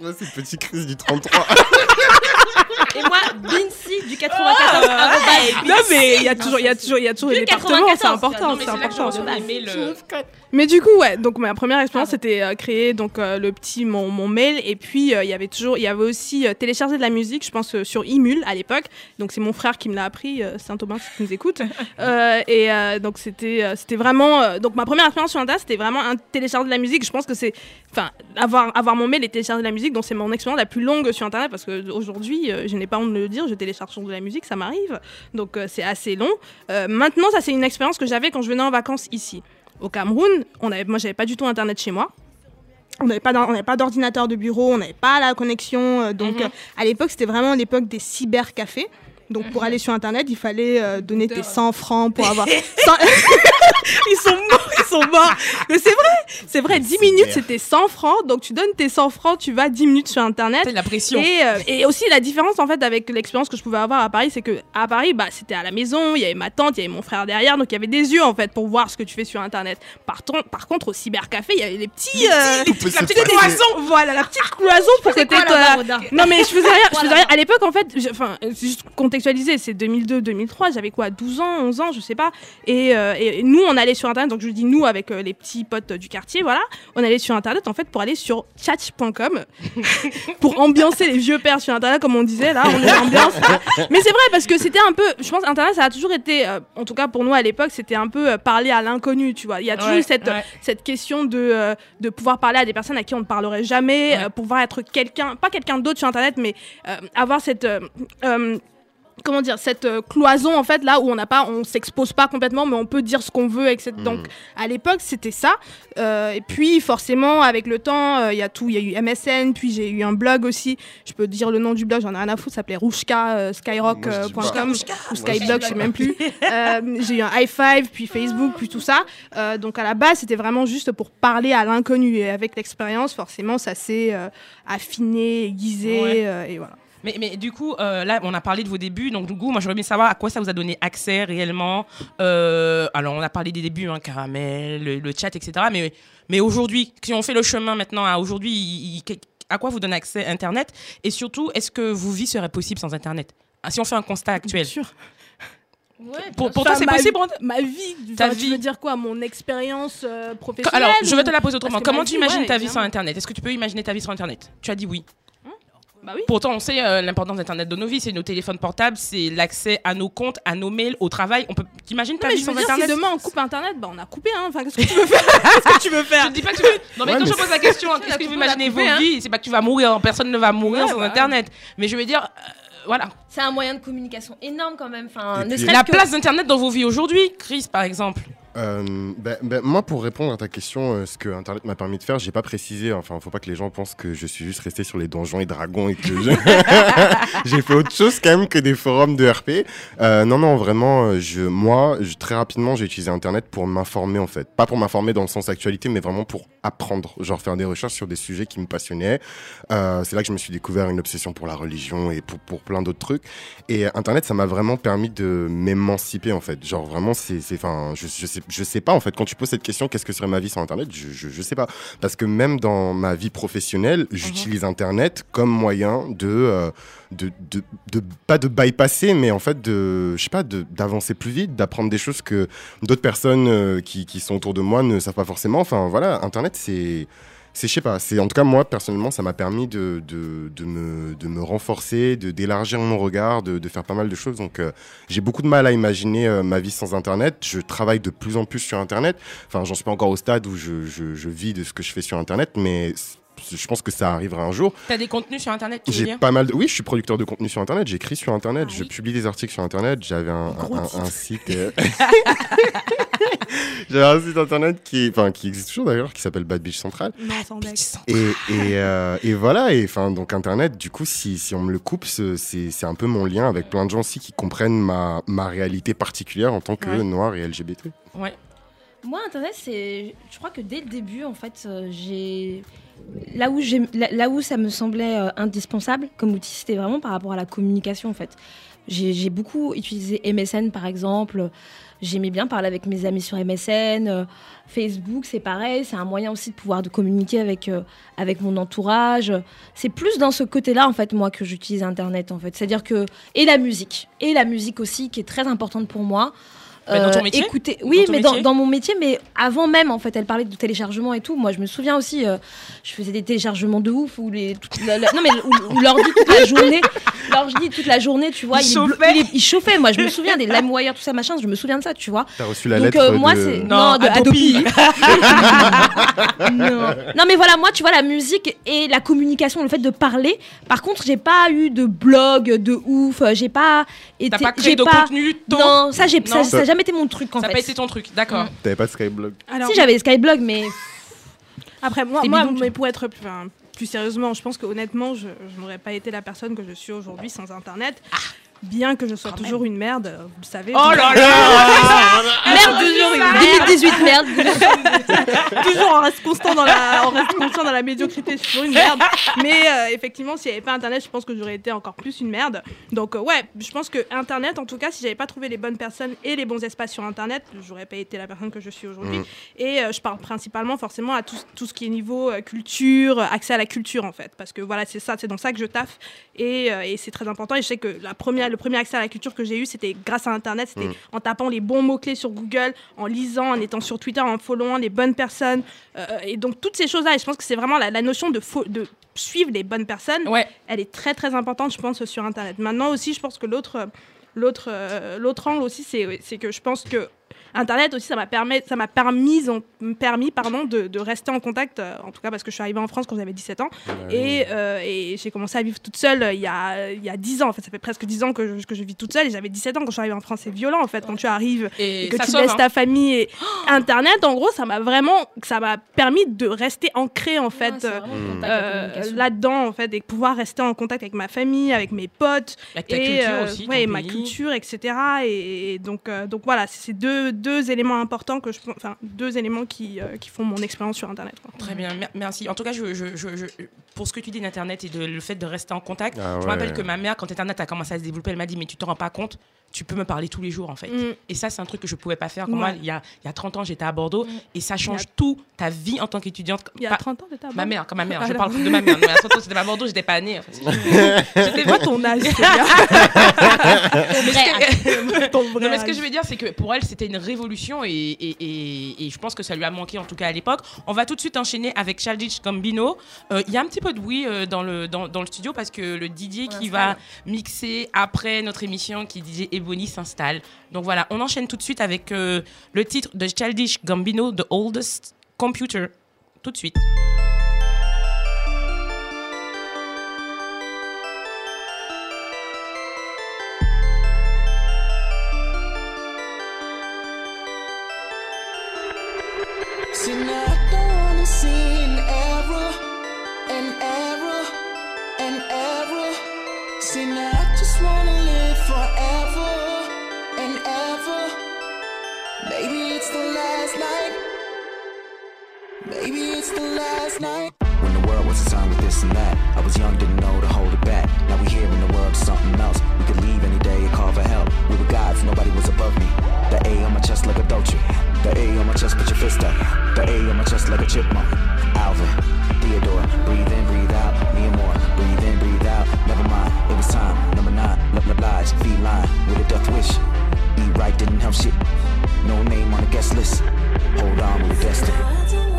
[SPEAKER 3] Moi, c'est petit Chris du 33.
[SPEAKER 4] Et moi, Bincy du 94. arobase
[SPEAKER 5] Non, mais il y a toujours, il y a toujours, il y a toujours
[SPEAKER 4] Du
[SPEAKER 5] des départements,
[SPEAKER 4] 94,
[SPEAKER 5] c'est important, c'est
[SPEAKER 1] c'est là que je
[SPEAKER 5] important.
[SPEAKER 1] euh,
[SPEAKER 5] Mais du coup, ouais, donc ma première expérience c'était euh, créer donc euh, le petit mon, mon mail et puis euh, il y avait toujours, il y avait aussi euh, télécharger de la musique, je pense euh, sur Emule à l'époque. Donc c'est mon frère qui me l'a appris, euh, Saint Thomas si tu nous écoutes. Euh, et euh, donc c'était, euh, c'était vraiment, euh, donc ma première expérience sur Internet c'était vraiment un télécharger de la musique. Je pense que c'est, enfin, avoir avoir mon mail et télécharger de la musique, donc c'est mon expérience la plus longue sur Internet parce que aujourd'hui, euh, je n'ai pas honte de le dire, je télécharge de la musique, ça m'arrive. Donc euh, c'est assez long. Euh, maintenant, ça c'est une expérience que j'avais quand je venais en vacances ici au Cameroun, on avait, moi j'avais pas du tout internet chez moi. On n'avait pas on pas d'ordinateur de bureau, on n'avait pas la connexion. euh, donc
[SPEAKER 1] Mhm.
[SPEAKER 5] euh, à l'époque, c'était vraiment l'époque des cybercafés. Donc pour aller sur internet, il fallait euh, donner tes 100 francs pour avoir. 100 ils sont morts, ils sont morts. Mais c'est vrai, c'est vrai. 10 minutes, c'était 100 francs. Donc tu donnes tes 100 francs, tu vas 10 minutes sur internet.
[SPEAKER 1] C'est la pression.
[SPEAKER 5] Et, euh, et aussi la différence en fait avec l'expérience que je pouvais avoir à Paris, c'est que à Paris, bah c'était à la maison, il y avait ma tante, il y avait mon frère derrière, donc il y avait des yeux en fait pour voir ce que tu fais sur internet. Par, ton- par contre au cybercafé, il y avait les petits, euh, la petite cloison, voilà la petite cloison pour que
[SPEAKER 4] Rodin
[SPEAKER 5] non mais je faisais rien, je faisais rien. À l'époque en fait, je- enfin c'est juste contextualiser, c'est 2002-2003, j'avais quoi 12 ans, 11 ans, je sais pas. Et, euh, et nous on allait sur internet, donc je dis nous avec euh, les petits potes du quartier, voilà, on allait sur internet en fait pour aller sur chat.com pour ambiancer les vieux pères sur internet comme on disait là, on est ambiance. Mais c'est vrai parce que c'était un peu, je pense internet ça a toujours été, euh, en tout cas pour nous à l'époque, c'était un peu parler à l'inconnu, tu vois. Il y a toujours
[SPEAKER 1] Ouais,
[SPEAKER 5] cette
[SPEAKER 1] ouais.
[SPEAKER 5] cette question de, de pouvoir parler à des personnes à qui on ne parlerait jamais,
[SPEAKER 1] Ouais.
[SPEAKER 5] pouvoir être quelqu'un, pas quelqu'un d'autre sur Internet, mais avoir cette... Comment dire cette euh, cloison en fait là où on n'a pas on s'expose pas complètement mais on peut dire ce qu'on veut etc
[SPEAKER 3] Mm.
[SPEAKER 5] donc à l'époque c'était ça. Euh, et puis forcément avec le temps euh, il y a tout il y a eu MSN puis j'ai eu un blog aussi. Je peux dire le nom du blog j'en ai rien à foutre ça s'appelait rouchka euh, skyrock.com ou skyblog je sais même plus. Euh, j'ai eu un high five puis Facebook puis tout ça. Euh, donc à la base c'était vraiment juste pour parler à l'inconnu. Et avec l'expérience forcément ça s'est euh, affiné aiguisé
[SPEAKER 1] Ouais.
[SPEAKER 5] euh, et voilà
[SPEAKER 1] Mais, mais du coup, euh, là, on a parlé de vos débuts. Donc, du coup, moi, j'aurais aimé savoir à quoi ça vous a donné accès réellement. Euh, alors, on a parlé des débuts, hein, Caramel, le, le chat, etc. Mais, mais aujourd'hui, si on fait le chemin maintenant à aujourd'hui, à quoi vous donne accès Internet? Et surtout, est-ce que vos vies seraient possibles sans Internet? Ah, Si on fait un constat actuel.
[SPEAKER 5] Bien sûr.
[SPEAKER 1] Pour, pour
[SPEAKER 5] Enfin,
[SPEAKER 1] toi, c'est possible?
[SPEAKER 5] ma vie
[SPEAKER 1] Ta
[SPEAKER 5] enfin,
[SPEAKER 1] vie.
[SPEAKER 5] tu veux dire quoi? Mon expérience euh, professionnelle
[SPEAKER 1] Alors, je vais te la poser autrement. Comment tu
[SPEAKER 5] vie,
[SPEAKER 1] imagines
[SPEAKER 5] ouais,
[SPEAKER 1] ta vie sans. Internet? Est-ce que tu peux imaginer ta vie sans Internet? Tu as dit oui.
[SPEAKER 5] Bah oui
[SPEAKER 1] Pourtant, on sait euh, l'importance d'Internet dans nos vies. C'est nos téléphones portables, c'est l'accès à nos comptes, à nos mails, au travail. On peut. T'imagines ta
[SPEAKER 5] mais
[SPEAKER 1] vie
[SPEAKER 5] je veux
[SPEAKER 1] sans
[SPEAKER 5] dire,
[SPEAKER 1] Internet
[SPEAKER 5] si demain on coupe internet, bah on a coupé, hein. Enfin, qu'est-ce que tu veux faire Qu'est-ce que tu veux
[SPEAKER 1] Je
[SPEAKER 5] faire
[SPEAKER 1] ne dis pas que tu veux. Non, mais
[SPEAKER 3] Ouais,
[SPEAKER 1] quand
[SPEAKER 3] mais
[SPEAKER 1] je pose la question, qu'est-ce que
[SPEAKER 4] tu
[SPEAKER 1] vous imaginez vos
[SPEAKER 4] hein.
[SPEAKER 1] vies? C'est pas que tu vas mourir, personne ne va mourir
[SPEAKER 5] Ouais,
[SPEAKER 1] sans
[SPEAKER 5] bah ouais.
[SPEAKER 1] Internet. Mais je veux dire, euh, voilà.
[SPEAKER 4] C'est un moyen de communication énorme quand même. Enfin,
[SPEAKER 3] puis-
[SPEAKER 1] La
[SPEAKER 4] que-
[SPEAKER 1] place d'Internet dans vos vies aujourd'hui, Chris, par exemple.
[SPEAKER 3] Euh, ben, ben, moi, pour répondre à ta question, euh, ce que Internet m'a permis de faire, j'ai pas précisé. Enfin, faut pas que les gens pensent que je suis juste resté sur les donjons et dragons et que j'ai fait autre chose quand même que des forums de RP. Euh, non, non, vraiment, euh, je, moi, très rapidement, j'ai utilisé Internet pour m'informer en fait. Pas pour m'informer dans le sens actualité, mais vraiment pour apprendre, genre faire des recherches sur des sujets qui me passionnaient. C'est là que je me suis découvert une obsession pour la religion et pour, plein d'autres trucs. Et Internet, ça m'a vraiment permis de m'émanciper en fait. Genre vraiment, c'est, enfin, je sais, je sais pas en fait. Quand tu poses cette question, qu'est-ce que serait ma vie sans Internet je, je, je sais pas. Parce que même dans ma vie professionnelle, j'utilise Internet comme moyen de, euh, de, de, de- pas de bypasser, mais en fait de, je sais pas, d'avancer plus vite, d'apprendre des choses que d'autres personnes euh, qui, qui sont autour de moi ne savent pas forcément. Enfin voilà, Internet, c'est c'est je sais pas c'est en tout cas moi personnellement ça m'a permis de, de, de me, de me renforcer de d'élargir mon regard de, de faire pas mal de choses. Donc euh, j'ai beaucoup de mal à imaginer euh, ma vie sans internet. Je travaille de plus en plus sur internet. Enfin j'en suis pas encore au stade où je, je, je vis de ce que je fais sur internet mais je pense que ça arrivera un jour.
[SPEAKER 1] T'as des contenus sur Internet,
[SPEAKER 3] j'ai pas mal de... Oui, je suis producteur de contenu sur Internet. J'écris sur Internet.
[SPEAKER 1] Ah
[SPEAKER 3] je publie des articles sur Internet. J'avais un, un- un- un site... euh, J'avais un site Internet qui, enfin, qui existe toujours d'ailleurs, qui s'appelle Bad Beach Central. Et, et, euh, et voilà, et enfin, donc Internet, du coup, si, si on me le coupe, ce- c'est c'est un peu mon lien avec plein de gens aussi qui comprennent ma, ma réalité particulière en tant que
[SPEAKER 1] Ouais.
[SPEAKER 3] noir et LGBT.
[SPEAKER 1] Ouais.
[SPEAKER 4] Moi, Internet, c'est. Je crois que dès le début, en fait, euh, j'ai. là où, j'ai- là, là où ça me semblait euh, indispensable comme outil, c'était vraiment par rapport à la communication en fait. J'ai j'ai beaucoup utilisé MSN par exemple. J'aimais bien parler avec mes amis sur MSN. euh, Facebook, c'est pareil. C'est un moyen aussi de pouvoir de communiquer avec, euh, avec mon entourage. C'est plus dans ce côté-là en fait moi que j'utilise Internet en fait. C'est-à-dire que et la musique et la musique aussi qui est très importante pour moi.
[SPEAKER 1] Bah, dans ton métier
[SPEAKER 4] oui,
[SPEAKER 1] ton
[SPEAKER 4] mais dans, mon métier, mais avant même, en fait, elle parlait de téléchargement et tout. Moi, je me souviens aussi, euh, je faisais des téléchargements de ouf où les, toute la- la- non mais où, où l'ordi toute la journée, l'ordi toute la journée, tu vois,
[SPEAKER 1] Il
[SPEAKER 4] il,
[SPEAKER 1] chauffait.
[SPEAKER 4] il est- il chauffait. Moi, je me souviens des LimeWire, tout ça, machin. Je me souviens de ça, tu vois.
[SPEAKER 3] T'as reçu la
[SPEAKER 4] Donc,
[SPEAKER 3] lettre
[SPEAKER 4] euh, moi,
[SPEAKER 3] de...
[SPEAKER 4] c'est
[SPEAKER 1] Non,
[SPEAKER 4] non, de
[SPEAKER 1] Adobe.
[SPEAKER 4] Adobe. non. non, mais voilà, moi, tu vois, la musique et la communication, le fait de parler. Par contre, j'ai pas eu de blog de ouf. J'ai pas été.
[SPEAKER 1] T'as pas créé
[SPEAKER 4] j'ai
[SPEAKER 1] de
[SPEAKER 4] pas-
[SPEAKER 1] contenu tôt
[SPEAKER 4] Non, ça, j'ai, ça,
[SPEAKER 1] Non.
[SPEAKER 4] ça a jamais été mon truc en
[SPEAKER 1] Ça n'a
[SPEAKER 4] fait.
[SPEAKER 1] pas été ton truc, d'accord.
[SPEAKER 3] T'avais pas de Skyblog
[SPEAKER 5] Alors,
[SPEAKER 4] Si j'avais Skyblog, mais
[SPEAKER 5] Après, moi, moi
[SPEAKER 4] bidon,
[SPEAKER 5] mais pour être plus, enfin, plus sérieusement, je pense que honnêtement, je, je n'aurais pas été la personne que je suis aujourd'hui sans Internet. Bien que je sois
[SPEAKER 1] Quand
[SPEAKER 5] toujours une merde, euh, vous le savez.
[SPEAKER 1] Oh là là
[SPEAKER 4] merde, toujours une 2018 merde.
[SPEAKER 5] toujours en reste constant dans la, en reste constant dans la médiocrité, je suis toujours une merde. Mais euh, effectivement, s'il n'y avait pas Internet, je pense que j'aurais été encore plus une merde. Donc euh, ouais, je pense que Internet, en tout cas, si j'avais pas trouvé les bonnes personnes et les bons espaces sur Internet, j'aurais pas été la personne que je suis aujourd'hui.
[SPEAKER 3] Mm.
[SPEAKER 5] Et euh, je parle principalement forcément à tout, tout ce qui est niveau euh, culture, accès à la culture en fait, parce que voilà, c'est ça, c'est dans ça que je taffe et, euh, et c'est très important. Et je sais que la première, le premier accès à la culture que j'ai eu, c'était grâce à Internet, c'était
[SPEAKER 3] Mm.
[SPEAKER 5] en tapant les bons mots clés sur Google, en lisant, en étant sur Twitter, en followant les bonnes personnes. Euh, et donc toutes ces choses-là, et je pense que c'est vraiment la, la notion de, suivre les bonnes personnes
[SPEAKER 1] Ouais,
[SPEAKER 5] elle est très très importante, je pense, sur Internet. Maintenant aussi, je pense que l'autre euh, l'autre euh, l'autre angle aussi, c'est c'est que je pense que Internet aussi, ça m'a permis, ça m'a permis, permis pardon, de, de rester en contact, euh, en tout cas parce que je suis arrivée en France quand j'avais 17 ans, et, euh, et j'ai commencé à vivre toute seule euh, il y a, il y a 10 ans, en fait, ça fait presque 10 ans que je, que je vis toute seule, et j'avais 17 ans quand je suis arrivée en France, c'est violent en fait, quand tu arrives
[SPEAKER 1] et,
[SPEAKER 5] et que tu
[SPEAKER 1] sauve,
[SPEAKER 5] laisses
[SPEAKER 1] hein.
[SPEAKER 5] ta famille et Internet, en gros, ça m'a vraiment, ça m'a permis de rester ancrée en fait. euh, euh, là-dedans en fait et pouvoir rester en contact avec ma famille avec mes potes
[SPEAKER 1] Avec ta
[SPEAKER 5] et
[SPEAKER 1] culture aussi,
[SPEAKER 5] ouais, ma culture etc et, et donc euh, donc voilà c'est deux, deux éléments importants que je enfin deux éléments qui, euh, qui font mon expérience sur internet quoi.
[SPEAKER 1] Très bien, mer- merci. En tout cas, je, je- je- je- pour ce que tu dis d'Internet et de, le fait de rester en contact,
[SPEAKER 3] Ah
[SPEAKER 1] je me rappelle que ma mère, quand Internet a commencé à se développer, elle m'a dit Mais tu te rends pas compte, tu peux me parler tous les jours en fait.
[SPEAKER 5] Mm.
[SPEAKER 1] Et ça, c'est un truc que je pouvais pas faire. Quand
[SPEAKER 5] Ouais.
[SPEAKER 1] moi, il y a, il y a 30 ans, j'étais à Bordeaux
[SPEAKER 5] Mm.
[SPEAKER 1] et ça change
[SPEAKER 5] Il y
[SPEAKER 1] tout, ta vie en tant qu'étudiante.
[SPEAKER 5] il y a
[SPEAKER 1] Pas-
[SPEAKER 5] 30 ans t'étais à
[SPEAKER 1] Ma
[SPEAKER 5] Bordeaux
[SPEAKER 1] mère, comme ma mère,
[SPEAKER 5] Ah,
[SPEAKER 1] je
[SPEAKER 5] non.
[SPEAKER 1] parle de ma mère. Mais à 30 ans, j'étais à Bordeaux, j'étais pas née. En fait.
[SPEAKER 5] c'est pas ton âge ton vrai
[SPEAKER 1] Non, mais ce que je veux dire, c'est que pour elle, c'était une révolution et, et, et- et je pense que ça lui a manqué, en tout cas à l'époque. On va tout de suite enchaîner avec Childish Gambino. Euh, Il y a un petit peu de oui euh, dans, le, dans, dans le studio parce que le DJ qui va mixer après notre émission, qui est Ebony, s'installe. Donc voilà, on enchaîne tout de suite avec euh, le titre de Childish Gambino, The Oldest Computer. Tout de suite.
[SPEAKER 8] Maybe it's the last night.
[SPEAKER 9] When the world was a sign with this and that, I was young, didn't know to hold it back. Now we here in the world, something else. We could leave any day and call for help. We were gods, nobody was above me. The A on my chest like a Dolce. The A on my chest, put your fist up. The A on my chest like a chipmunk. Alvin, Theodore, breathe in, breathe out. Me and more, breathe in, breathe out. Never mind, it was time. Number nine, love, love lies, feline with a death wish. Eat right, didn't help shit. No name on the guest list. Hold on, we were destined.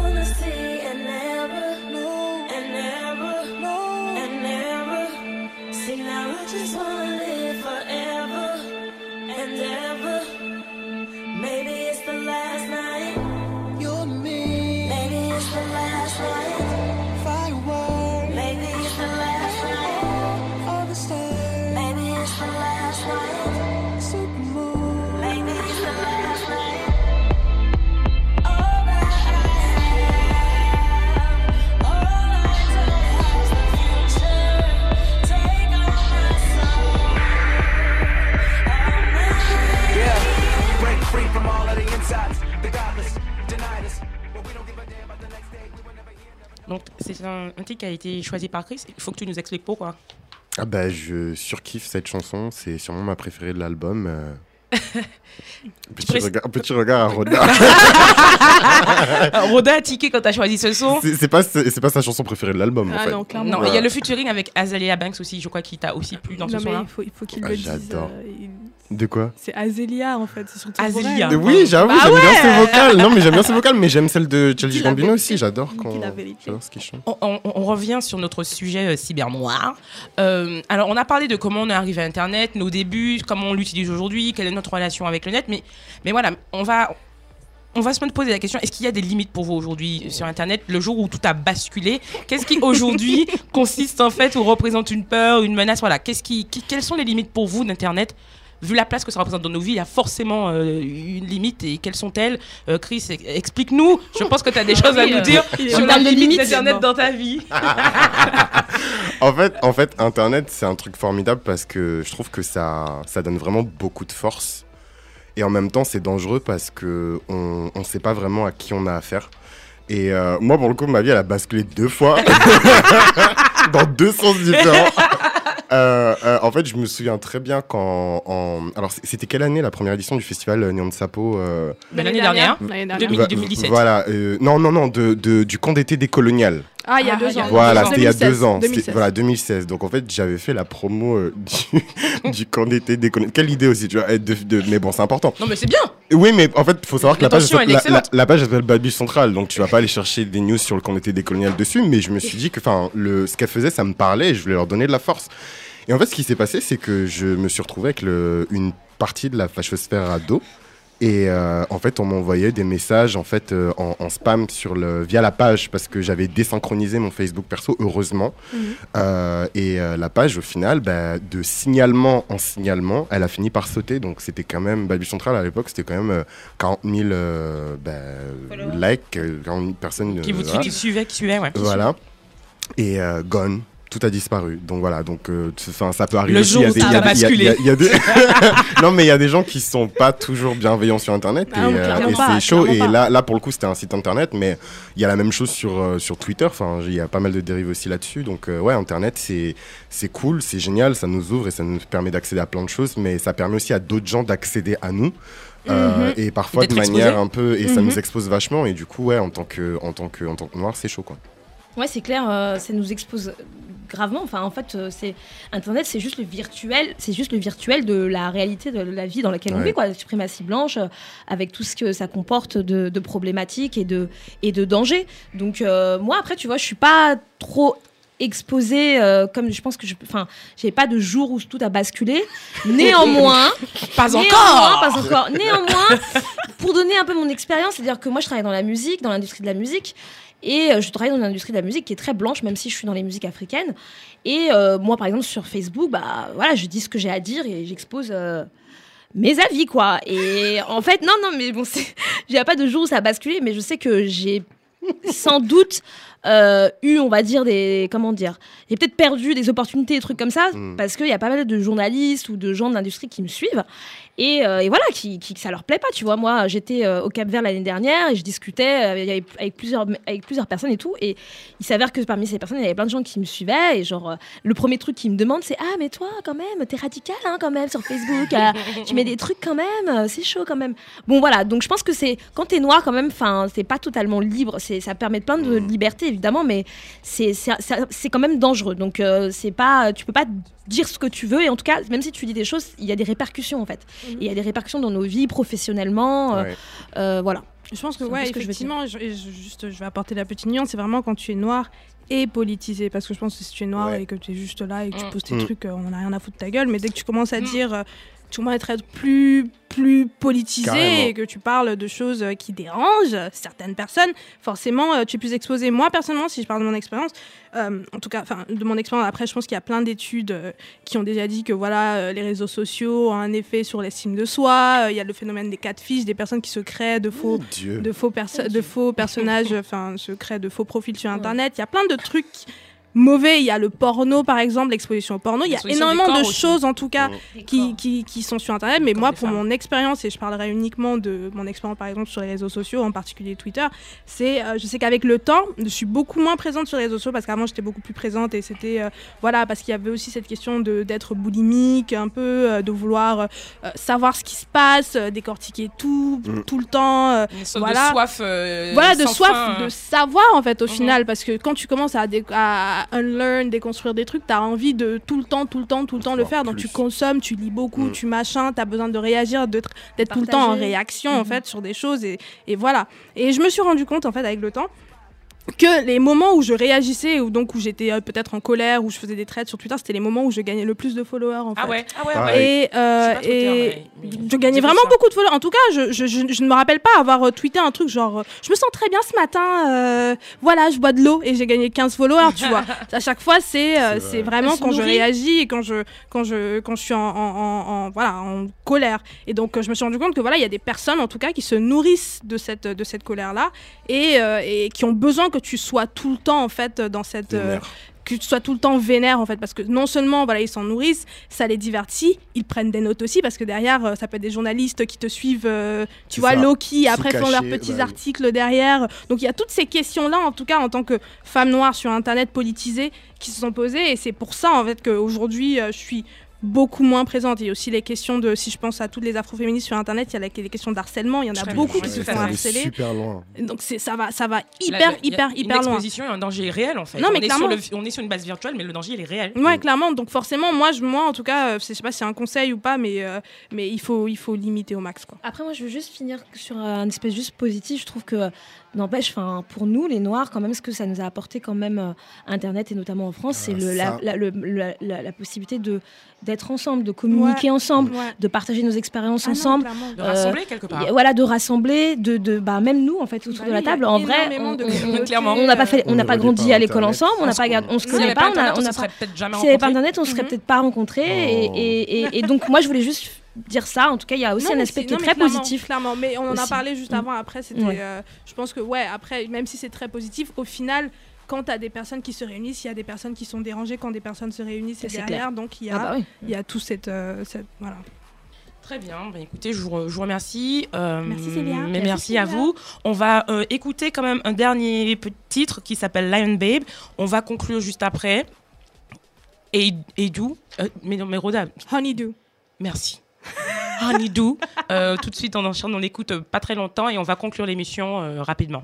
[SPEAKER 1] Donc, c'est un, un titre qui a été choisi par Chris. Il faut que tu nous expliques pourquoi.
[SPEAKER 3] Ah bah, je surkiffe cette chanson, c'est sûrement ma préférée de l'album. Euh. petit, regard, petit regard à Roda.
[SPEAKER 1] Roda a tiqué quand tu as choisi ce son.
[SPEAKER 3] c'est pas, pas sa chanson préférée de l'album en
[SPEAKER 5] Ah
[SPEAKER 3] fait.
[SPEAKER 5] non, clairement.
[SPEAKER 1] Non, il y a le featuring avec Azalea Banks aussi, je crois qu'il t'a aussi plu dans ce
[SPEAKER 5] Non, mais
[SPEAKER 1] son-là.
[SPEAKER 5] il faut, il faut qu'il
[SPEAKER 3] Ah,
[SPEAKER 5] le dise.
[SPEAKER 3] j'adore.
[SPEAKER 5] euh, il-
[SPEAKER 3] De quoi
[SPEAKER 5] C'est Azélia en fait, c'est
[SPEAKER 1] Azélia.
[SPEAKER 3] Oui, j'avoue,
[SPEAKER 5] Bah
[SPEAKER 3] j'aime bien
[SPEAKER 5] ouais.
[SPEAKER 3] ses vocales. Non, mais j'aime bien ses vocales, mais j'aime celle de
[SPEAKER 5] la
[SPEAKER 3] Gambino
[SPEAKER 5] vérité.
[SPEAKER 3] aussi. J'adore quand. J'adore ce qu'il chante.
[SPEAKER 1] On, on- on revient sur notre sujet euh, cyber noir. Euh, alors, on a parlé de comment on est arrivé à Internet, nos débuts, comment on l'utilise aujourd'hui, quelle est notre relation avec le net. Mais, mais voilà, on va, on va se poser la question est-ce qu'il y a des limites pour vous aujourd'hui sur Internet Le jour où tout a basculé, qu'est-ce qui aujourd'hui consiste en fait ou représente une peur, une menace? Voilà, qu'est-ce qui, qui- quelles sont les limites pour vous d'Internet Vu la place que ça représente dans nos vies, il y a forcément euh, une limite. Et quelles sont-elles? Euh, Chris, explique-nous. Je pense que tu as des choses à nous dire sur la limite
[SPEAKER 4] limites,
[SPEAKER 1] d'Internet dans ta vie.
[SPEAKER 3] En fait, en fait, Internet, c'est un truc formidable parce que je trouve que ça, ça donne vraiment beaucoup de force. Et en même temps, c'est dangereux parce que on ne sait pas vraiment à qui on a affaire. Et euh, moi, pour le coup, ma vie, elle a basculé deux fois dans deux sens différents. Euh, euh, en fait, je me souviens très bien quand. En... Alors, c'était quelle année la première édition du festival euh, Nyon de Sapo euh,
[SPEAKER 1] Mais l'année dernière,
[SPEAKER 5] L'année dernière.
[SPEAKER 1] 2000.
[SPEAKER 3] va-
[SPEAKER 1] 2017.
[SPEAKER 3] Voilà. euh, non, non, non, de, de- du camp d'été décolonial.
[SPEAKER 5] Ah, il y a
[SPEAKER 1] Ah,
[SPEAKER 5] deux ans.
[SPEAKER 3] Voilà, c'était il y a
[SPEAKER 5] 2016,
[SPEAKER 3] deux ans. C'était-
[SPEAKER 5] 2016.
[SPEAKER 3] Voilà, 2016. Donc en fait, j'avais fait la promo euh, du, du camp d'été décolonial. Quelle idée aussi, tu vois. être de- de- mais bon, c'est important.
[SPEAKER 1] Non, mais c'est bien.
[SPEAKER 3] Oui, mais en fait, il faut savoir que la page, la, la, la page s'appelle Babus Central, donc tu vas pas aller chercher des news sur le camp d'été décolonial dessus. Mais je me suis dit que, le ce qu'elle faisait, ça me parlait et je voulais leur donner de la force. Et en fait, ce qui s'est passé, c'est que je me suis retrouvé avec le, une partie de la fachosphère à dos. Et euh, en fait, on m'envoyait des messages en fait euh, en, en spam sur le via la page parce que j'avais désynchronisé mon Facebook perso, heureusement.
[SPEAKER 5] Mhm.
[SPEAKER 3] Euh, et euh, la page, au final, bah, de signalement en signalement, elle a fini par sauter. Donc c'était quand même Babu Central à l'époque, c'était quand même euh, 40 000 euh, bah, likes, euh, 40 000 personnes.
[SPEAKER 1] Qui vous
[SPEAKER 3] voilà.
[SPEAKER 1] qui suivait, qui suivait, ouais.
[SPEAKER 3] Voilà. Et euh, gone. Tout a disparu. Donc voilà, donc euh, ça peut arriver.
[SPEAKER 1] Le
[SPEAKER 3] aussi.
[SPEAKER 1] jour
[SPEAKER 3] Il y a
[SPEAKER 1] où ça
[SPEAKER 3] a
[SPEAKER 1] basculé.
[SPEAKER 3] non, mais il y a des gens qui sont pas toujours bienveillants sur Internet
[SPEAKER 5] Ah
[SPEAKER 3] et, euh, et c'est chaud. Et là, là, pour le coup, c'était un site Internet, mais il y a la même chose sur euh, sur Twitter. Enfin, il y a pas mal de dérives aussi là-dessus. Donc euh, ouais, Internet, c'est c'est cool, c'est génial, ça nous ouvre et ça nous permet d'accéder à plein de choses, mais ça permet aussi à d'autres gens d'accéder à nous. Euh, Et parfois de manière
[SPEAKER 1] exposé.
[SPEAKER 3] un peu, et ça
[SPEAKER 5] Mhm.
[SPEAKER 3] nous expose vachement. Et du coup, ouais, en tant que, en tant que, en tant que noir, c'est chaud, quoi.
[SPEAKER 4] Ouais, c'est clair, euh, ça nous expose gravement. Enfin, en fait, euh, c'est Internet, c'est juste le virtuel, c'est juste le virtuel de la réalité de la vie dans laquelle on vit, quoi. La suprématie blanche, euh, avec tout ce que ça comporte de, de problématiques et de et de dangers. Donc euh, moi, après, tu vois, je suis pas trop exposée euh, comme je pense que je enfin j'ai pas de jour où tout a basculé néanmoins
[SPEAKER 1] Pas
[SPEAKER 4] Néanmoins,
[SPEAKER 1] encore
[SPEAKER 4] pas encore. Néanmoins, pour donner un peu mon expérience, c'est-à-dire que moi je travaille dans la musique, dans l'industrie de la musique, et euh, je travaille dans l'industrie de la musique qui est très blanche, même si je suis dans les musiques africaines. Et euh, moi, par exemple, sur Facebook, bah voilà, je dis ce que j'ai à dire et j'expose. euh, mes avis quoi et en fait non non mais bon il n'y a pas de jour où ça a basculé mais je sais que j'ai sans doute euh, eu on va dire des comment dire j'ai peut-être perdu des opportunités des trucs comme ça
[SPEAKER 3] Mm.
[SPEAKER 4] parce qu'il y a pas mal de journalistes ou de gens de l'industrie qui me suivent. Et, euh, et voilà qui, qui ça leur plaît pas tu vois. Moi j'étais euh, au Cap Vert l'année dernière et je discutais avec plusieurs avec plusieurs personnes et tout. Et il s'avère que parmi ces personnes il y avait plein de gens qui me suivaient. Et genre euh, le premier truc qu'ils me demandent c'est ah mais toi quand même t'es radical hein, quand même sur Facebook euh, tu mets des trucs quand même euh, c'est chaud quand même. Bon voilà. Donc je pense que c'est quand t'es noir quand même enfin c'est pas totalement libre. C'est ça permet plein de liberté évidemment mais c'est c'est c'est- c'est quand même dangereux donc euh, c'est pas tu peux pas dire ce que tu veux et en tout cas même si tu dis des choses il y a des répercussions en fait Et il y a des répercussions dans nos vies professionnellement euh,
[SPEAKER 3] Ouais.
[SPEAKER 4] euh, voilà
[SPEAKER 5] Je pense que, ouais,
[SPEAKER 4] ce que je
[SPEAKER 5] effectivement, juste, je vais apporter la petite nuance, c'est vraiment quand tu es noir et politisé. Parce que je pense que si tu es noir
[SPEAKER 3] Ouais.
[SPEAKER 5] et que tu es juste là et que tu
[SPEAKER 1] Mm.
[SPEAKER 5] poses tes
[SPEAKER 3] Mm.
[SPEAKER 5] trucs, euh, on en a rien à foutre de ta gueule. Mais dès que tu commences à
[SPEAKER 1] Mm.
[SPEAKER 5] dire. Tu commences à être plus, plus politisé
[SPEAKER 3] Carrément.
[SPEAKER 5] et que tu parles de choses euh, qui dérangent certaines personnes, forcément, euh, tu es plus exposé. Moi, personnellement, si je parle de mon expérience, euh, en tout cas, enfin, de mon expérience, après, je pense qu'il y a plein d'études euh, qui ont déjà dit que voilà, euh, les réseaux sociaux ont un effet sur l'estime de soi. Il y a le phénomène des catfish, des personnes qui se créent de faux, de faux, perso- de faux personnages, enfin, se créent de faux profils sur Internet. Il y a plein de trucs mauvais. Il y a le porno, par exemple, l'exposition au porno. Il y a énormément de
[SPEAKER 1] aussi.
[SPEAKER 5] choses, en tout cas, qui, qui, qui sont sur Internet. Mais moi, pour
[SPEAKER 1] femmes.
[SPEAKER 5] mon expérience, et je parlerai uniquement de mon expérience, par exemple, sur les réseaux sociaux, en particulier Twitter, c'est, euh, je sais qu'avec le temps, je suis beaucoup moins présente sur les réseaux sociaux parce qu'avant, j'étais beaucoup plus présente et c'était, euh, voilà, parce qu'il y avait aussi cette question de, d'être boulimique, un peu, euh, de vouloir euh, euh, savoir ce qui se passe, euh, décortiquer tout,
[SPEAKER 3] Mm.
[SPEAKER 5] tout le temps. euh,
[SPEAKER 1] Une
[SPEAKER 5] Voilà.
[SPEAKER 1] de soif. euh,
[SPEAKER 5] voilà, de soif,
[SPEAKER 1] fin,
[SPEAKER 5] de savoir en fait au final, parce que quand tu commences à, dé- à unlearn, déconstruire des trucs, t'as envie de tout le temps, tout le temps, tout le temps le faire. Donc
[SPEAKER 3] plus.
[SPEAKER 5] tu consommes, tu lis beaucoup,
[SPEAKER 3] Mhm.
[SPEAKER 5] tu machin, t'as besoin de réagir, d'être tout le temps en réaction en
[SPEAKER 4] Mhm.
[SPEAKER 5] fait sur des choses et, et voilà. Et je me suis rendu compte en fait avec le temps que les moments où je réagissais ou donc où j'étais euh, peut-être en colère ou je faisais des trades sur Twitter, c'était les moments où je gagnais le plus de followers en
[SPEAKER 1] Ah
[SPEAKER 5] fait.
[SPEAKER 1] ouais, ah ouais,
[SPEAKER 3] Ah
[SPEAKER 1] ouais.
[SPEAKER 3] ouais.
[SPEAKER 5] Et, euh,
[SPEAKER 1] Je
[SPEAKER 5] et
[SPEAKER 1] mais- mais-
[SPEAKER 5] je gagnais vraiment
[SPEAKER 1] ça.
[SPEAKER 5] beaucoup de followers. En tout cas, je, je, je- je ne me rappelle pas avoir euh, tweeté un truc genre euh, je me sens très bien ce matin, euh, voilà, je bois de l'eau et j'ai gagné 15 followers, tu vois. À chaque fois, c'est euh,
[SPEAKER 3] C'est
[SPEAKER 5] c'est
[SPEAKER 3] vrai.
[SPEAKER 5] vraiment quand je réagis et quand je, quand je, quand je suis en, en, en- en- voilà, en colère. Et donc, je me suis rendu compte que voilà, il y a des personnes en tout cas qui se nourrissent de cette, de cette colère-là et, euh, et qui ont besoin que tu sois tout le temps en fait dans cette. euh, que tu sois tout le temps vénère en fait parce que non seulement voilà ils s'en nourrissent ça les divertit ils prennent des notes aussi parce que derrière euh, ça peut être des journalistes qui te suivent euh, tu vois. Loki après font leurs petits
[SPEAKER 3] bah oui.
[SPEAKER 5] articles derrière donc il y a toutes ces questions là en tout cas en tant que femme noire sur internet politisée qui se sont posées et c'est pour ça en fait qu'aujourd'hui euh, je suis beaucoup moins présente. Il y a aussi les questions de, si je pense à toutes les afroféministes sur Internet, il y a les, les questions d'harcèlement. Il y en a
[SPEAKER 1] Très
[SPEAKER 5] beaucoup
[SPEAKER 1] bien,
[SPEAKER 5] qui
[SPEAKER 1] ouais,
[SPEAKER 5] se font harceler.
[SPEAKER 3] super loin.
[SPEAKER 5] Donc ça va, ça va
[SPEAKER 1] Là,
[SPEAKER 5] hyper,
[SPEAKER 1] il y a
[SPEAKER 5] hyper,
[SPEAKER 1] une
[SPEAKER 5] hyper loin.
[SPEAKER 1] exposition et un danger réel en fait.
[SPEAKER 5] Non, mais
[SPEAKER 1] on, est sur
[SPEAKER 5] clairement.
[SPEAKER 1] le- on est sur une base virtuelle, mais le danger il est réel.
[SPEAKER 5] Ouais, clairement. Donc forcément, moi, je, moi, en tout cas, euh, je sais pas si c'est un conseil ou pas, mais, euh, mais il faut, il faut limiter au max, quoi.
[SPEAKER 4] Après, moi, je veux juste finir sur un espèce juste positif. Je trouve que, n'empêche, enfin, pour nous, les Noirs, quand même, ce que ça nous a apporté, quand même, euh, Internet et notamment en France, c'est
[SPEAKER 3] Ah,
[SPEAKER 4] le, la,
[SPEAKER 3] ça.
[SPEAKER 4] la, le- la- la- la possibilité de d'être ensemble, de communiquer ensemble,
[SPEAKER 5] Ouais.
[SPEAKER 4] de partager nos expériences
[SPEAKER 5] Ah non,
[SPEAKER 4] ensemble.
[SPEAKER 1] De
[SPEAKER 4] Euh,
[SPEAKER 1] rassembler quelque part.
[SPEAKER 4] Voilà, de rassembler, de, de bah, même nous, en fait, autour
[SPEAKER 5] Bah
[SPEAKER 4] de la table. En vrai, on-
[SPEAKER 5] de
[SPEAKER 4] n'a pas fait, on
[SPEAKER 3] On
[SPEAKER 4] n'a pas grandi à l'école ensemble, on n'a pas, on se connaît pas, on a,
[SPEAKER 1] Internet,
[SPEAKER 4] on
[SPEAKER 1] on
[SPEAKER 4] a
[SPEAKER 1] se
[SPEAKER 4] pas.
[SPEAKER 1] serait peut-être jamais
[SPEAKER 4] S'il n'y avait pas. Internet, on ne serait
[SPEAKER 5] Mhm.
[SPEAKER 4] peut-être pas rencontrés. Et donc, moi, je voulais juste dire ça. En tout cas, il y a aussi
[SPEAKER 5] Non,
[SPEAKER 4] un aspect qui est
[SPEAKER 5] non,
[SPEAKER 4] très
[SPEAKER 5] clairement,
[SPEAKER 4] positif.
[SPEAKER 5] Clairement, mais on en a parlé juste
[SPEAKER 4] Mm.
[SPEAKER 5] avant. Après, c'était,
[SPEAKER 4] Ouais.
[SPEAKER 5] euh, je pense que, ouais, après, même si c'est très positif, au final, quand tu as des personnes qui se réunissent, il y a des personnes qui sont dérangées quand des personnes se réunissent
[SPEAKER 4] C'est
[SPEAKER 5] derrière. Donc, il y a,
[SPEAKER 4] Ah bah oui.
[SPEAKER 5] il y a tout cette, euh, cette- voilà.
[SPEAKER 1] Très bien. Ben, écoutez, je vous, re- je vous remercie. Euh,
[SPEAKER 5] Merci, Célia.
[SPEAKER 1] Mais
[SPEAKER 5] Merci,
[SPEAKER 1] merci, à vous. On va euh, écouter quand même un dernier petit titre qui s'appelle Lion Babe. On va conclure juste après. Et, et d'où? Euh, mais, non, mais Rhoda,
[SPEAKER 5] Honeydew.
[SPEAKER 1] merci. Honeydew. Euh, tout de suite, on enchaîne, on l'écoute euh, pas très longtemps et on va conclure l'émission euh, rapidement.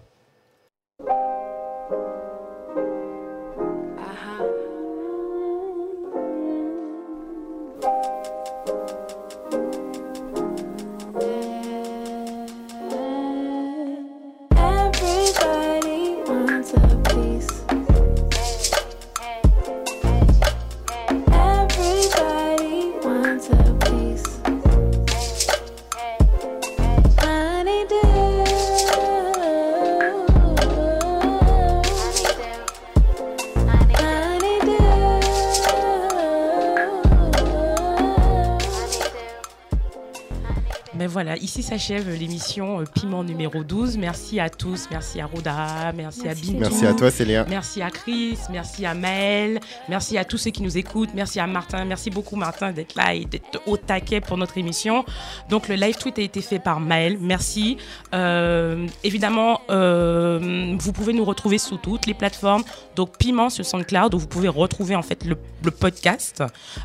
[SPEAKER 1] Voilà, ici s'achève l'émission euh, Piment numéro 12. Merci à tous, merci à Rhoda, merci, à Bintou.
[SPEAKER 3] Merci à toi, Célia.
[SPEAKER 1] Merci à Chris, merci à Maël, merci à tous ceux qui nous écoutent, merci à Martin, merci beaucoup Martin d'être là et d'être au taquet pour notre émission. Donc le live tweet a été fait par Maël, merci. Euh, évidemment, euh, vous pouvez nous retrouver sur toutes les plateformes. Donc Piment sur SoundCloud où vous pouvez retrouver en fait le, le podcast.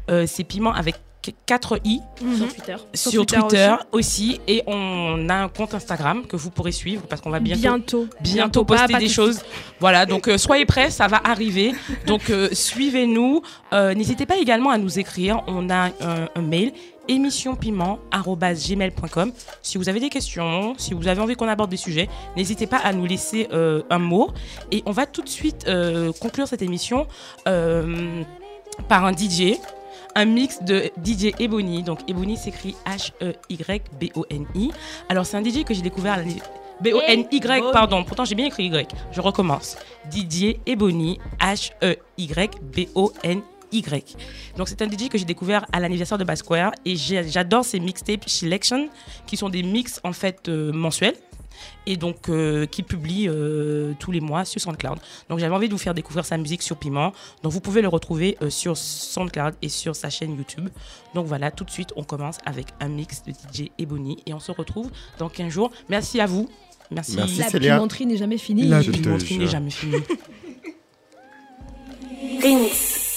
[SPEAKER 1] Euh, C'est Piment avec 4 i
[SPEAKER 4] Sur Twitter.
[SPEAKER 1] sur,
[SPEAKER 5] Sur Twitter
[SPEAKER 1] Twitter, aussi. et on a un compte Instagram que vous pourrez suivre parce qu'on va bientôt
[SPEAKER 5] Bientôt.
[SPEAKER 1] poster
[SPEAKER 5] pas
[SPEAKER 1] des choses. Voilà, donc euh, soyez prêts, ça va arriver. Donc euh, suivez-nous. Euh, N'hésitez pas également à nous écrire. On a un, un mail émissionpiment@gmail.com. Si vous avez des questions, si vous avez envie qu'on aborde des sujets, n'hésitez pas à nous laisser euh, un mot. Et on va tout de suite euh, conclure cette émission euh, par un DJ. Un mix de DJ Ebony. Donc Ebony s'écrit E H-E-Y-B-O-N-I. Alors c'est un DJ que j'ai découvert à l'année- B-O-N-Y, pardon. Pourtant, j'ai bien écrit Y. Je recommence. Didier Ebony, H-E-Y-B-O-N-Y. Donc, c'est un DJ que j'ai découvert à l'anniversaire de Basquare et j'adore ces mixtapes Selection qui sont des mix en fait euh, mensuels. Et donc euh, qui publie euh, tous les mois sur SoundCloud. Donc j'avais envie de vous faire découvrir sa musique sur Piment. Donc vous pouvez le retrouver euh, sur SoundCloud et sur sa chaîne YouTube. Donc voilà, tout de suite on commence avec un mix de DJ Ebony et on se retrouve dans 15 jours. Merci à vous. Merci.
[SPEAKER 3] Merci,
[SPEAKER 4] La
[SPEAKER 3] Célia.
[SPEAKER 4] pimenterie n'est jamais finie.
[SPEAKER 1] La pimenterie n'est jamais finie.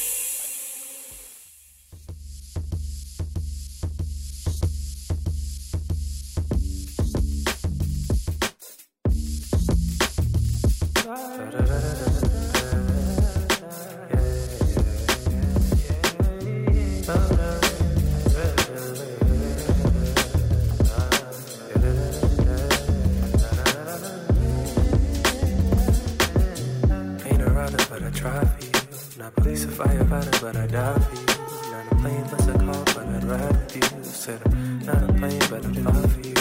[SPEAKER 10] firefighter, but I die for you. Not a plane, bus, a car, but I'd ride with you. Said I'm not a plane, but I'm fine for you.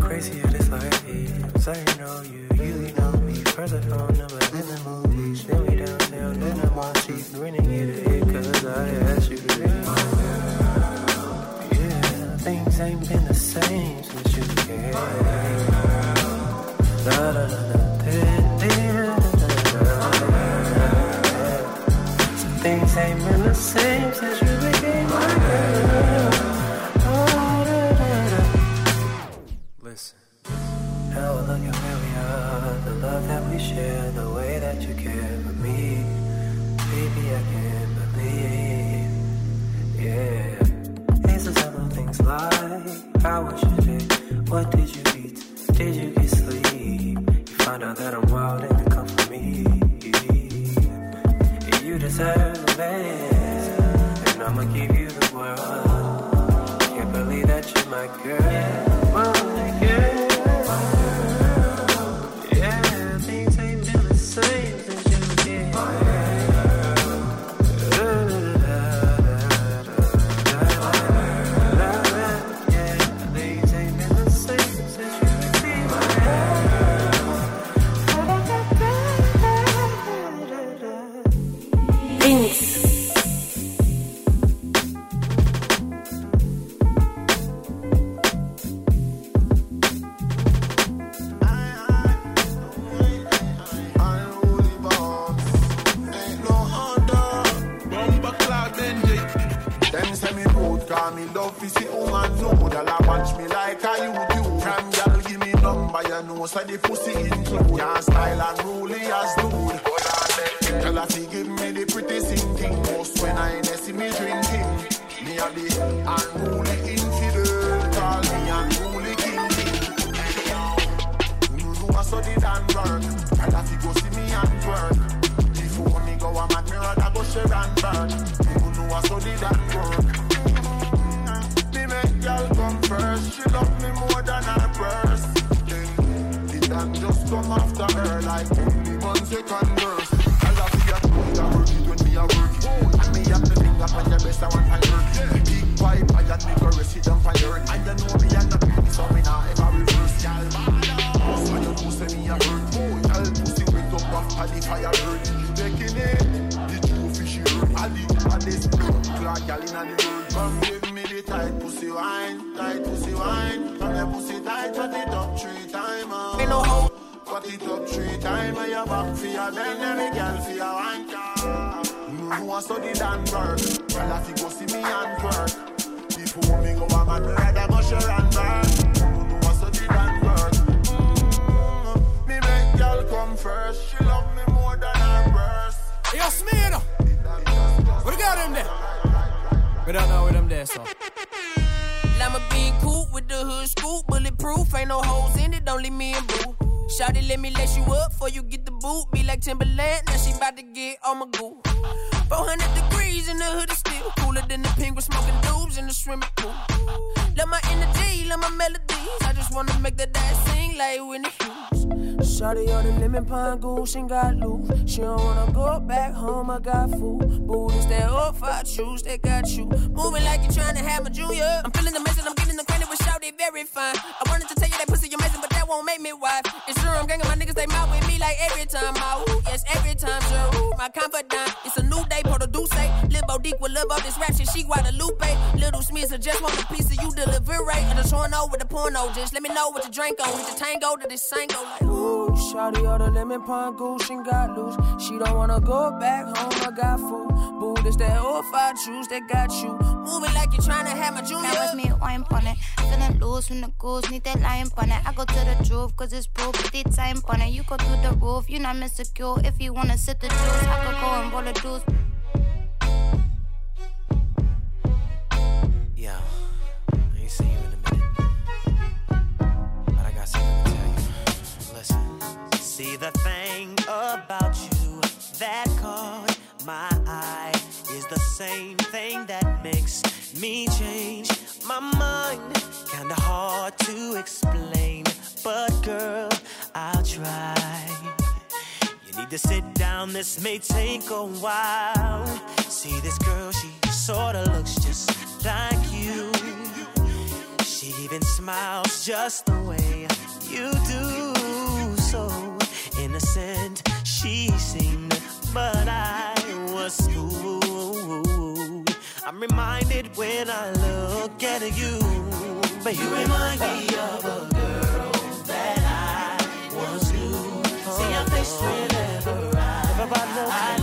[SPEAKER 10] Crazy at this life is. I know you, you know me. First I found number in the movies. Then we downtown, then I'm on cheap. To ear, cause I asked you to. Yeah, things ain't been the same since you came. Da da da ain't been the same since you became my girl. Oh, da, da, da. Listen, now look at where we are, the love that we share, the way that you care for me. Baby, I can't believe. Yeah. Is the simple things like how was your day? What did you eat? Did you get sleep? You find out that I'm wild yeah.
[SPEAKER 11] And work. Girl a fi go see me and work. Before me go a mad me rather go share and burn. You know I study and work. Mm-hmm. Me make girl come first. She love me more than her purse. Then the damn just come after her Like only one second Come give me the tight pussy wine Tight pussy wine. From your pussy tight, cut it up three times Me no hoe. Cut it up three times And your back for your bend Every girl for your wanker You know I study than work. Girl, if you go see me and work. Before me go a man, me rather go share and burn You know study than work. Mm, Me make girl come first. She love me more than her
[SPEAKER 12] Hey, yo, Smino! What you got in there? Them there, so.
[SPEAKER 13] Lima bean coupe with the hood scoop, bulletproof. Ain't no holes in it, don't leave me in boo. Shawty, let me lace you up before you get the boot. Be like Timberland, now she bout to get on my goo. 400 degrees in the hood is still cooler than the penguin smoking dubs in the swimming pool. Love my energy, love my melodies. I just wanna make that ass sing like Whitney Hughes. Shawty on the lemon pine goose and got loose. She don't wanna go back home, I got food. Booties that old five shoes that got you. Moving like you're trying to have a junior. I'm feeling amazing, I'm getting acquainted with Shawty, very fine. I wanted to tell you that pussy amazing, but that won't make me wife. It's true, I'm gang my niggas, they mouth with me like every time. I, ooh, yes, every time, sure. Ooh, my confidant, it's a new day, Porto Duce. Lil Bodique will live up this rap shit, she Guadalupe. Little Smiths, I just want a piece of you deliver rate. And the torno with the porno, just let me know what you drink on. Hit the tango to this sango, like, ooh.
[SPEAKER 8] Shawty all the lemon pine goose and got loose. She don't wanna go back home, I got food. Boo, this that old five juice that got you.
[SPEAKER 13] Moving like you're trying to have my junior.
[SPEAKER 14] That was me, wine on it. Feeling loose from the goose, need that lion on it. I go to the truth, cause it's proof, put the time it. You go through the roof, you not insecure. If you wanna sit the juice, I could go and roll the juice.
[SPEAKER 9] Yo, I ain't seen you in a minute. But I got something to tell you. Listen.
[SPEAKER 15] See the thing about you that caught my eye is the same thing that makes me change my mind. Kinda hard to explain, but girl, I'll try. You need to sit down, this may take a while. See this girl, she sorta looks just like you. She even smiles just the way you do. So innocent she seemed, but I was fooled. I'm reminded when I look at you, but you remind me of a girl that I once knew. See your face whenever I, I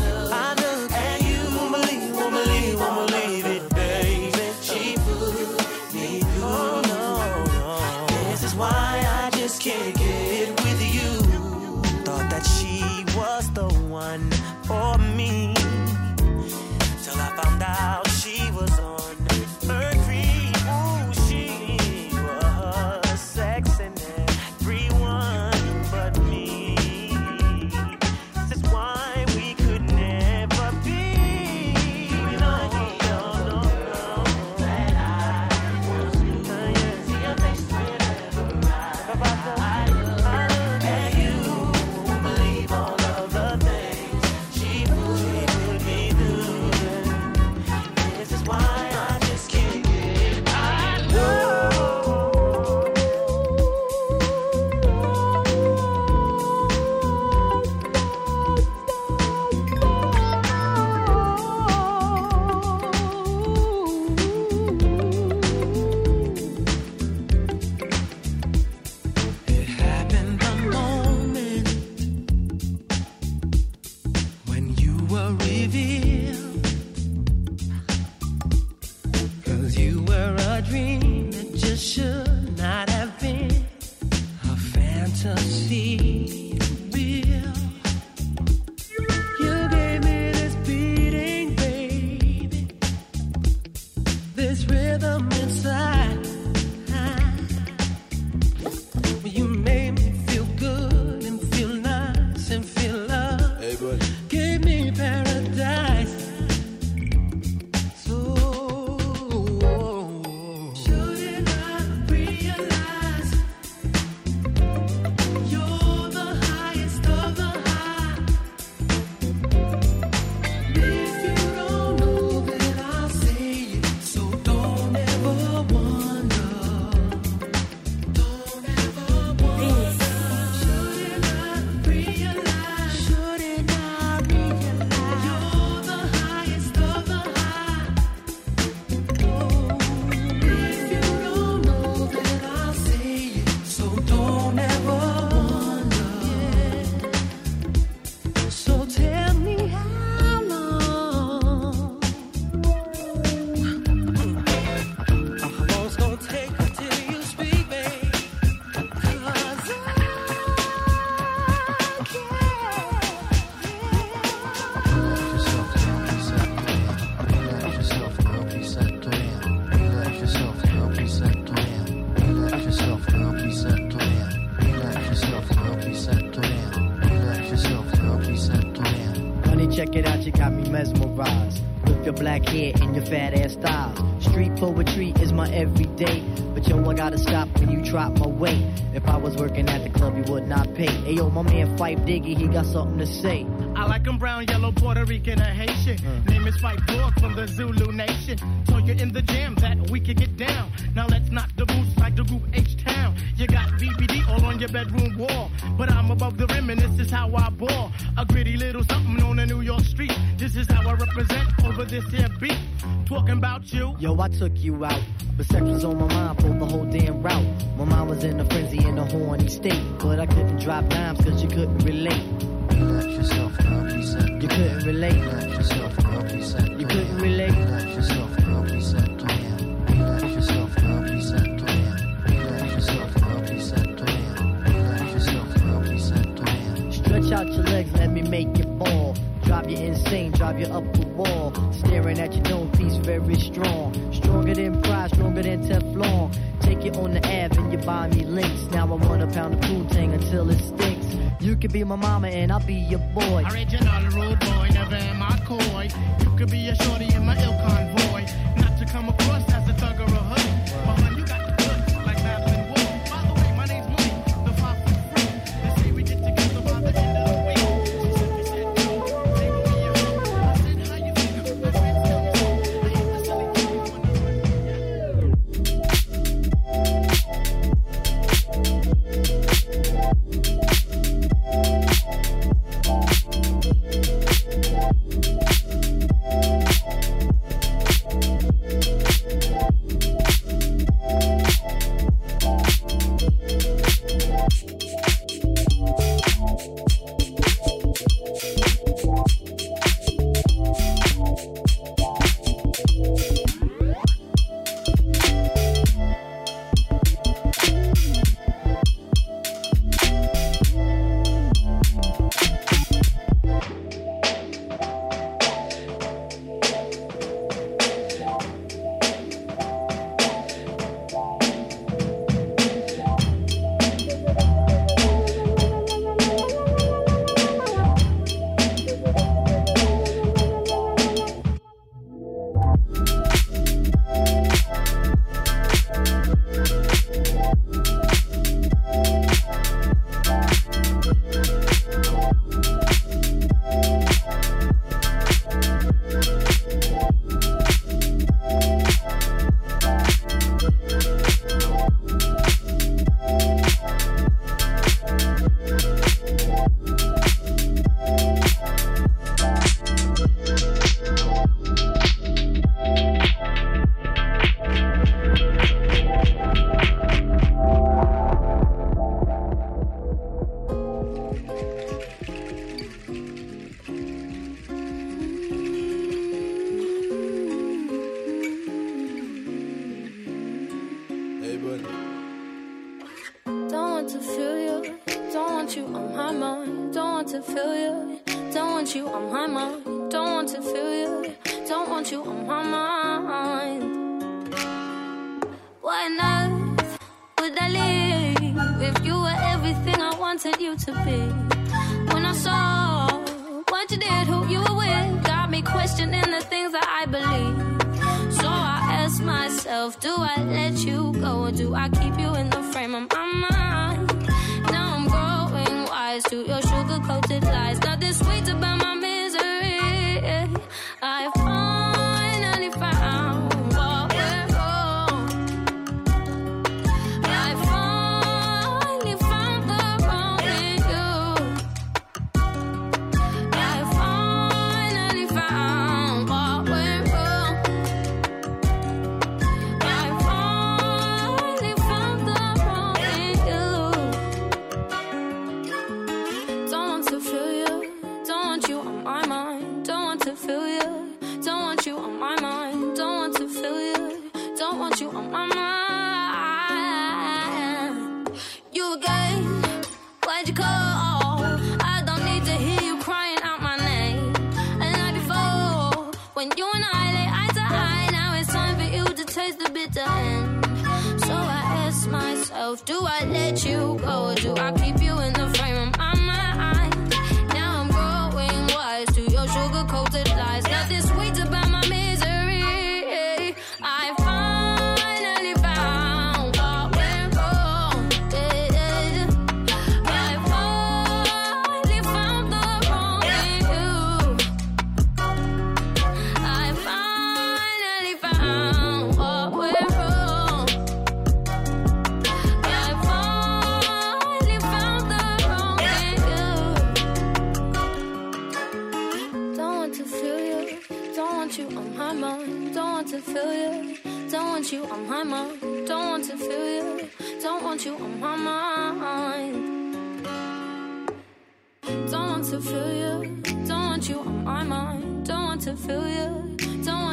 [SPEAKER 16] fat ass style. Street poetry is my everyday. But yo, I gotta stop when you drop my weight. If I was working at the club, you would not pay. Hey yo, my man Fife Diggy, he got something to say.
[SPEAKER 17] I like 'em brown, yellow, Puerto Rican,
[SPEAKER 16] took you out.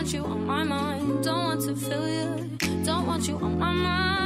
[SPEAKER 16] want you
[SPEAKER 18] on my mind. Don't want to feel you. Don't want you on my mind.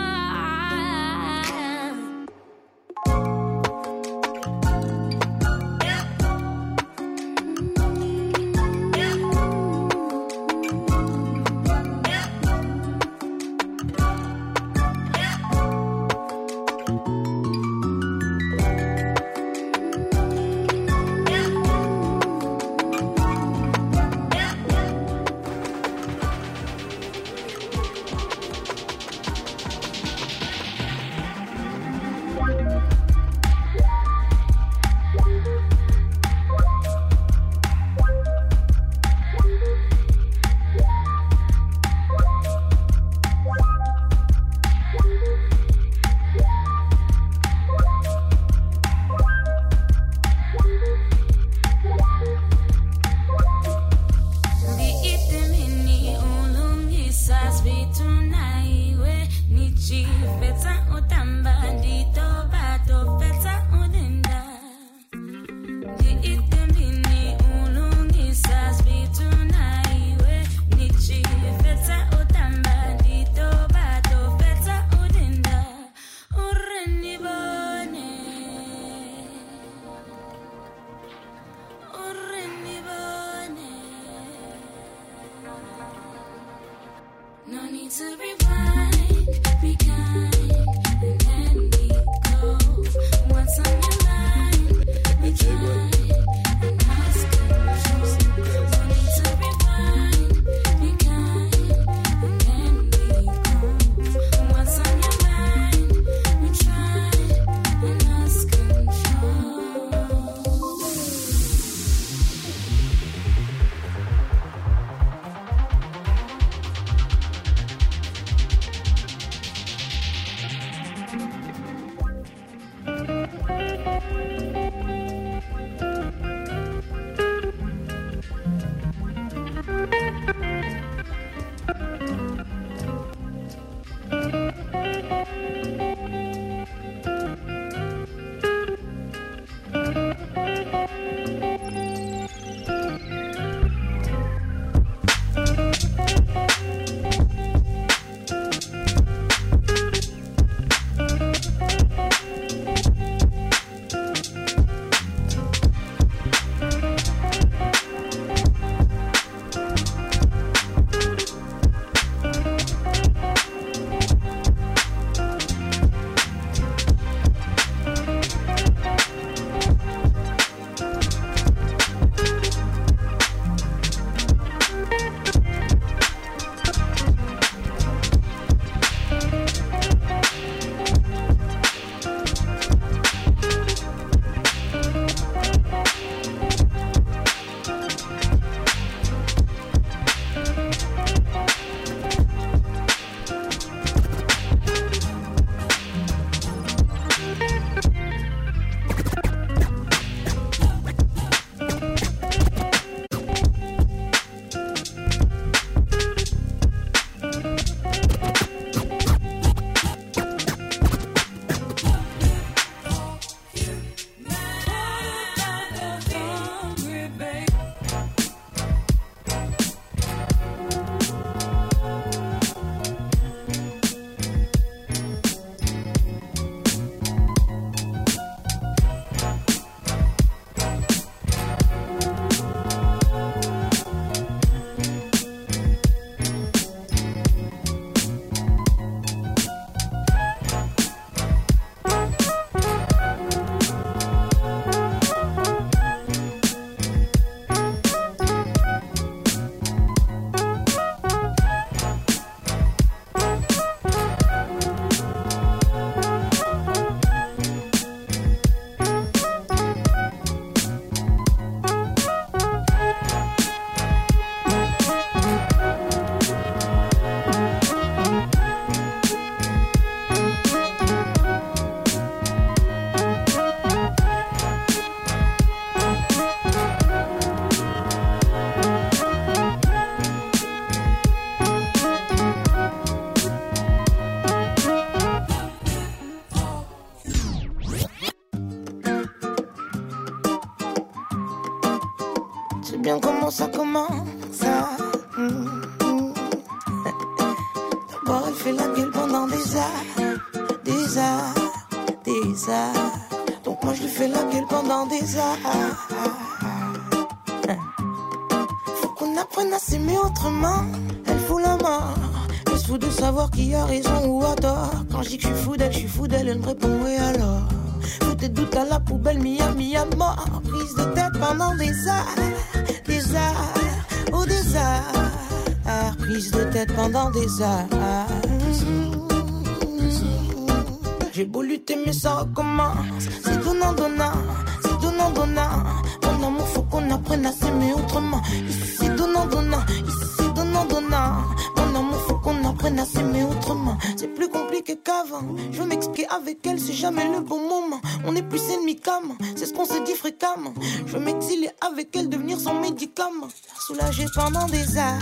[SPEAKER 19] Soulager pendant des heures.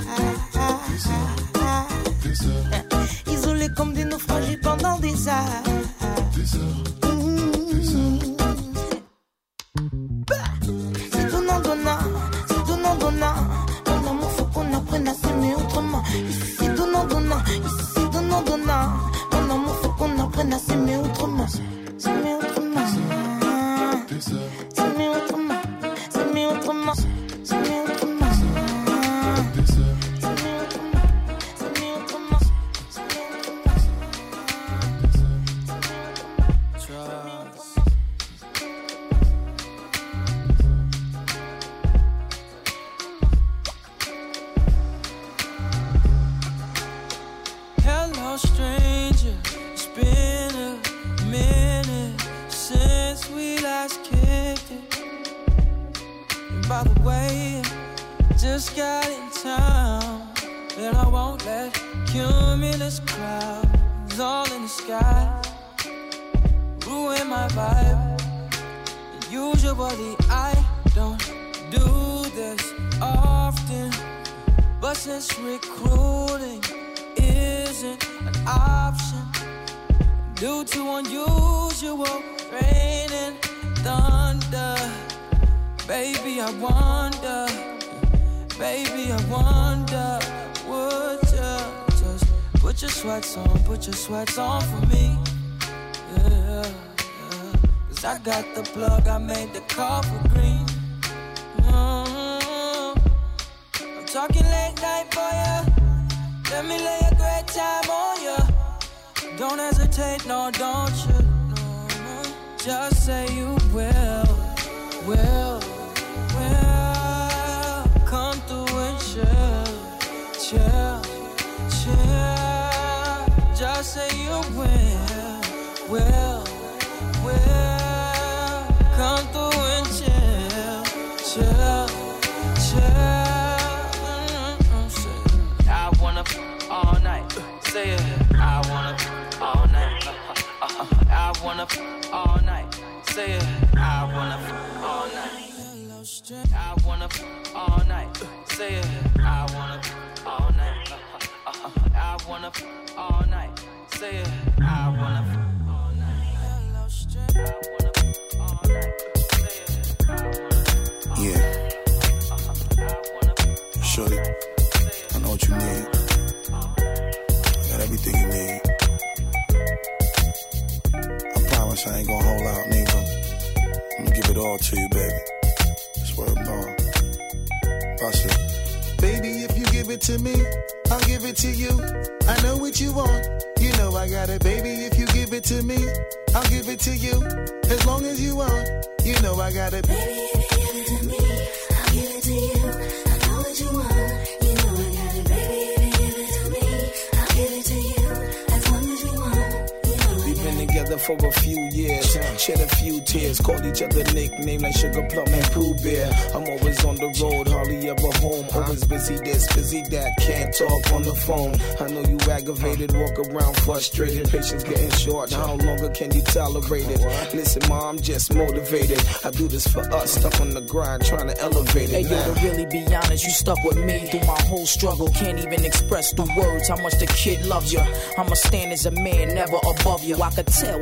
[SPEAKER 8] Say it. I wanna all night. I wanna all night. Say it. I wanna all night. I wanna all night. Say it. I wanna all night. I wanna all night. Say it. I wanna all night. Night. Say it.
[SPEAKER 20] Yeah. I know what you need. Got everything you need. I promise I ain't gonna hold out, nigga. I'm gonna give it all to you, baby. Swear to God. Bust it. Baby, if you give it to me, I'll give it to you. I know what you want. You know I got it, baby. If you give it to me, I'll give it to you. As long as you want, you know I got it. Baby, if you give it to me, I'll give it to you.
[SPEAKER 21] Together for a few years, shed a few tears, called each other nicknames like Sugar Plum and Pooh Bear. I'm always on the road, hardly ever home. Always busy this, busy that, can't talk on the phone. I know you aggravated, walk around frustrated, patience getting short. How longer can you tolerate it? Listen, ma, I'm just motivated. I do this for us, stuck on the grind, trying to elevate it.
[SPEAKER 22] Hey
[SPEAKER 21] yo,
[SPEAKER 22] to really be honest, you stuck with me through my whole struggle. Can't even express the words how much the kid loves you. I'ma stand as a man, never above you. I could tell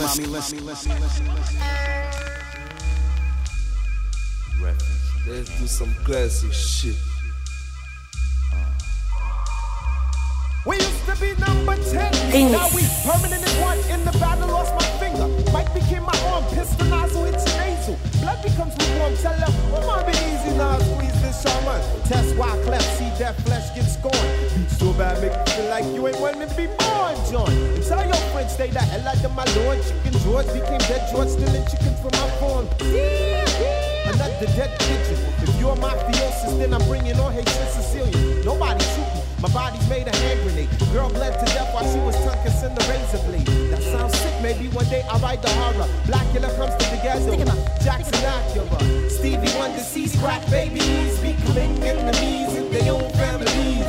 [SPEAKER 21] Listen.
[SPEAKER 23] Let's do some classic shit.
[SPEAKER 24] We used to be number 10. Now we permanent in one. In the battle, lost my finger. Mike became my arm. Pistol nozzle hits your nasal. Blood becomes lukewarm. Tell her, my be easy now. Squeeze this shaman. Test why cleft. See that flesh get scorned. Beat so bad, make you feel like you ain't wanting to be born, John. And tell your friends, stay the hell out of my lord. Chicken George became dead George, stealing chicken from my farm. Another dead pigeon. If you're mafiosis, then I'm bringing on Haitian Sicilian. Nobody shoot me. My body's made a hand grenade. Girl bled to death while she was tongue kissing the razor blade. That sounds sick. Maybe one day I'll write the horror. Blackula comes to the ghetto. Jackson Acura. Stevie Wonder sees crack babies becoming enemies in their own families.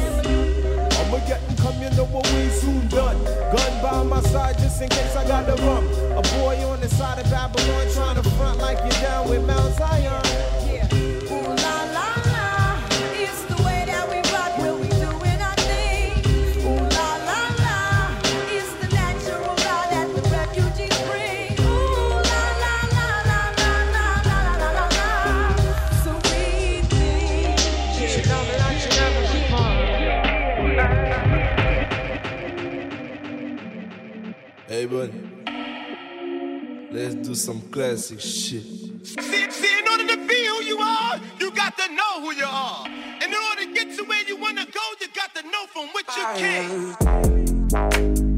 [SPEAKER 24] I'ma get them come, you know what we soon done. Gun by my side just in case I got the rum. A boy on the side of Babylon trying to front like you're down with Mount Zion.
[SPEAKER 23] Do some classic shit.
[SPEAKER 24] See, see, in order to be who you are, you got to know who you are. And in order to get to where you want to go, you got to know from which you came.